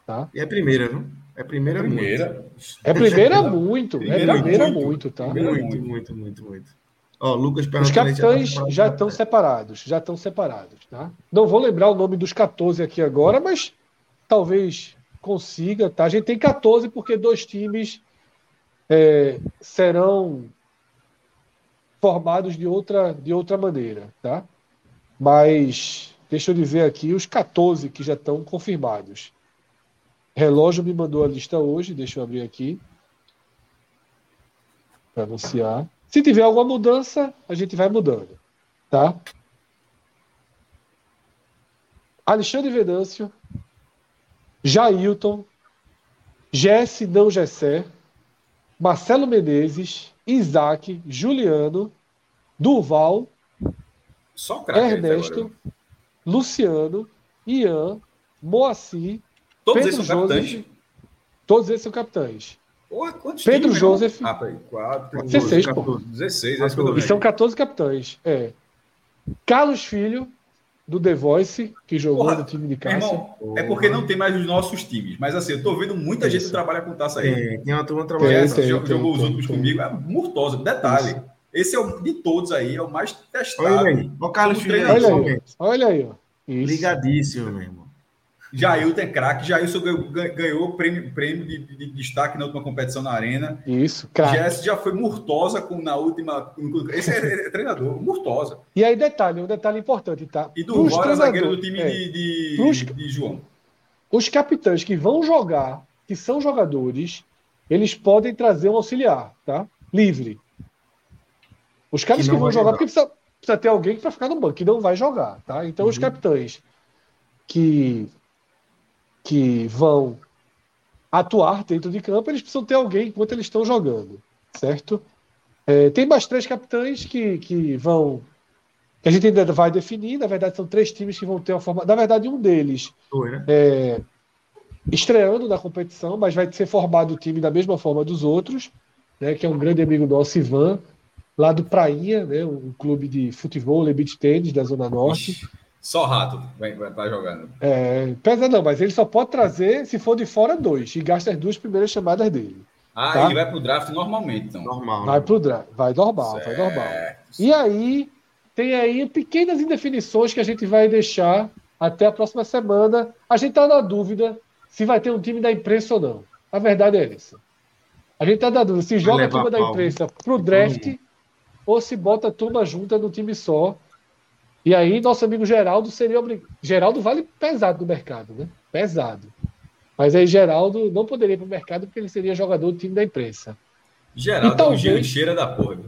Tá? E é a primeira, viu? É primeira, primeira. muito. É primeira muito. Primeira é primeira [laughs] muito, muito tá? Muito, muito, muito, muito, muito. Ó, Lucas Os capitães já estão separados, já estão separados, tá? Não vou lembrar o nome dos 14 aqui agora, mas talvez consiga, tá? A gente tem 14 porque dois times é, serão formados de outra, de outra maneira, tá? Mas deixa eu dizer aqui os 14 que já estão confirmados. Relógio me mandou a lista hoje, deixa eu abrir aqui para anunciar. Se tiver alguma mudança, a gente vai mudando, tá? Alexandre Venâncio, Jailton, Jesse não Gessé, Marcelo Menezes, Isaac, Juliano, Duval, Ernesto, Luciano, Ian, Moacir, Todos Pedro esses são Joseph, capitães? Todos esses são capitães. Porra, quantos Pedro times, Joseph. Ah, peraí. 4, 16, 14, pô. 16, é isso que eu E são 14 capitães. É. Carlos Filho, do The Voice, que jogou Porra, no time de casa. Irmão, é porque não tem mais os nossos times. Mas assim, eu tô vendo muita gente que trabalha com taça aí. É, tem uma turma trabalhando. Tem, tem, jogou tem, os outros comigo. É murtosa. Detalhe. Isso. Esse é o de todos aí, é o mais testado. Olha aí. Olha o Carlos Filho. Olha aí. Olha aí, ó. Isso. Ligadíssimo, meu irmão. Jailton é craque. Jailson ganhou, prêmio, prêmio de, de, de, destaque na última competição na Arena. Isso, craque. Jesse já foi Murtosa com, na última. Esse é, é treinador, Murtosa. E aí, detalhe, um detalhe importante, tá? E do é zagueiro do time é. de, de, Pros, de João. Os capitães que vão jogar, que são jogadores, eles podem trazer um auxiliar, tá? Livre. Os caras que, que vão jogar, jogar, porque precisa, precisa ter alguém para ficar no banco, que não vai jogar, tá? Então, uhum. os capitães que que vão atuar dentro de campo, eles precisam ter alguém enquanto eles estão jogando, certo? É, tem mais três capitães que, que vão. Que a gente ainda vai definir. Na verdade, são três times que vão ter uma forma. Na verdade, um deles né? é, estreando na competição, mas vai ser formado o time da mesma forma dos outros, né? Que é um grande amigo nosso, Ivan, lá do Prainha, né? Um clube de futebol e beach tênis da Zona Norte. Ixi. Só rato vai, vai, vai jogando. É, pesa não, mas ele só pode trazer, se for de fora, dois. E gasta as duas primeiras chamadas dele. Ah, tá? ele vai pro draft normalmente, então. Normal. Vai pro draft, vai normal, certo. vai normal. E aí, tem aí pequenas indefinições que a gente vai deixar até a próxima semana. A gente está na dúvida se vai ter um time da imprensa ou não. A verdade é essa. A gente está na dúvida se joga a turma da imprensa para o draft ou se bota a turma junta no time só. E aí, nosso amigo Geraldo seria obrigado. Geraldo vale pesado no mercado, né? Pesado. Mas aí, Geraldo não poderia ir para o mercado porque ele seria jogador do time da imprensa. Geraldo talvez... é um cheira da porra.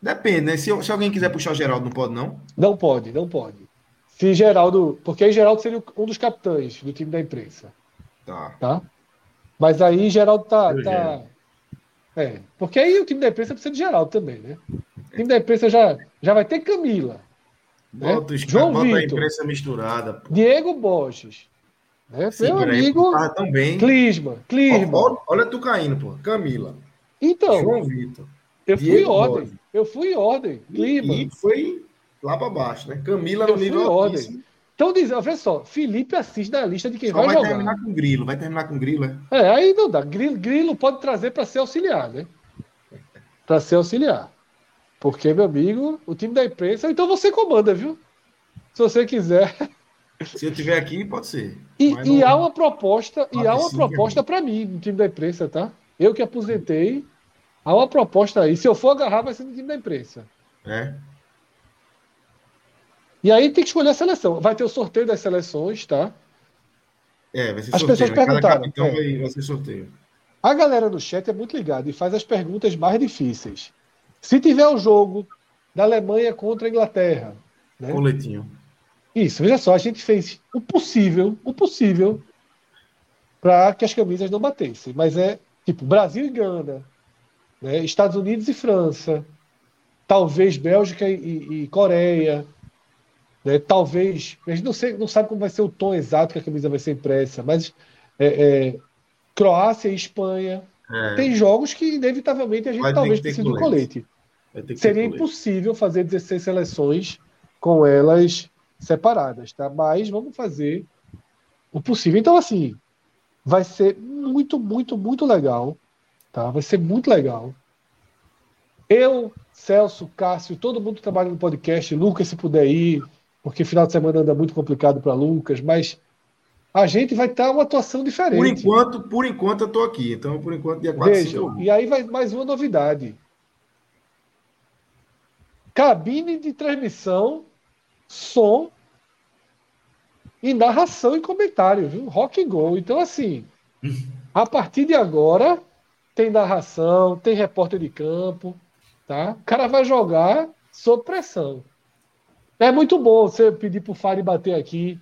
Depende, né? Se, se alguém quiser puxar o Geraldo, não pode, não? Não pode, não pode. Se Geraldo. Porque aí Geraldo seria um dos capitães do time da imprensa. Tá. tá? Mas aí Geraldo tá. tá... É. Porque aí o time da imprensa precisa de Geraldo também, né? O time da imprensa já, já vai ter Camila. Né? Bota? João bota Vitor, a imprensa misturada. Pô. Diego Borges. Né? Sim, Meu amigo. Também. Clisma. Clisma. Olha, olha tu caindo, pô. Camila. Então. João Vitor. Eu fui Diego em ordem. Borges. Eu fui em ordem. Clima. E, foi lá para baixo, né? Camila no eu nível ordem. Então, diz, olha só, Felipe assiste na lista de quem Só vai, vai jogar. Vai terminar com Grilo, vai terminar com Grilo, é? É, aí não dá. Grilo, Grilo pode trazer para ser auxiliar, né? Para ser auxiliar. Porque, meu amigo, o time da imprensa, então você comanda, viu? Se você quiser. Se eu tiver aqui, pode ser. E, e há uma proposta, e há uma proposta para mim no time da imprensa, tá? Eu que aposentei, há uma proposta aí. Se eu for agarrar, vai ser no time da imprensa. É. E aí tem que escolher a seleção. Vai ter o sorteio das seleções, tá? É, vai ser as sorteio. pessoas perguntaram. Então é. vai, vai ser sorteio. A galera no chat é muito ligada e faz as perguntas mais difíceis. Se tiver o jogo da Alemanha contra a Inglaterra. Né? Coletinho. Isso, veja só, a gente fez o possível, o possível, para que as camisas não batessem. Mas é tipo Brasil e Gana, né? Estados Unidos e França, talvez Bélgica e, e, e Coreia, né? Talvez, a gente não, sei, não sabe como vai ser o tom exato que a camisa vai ser impressa, mas é, é, Croácia e Espanha. É. Tem jogos que, inevitavelmente, a gente vai talvez precise do colete. Seria colete. impossível fazer 16 seleções com elas separadas, tá? Mas vamos fazer o possível. Então, assim, vai ser muito, muito, muito legal, tá? Vai ser muito legal. Eu, Celso, Cássio, todo mundo que trabalha no podcast, Lucas, se puder ir, porque final de semana anda muito complicado para Lucas, mas a gente vai estar uma atuação diferente. Por enquanto, por enquanto eu estou aqui. Então, por enquanto, dia 4 Veja, e aí vai mais uma novidade. Cabine de transmissão, som e narração e comentário, viu? Rock and go. Então, assim, a partir de agora, tem narração, tem repórter de campo, tá? O cara vai jogar sob pressão. É muito bom você pedir pro Fari bater aqui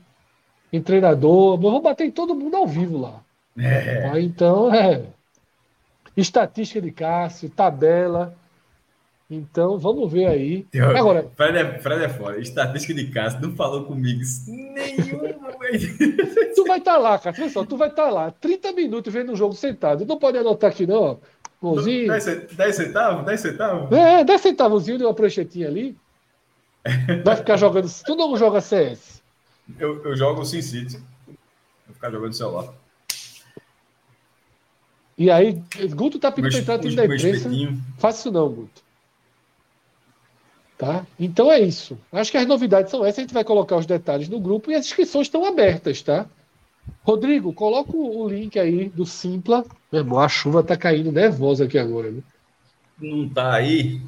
em treinador. Eu vou bater em todo mundo ao vivo lá. É. Então, é. Estatística de Cássio, tabela. Então, vamos ver aí. Agora, Fred é, Fred é fora. Estatística de Cássio não falou comigo nenhuma vez. [laughs] tu vai estar tá lá, cara. Olha só, tu vai estar tá lá 30 minutos vendo um jogo sentado. Não pode anotar aqui, não. Mãozinho. 10 centavos? 10 centavos? É, 10 centavos de uma pranchetinha ali. [laughs] Vai ficar jogando. Tu não joga CS? Eu, eu jogo Sim City. Vou ficar jogando celular. E aí, Guto tá pedindo entrar time da imprensa. Faça isso não, Guto. Tá? Então é isso. Acho que as novidades são essas. A gente vai colocar os detalhes no grupo e as inscrições estão abertas, tá? Rodrigo, coloca o link aí do Simpla. Meu irmão, a chuva tá caindo nervosa aqui agora. Né? Não tá aí?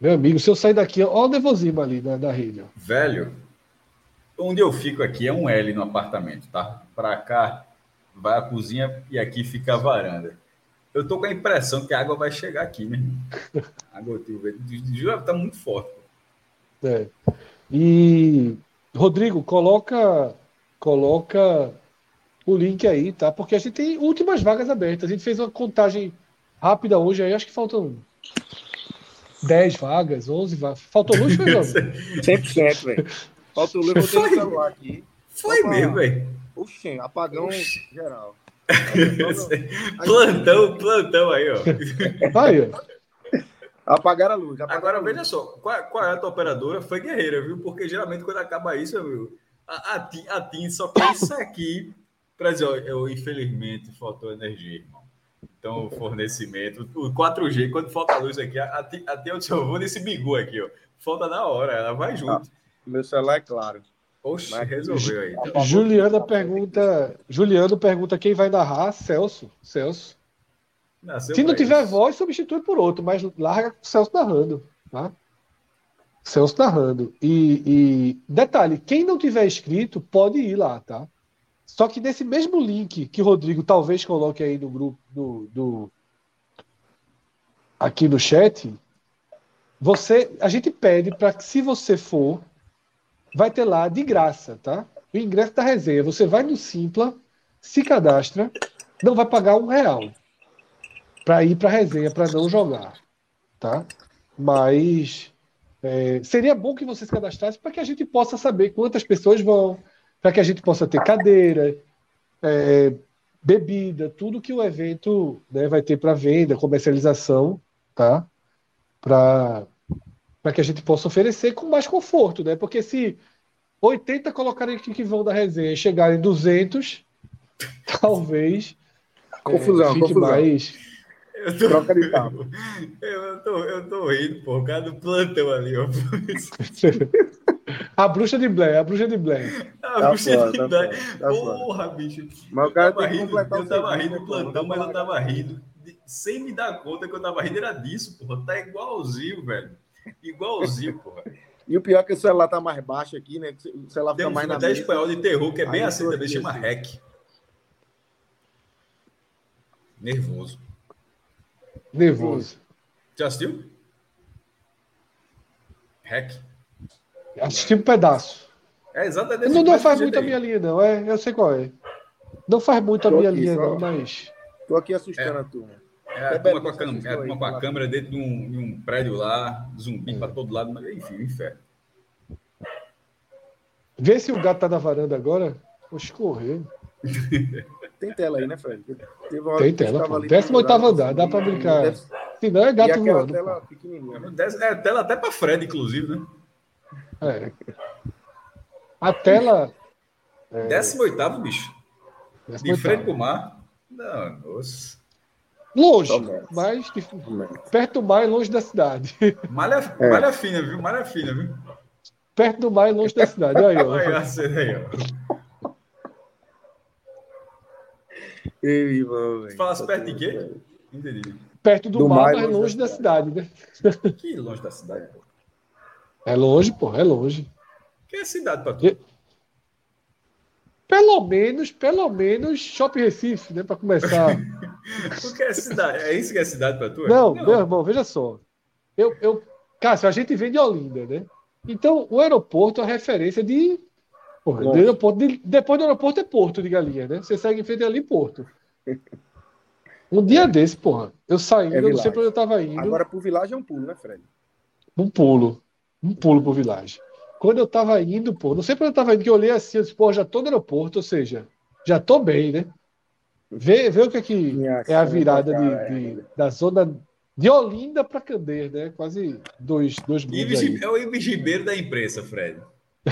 Meu amigo, se eu sair daqui, olha o nervosismo ali na, na rede. Ó. Velho, onde eu fico aqui é um L no apartamento, tá? Para cá vai a cozinha e aqui fica a varanda. Eu tô com a impressão que a água vai chegar aqui, né? A [laughs] água tá muito forte. É. E Rodrigo, coloca coloca o link aí, tá? Porque a gente tem últimas vagas abertas. A gente fez uma contagem rápida hoje aí, acho que faltam 10 vagas, 11 vagas. Faltou luz, foi, João? 100%, velho. Faltou luz, vou ter o celular aqui. Foi mesmo, velho. Oxê, apagão Oxê. geral. [laughs] plantão, plantão aí, ó. Aí, ó. Apagaram a luz. Apagaram Agora, a luz. veja só, qual, qual, é a tua operadora? Foi guerreira, viu? Porque geralmente quando acaba isso, viu? A, a, TIM, a TIM só quer isso aqui para dizer, ó, eu, infelizmente faltou energia, irmão. Então, o fornecimento, o 4G, quando falta luz aqui, até eu, eu vou nesse bigu aqui, ó. Falta na hora, ela vai junto. Meu celular é claro. Oxe, Mas... resolveu aí. Juliana pergunta. Juliano pergunta quem vai narrar. Celso. Celso. Nasceu Se não tiver isso. voz, substitui por outro, mas larga o Celso narrando. Tá? Celso narrando. E, e, detalhe, quem não tiver inscrito pode ir lá, tá? Só que nesse mesmo link que o Rodrigo talvez coloque aí no grupo do, do aqui no chat, você, a gente pede para que se você for, vai ter lá de graça, tá? O ingresso da resenha. Você vai no Simpla, se cadastra, não vai pagar um real para ir para a resenha, para não jogar, tá? Mas é, seria bom que você se cadastrasse para que a gente possa saber quantas pessoas vão, para que a gente possa ter cadeira, é, bebida, tudo que o evento né, vai ter para venda, comercialização, tá? Para para que a gente possa oferecer com mais conforto, né? Porque se 80 colocarem aqui que vão da resenha e chegarem 200, [laughs] talvez confusão, é, fique confusão. mais eu tô, Troca de papo. [laughs] Eu tô, eu tô rindo, pô, o cara do plantão ali, ó. [laughs] A bruxa de Blair, a bruxa de Blair. A tá bruxa fora, de tá Blair. Tá Porra, bicho. Mas o cara eu tava rindo, eu tava rindo do plantão, mas eu tava rindo. Sem me dar conta que eu tava rindo era disso, porra. Tá igualzinho, velho. Igualzinho, porra. E o pior é que o celular tá mais baixo aqui, né? O celular fica Tem mais na 10 espanhol de terror, que é bem assim também, chama assim. REC. Nervoso. Nervoso. Já assistiu? REC. Assisti um pedaço. É exatamente. Não, não faz muito a minha linha, não. É, eu sei qual é. Não faz muito a minha aqui, linha, só... não, mas. Tô aqui assustando é. a turma. É, a turma com a, cam... é, a, com a câmera dentro de um, de um prédio lá, zumbi para todo lado, mas enfim, o inferno. Vê se o gato tá na varanda agora. Vou escorrer. [laughs] Tem tela aí, né, Fred? Tem tela. Pô. 18 andar, dá para brincar. Deve... Se não, é gato voando. Tela pequenininha. Né? É tela até para Fred, inclusive, né? É. A tela. É... 18, bicho. 18. De frente pro mar. Não, nossa. Longe, mas perto do mar e longe da cidade. [laughs] Malha, é. malha fina, viu? Malha fina, viu? Perto do mar e longe da cidade. Aí, ó. [laughs] Aí, ó. Ei, falasse perto de quê? Entendi. Perto do, do mar, mas longe da cidade, né? [laughs] Que longe da cidade, pô. É longe, pô, é longe. Que é cidade pra tu? Pelo menos, pelo menos Shopping Recife, né? Para começar. [laughs] o que é cidade? É isso que é cidade para tu? Não, Não, meu irmão, veja só. Eu, eu, Cássio, a gente vem de Olinda, né? Então, o aeroporto é referência de. Porra, do aeroporto de, depois do aeroporto é Porto de Galinha, né? Você segue em frente ali, Porto. [laughs] Um dia é. desse, porra, eu saí, é eu não sei para onde eu tava indo. Agora, pro Village é um pulo, né, Fred? Um pulo. Um pulo pro Village. Quando eu tava indo, pô, não sei para onde eu tava indo, que eu olhei assim, eu disse, pô, já tô no aeroporto, ou seja, já tô bem, né? Vê, vê o que é, que é a virada de, de, da zona de Olinda para Candeia, né? Quase dois, dois mundos. É o Ives Ribeiro da imprensa, Fred. [laughs]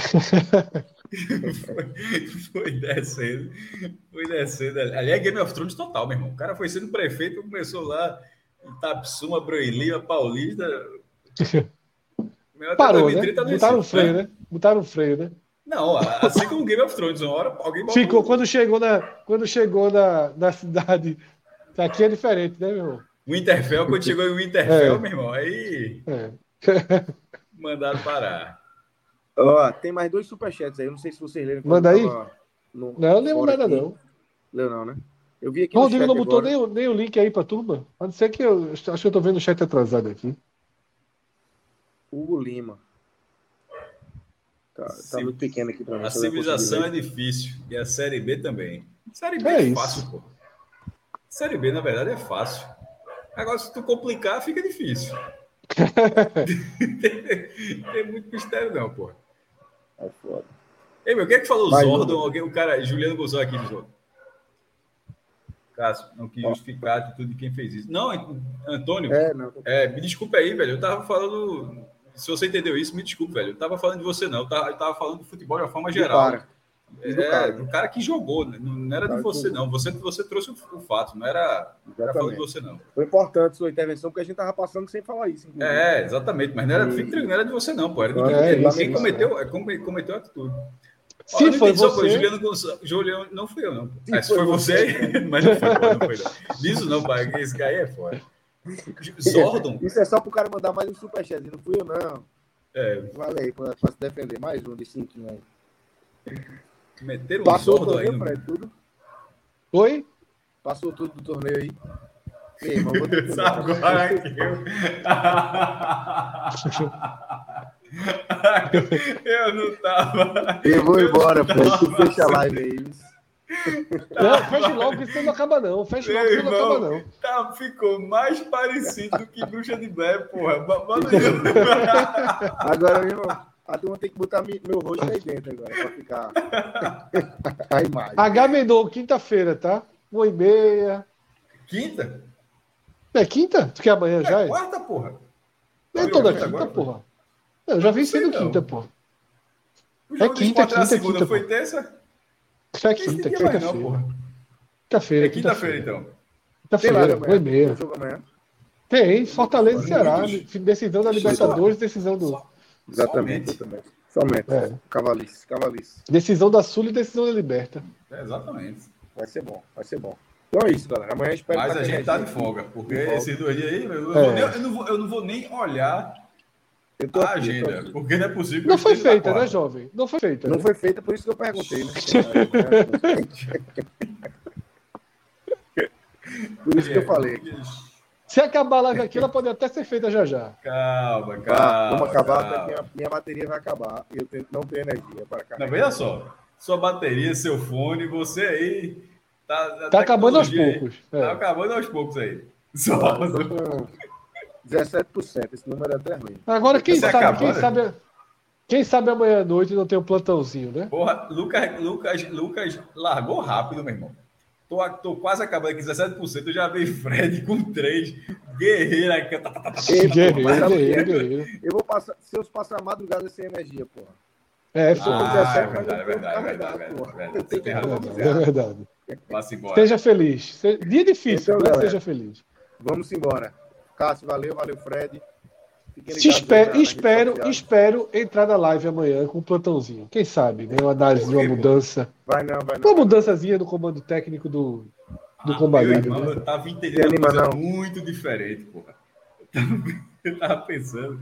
foi, foi descendo, foi descendo. Ali é Game of Thrones total, meu irmão. O cara foi sendo prefeito, começou lá em Tapsuma, Broilima, Paulista. [laughs] Parou, né? Botaram freio, né? Botaram freio, né? Não, assim como Game of Thrones, uma hora alguém Ficou, quando chegou na, quando chegou na, na cidade. Aqui é diferente, né, meu irmão? Winterfell, quando chegou em Winterfell, é. meu irmão, aí. É. [laughs] Mandaram parar. Ó, tem mais dois superchats aí, eu não sei se vocês leram. Manda aí. No, não, eu lembro nada, aqui. não. Leu não, né? Eu vi aqui. O Rodrigo não botou nem, nem, o link aí pra turma. Pode ser que eu acho que eu tô vendo o chat atrasado aqui. Hugo Lima. Tá, tá muito pequeno aqui para mim. A civilização é difícil. E a Série B também. Série B é, é fácil, pô. Série B, na verdade, é fácil. Agora, se tu complicar, fica difícil. tem, [laughs] tem, muito mistério, não, pô. É foda. Ei, meu, quem é que falou Vai, Zordon? Alguém, o cara, Juliano gozou aqui, Zordon. Cássio, não quis justificar a atitude de quem fez isso. Não, Antônio, é, não. É, me desculpe aí, velho. Eu tava falando se você entendeu isso, me desculpe, velho. Eu tava falando de você, não. Eu tava, eu tava falando de futebol de uma forma geral. É, do cara, do cara que jogou, né? não era de você, não. Você, você trouxe o, fato, não era, não era falando de você, não. Foi importante sua intervenção, porque a gente tava passando sem falar isso. Inclusive. É, exatamente, mas não era, e... não era de você, não, pô. Era de é, quem, quem cometeu, é. cometeu a atitude. Se Olha, foi você... Juliano, Juliano, não fui eu, não. Se, se foi, você, [laughs] mas não foi, não foi. Não. Diz não, pai, esse cara aí é foda. [laughs] Zordon. Isso é só pro cara mandar mais um superchat, não fui eu, não. É. Valeu, pra, pra se defender. Mais um de cinco aí. Meteram Passou um Zordon aí. No... Fred, tudo? Oi? Passou tudo do torneio aí. Ei, irmão, vou ter [laughs] Agora que [laughs] eu não tava. Eu vou embora, pô. Tu fecha a live aí. Não, fecha logo, que isso não acaba, não. Fecha logo, que isso não acaba, não. Tá, ficou mais parecido do que Bruxa de Blair, porra. Manda [laughs] Agora, meu irmão, a turma tem que botar meu rosto aí dentro agora, pra ficar [laughs] a imagem. H Mendon, quinta-feira, tá? Uma e meia. Quinta? É quinta? Tu quer amanhã é já? É quarta, porra. É toda quinta, agora, porra. Eu já vi sendo quinta, porra. É quinta, quinta, segunda quinta. Foi terça? É quinta, quinta-feira. Quinta-feira. É quinta-feira, então. Quinta-feira, e meia. Tem, Fortaleza e Ceará. Decisão da Libertadores, decisão do. Exatamente. Somente. Somente. É. Cavalice, cavalice. Decisão da Sul e decisão da Liberta. É, exatamente. Vai ser bom, vai ser bom. Então é isso, galera. Amanhã espero Mas a gente tá de folga, porque esses dois dias aí, eu, é. eu, não vou, eu não vou nem olhar a aqui, agenda, porque não é possível. Não foi feita, né, jovem? Não foi feita. Não né? foi feita, por isso que eu perguntei. Né? [laughs] por isso que eu falei. Se acabar a live aqui, ela pode até ser feita já já. Calma, calma. Ah, vamos acabar, calma. Minha, minha, bateria vai acabar e eu tenho, não tenho energia para carregar. Não, veja só. Sua bateria, seu fone, você aí. Tá, tá acabando aos poucos. É. Tá acabando aos poucos aí. Só. [laughs] 17%, esse número é até ruim. Agora, quem sabe, acabou, quem né? sabe. Quem sabe amanhã à noite não tem um plantãozinho, né? Porra, Lucas, Lucas, Lucas largou rápido, meu irmão. Tô, tô quase acabando aqui, 17%. Eu já vi Fred com 3. Guerreiro aqui. Tá, tá, tá, guerreiro, guerreiro, guerreiro. Eu vou passar. Se eu passar a madrugada sem energia, porra. É, se ah, 17, é verdade, é verdade, é verdade, verdade. É verdade. Vá-se embora. Seja feliz. Dia difícil, então, mas seja feliz. Vamos embora. Cássio, valeu, valeu, Fred. Se espero, espero, espero entrar na live amanhã com um plantãozinho. Quem sabe, né? Uma análise de uma mudança. Vai não, vai não. Uma mudançazinha no comando técnico do, do ah. Né? Eu tava entendendo uma coisa muito diferente, porra. Eu tava [laughs] pensando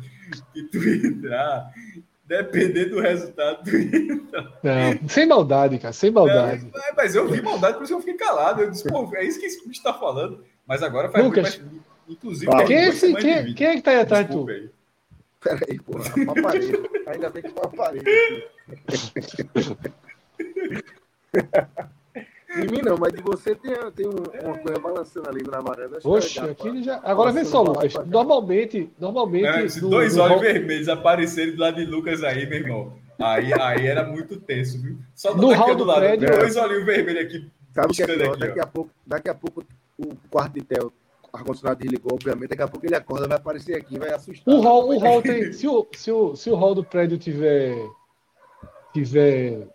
que tu entrar, depender do resultado, tu entrar. Não, sem maldade, cara, sem maldade. Não, mas eu vi maldade, por isso eu fiquei calado. Eu disse, pô, é isso que esse bicho tá falando. Mas agora faz Lucas, muito mais Inclusive, quem, é esse, quem, quem, é que tá aí atrás de tu? Aí. Peraí, porra, uma parede. Ainda bem que uma parede. De mim não, mas de você tem, tem uma coisa balançando ali na varanda. Oxe, aqui ele já. Agora vem só, Lucas. Normalmente, normalmente. É, se do, dois do olhos vermelhos aparecerem do lado de Lucas aí, meu irmão. Aí, aí era muito tenso, viu? Só do, hall do lado, prédio. Dois olhinhos vermelhos aqui. Sabe o que é pior? Daqui, a pouco, daqui a pouco o quarto de Theo ar-condicionado desligou, obviamente, daqui a pouco ele acorda, vai aparecer aqui, vai assustar. O hall, o hall tem. Se o, se, o, se o hall do prédio tiver. tiver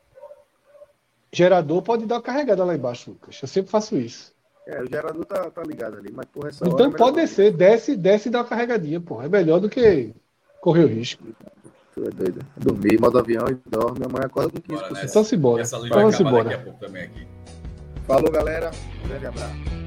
gerador, pode dar uma carregada lá embaixo, Lucas. Eu sempre faço isso. É, o gerador tá, tá ligado ali, mas porra, essa Então pode descer, desce, desce e dá uma carregadinha, porra. É melhor do que correr o risco. Tu é doido. Dormir, modo avião e dorme, amanhã acorda com 15%. Bora, então se bora. Então vamos embora. Falou, galera. Um grande abraço.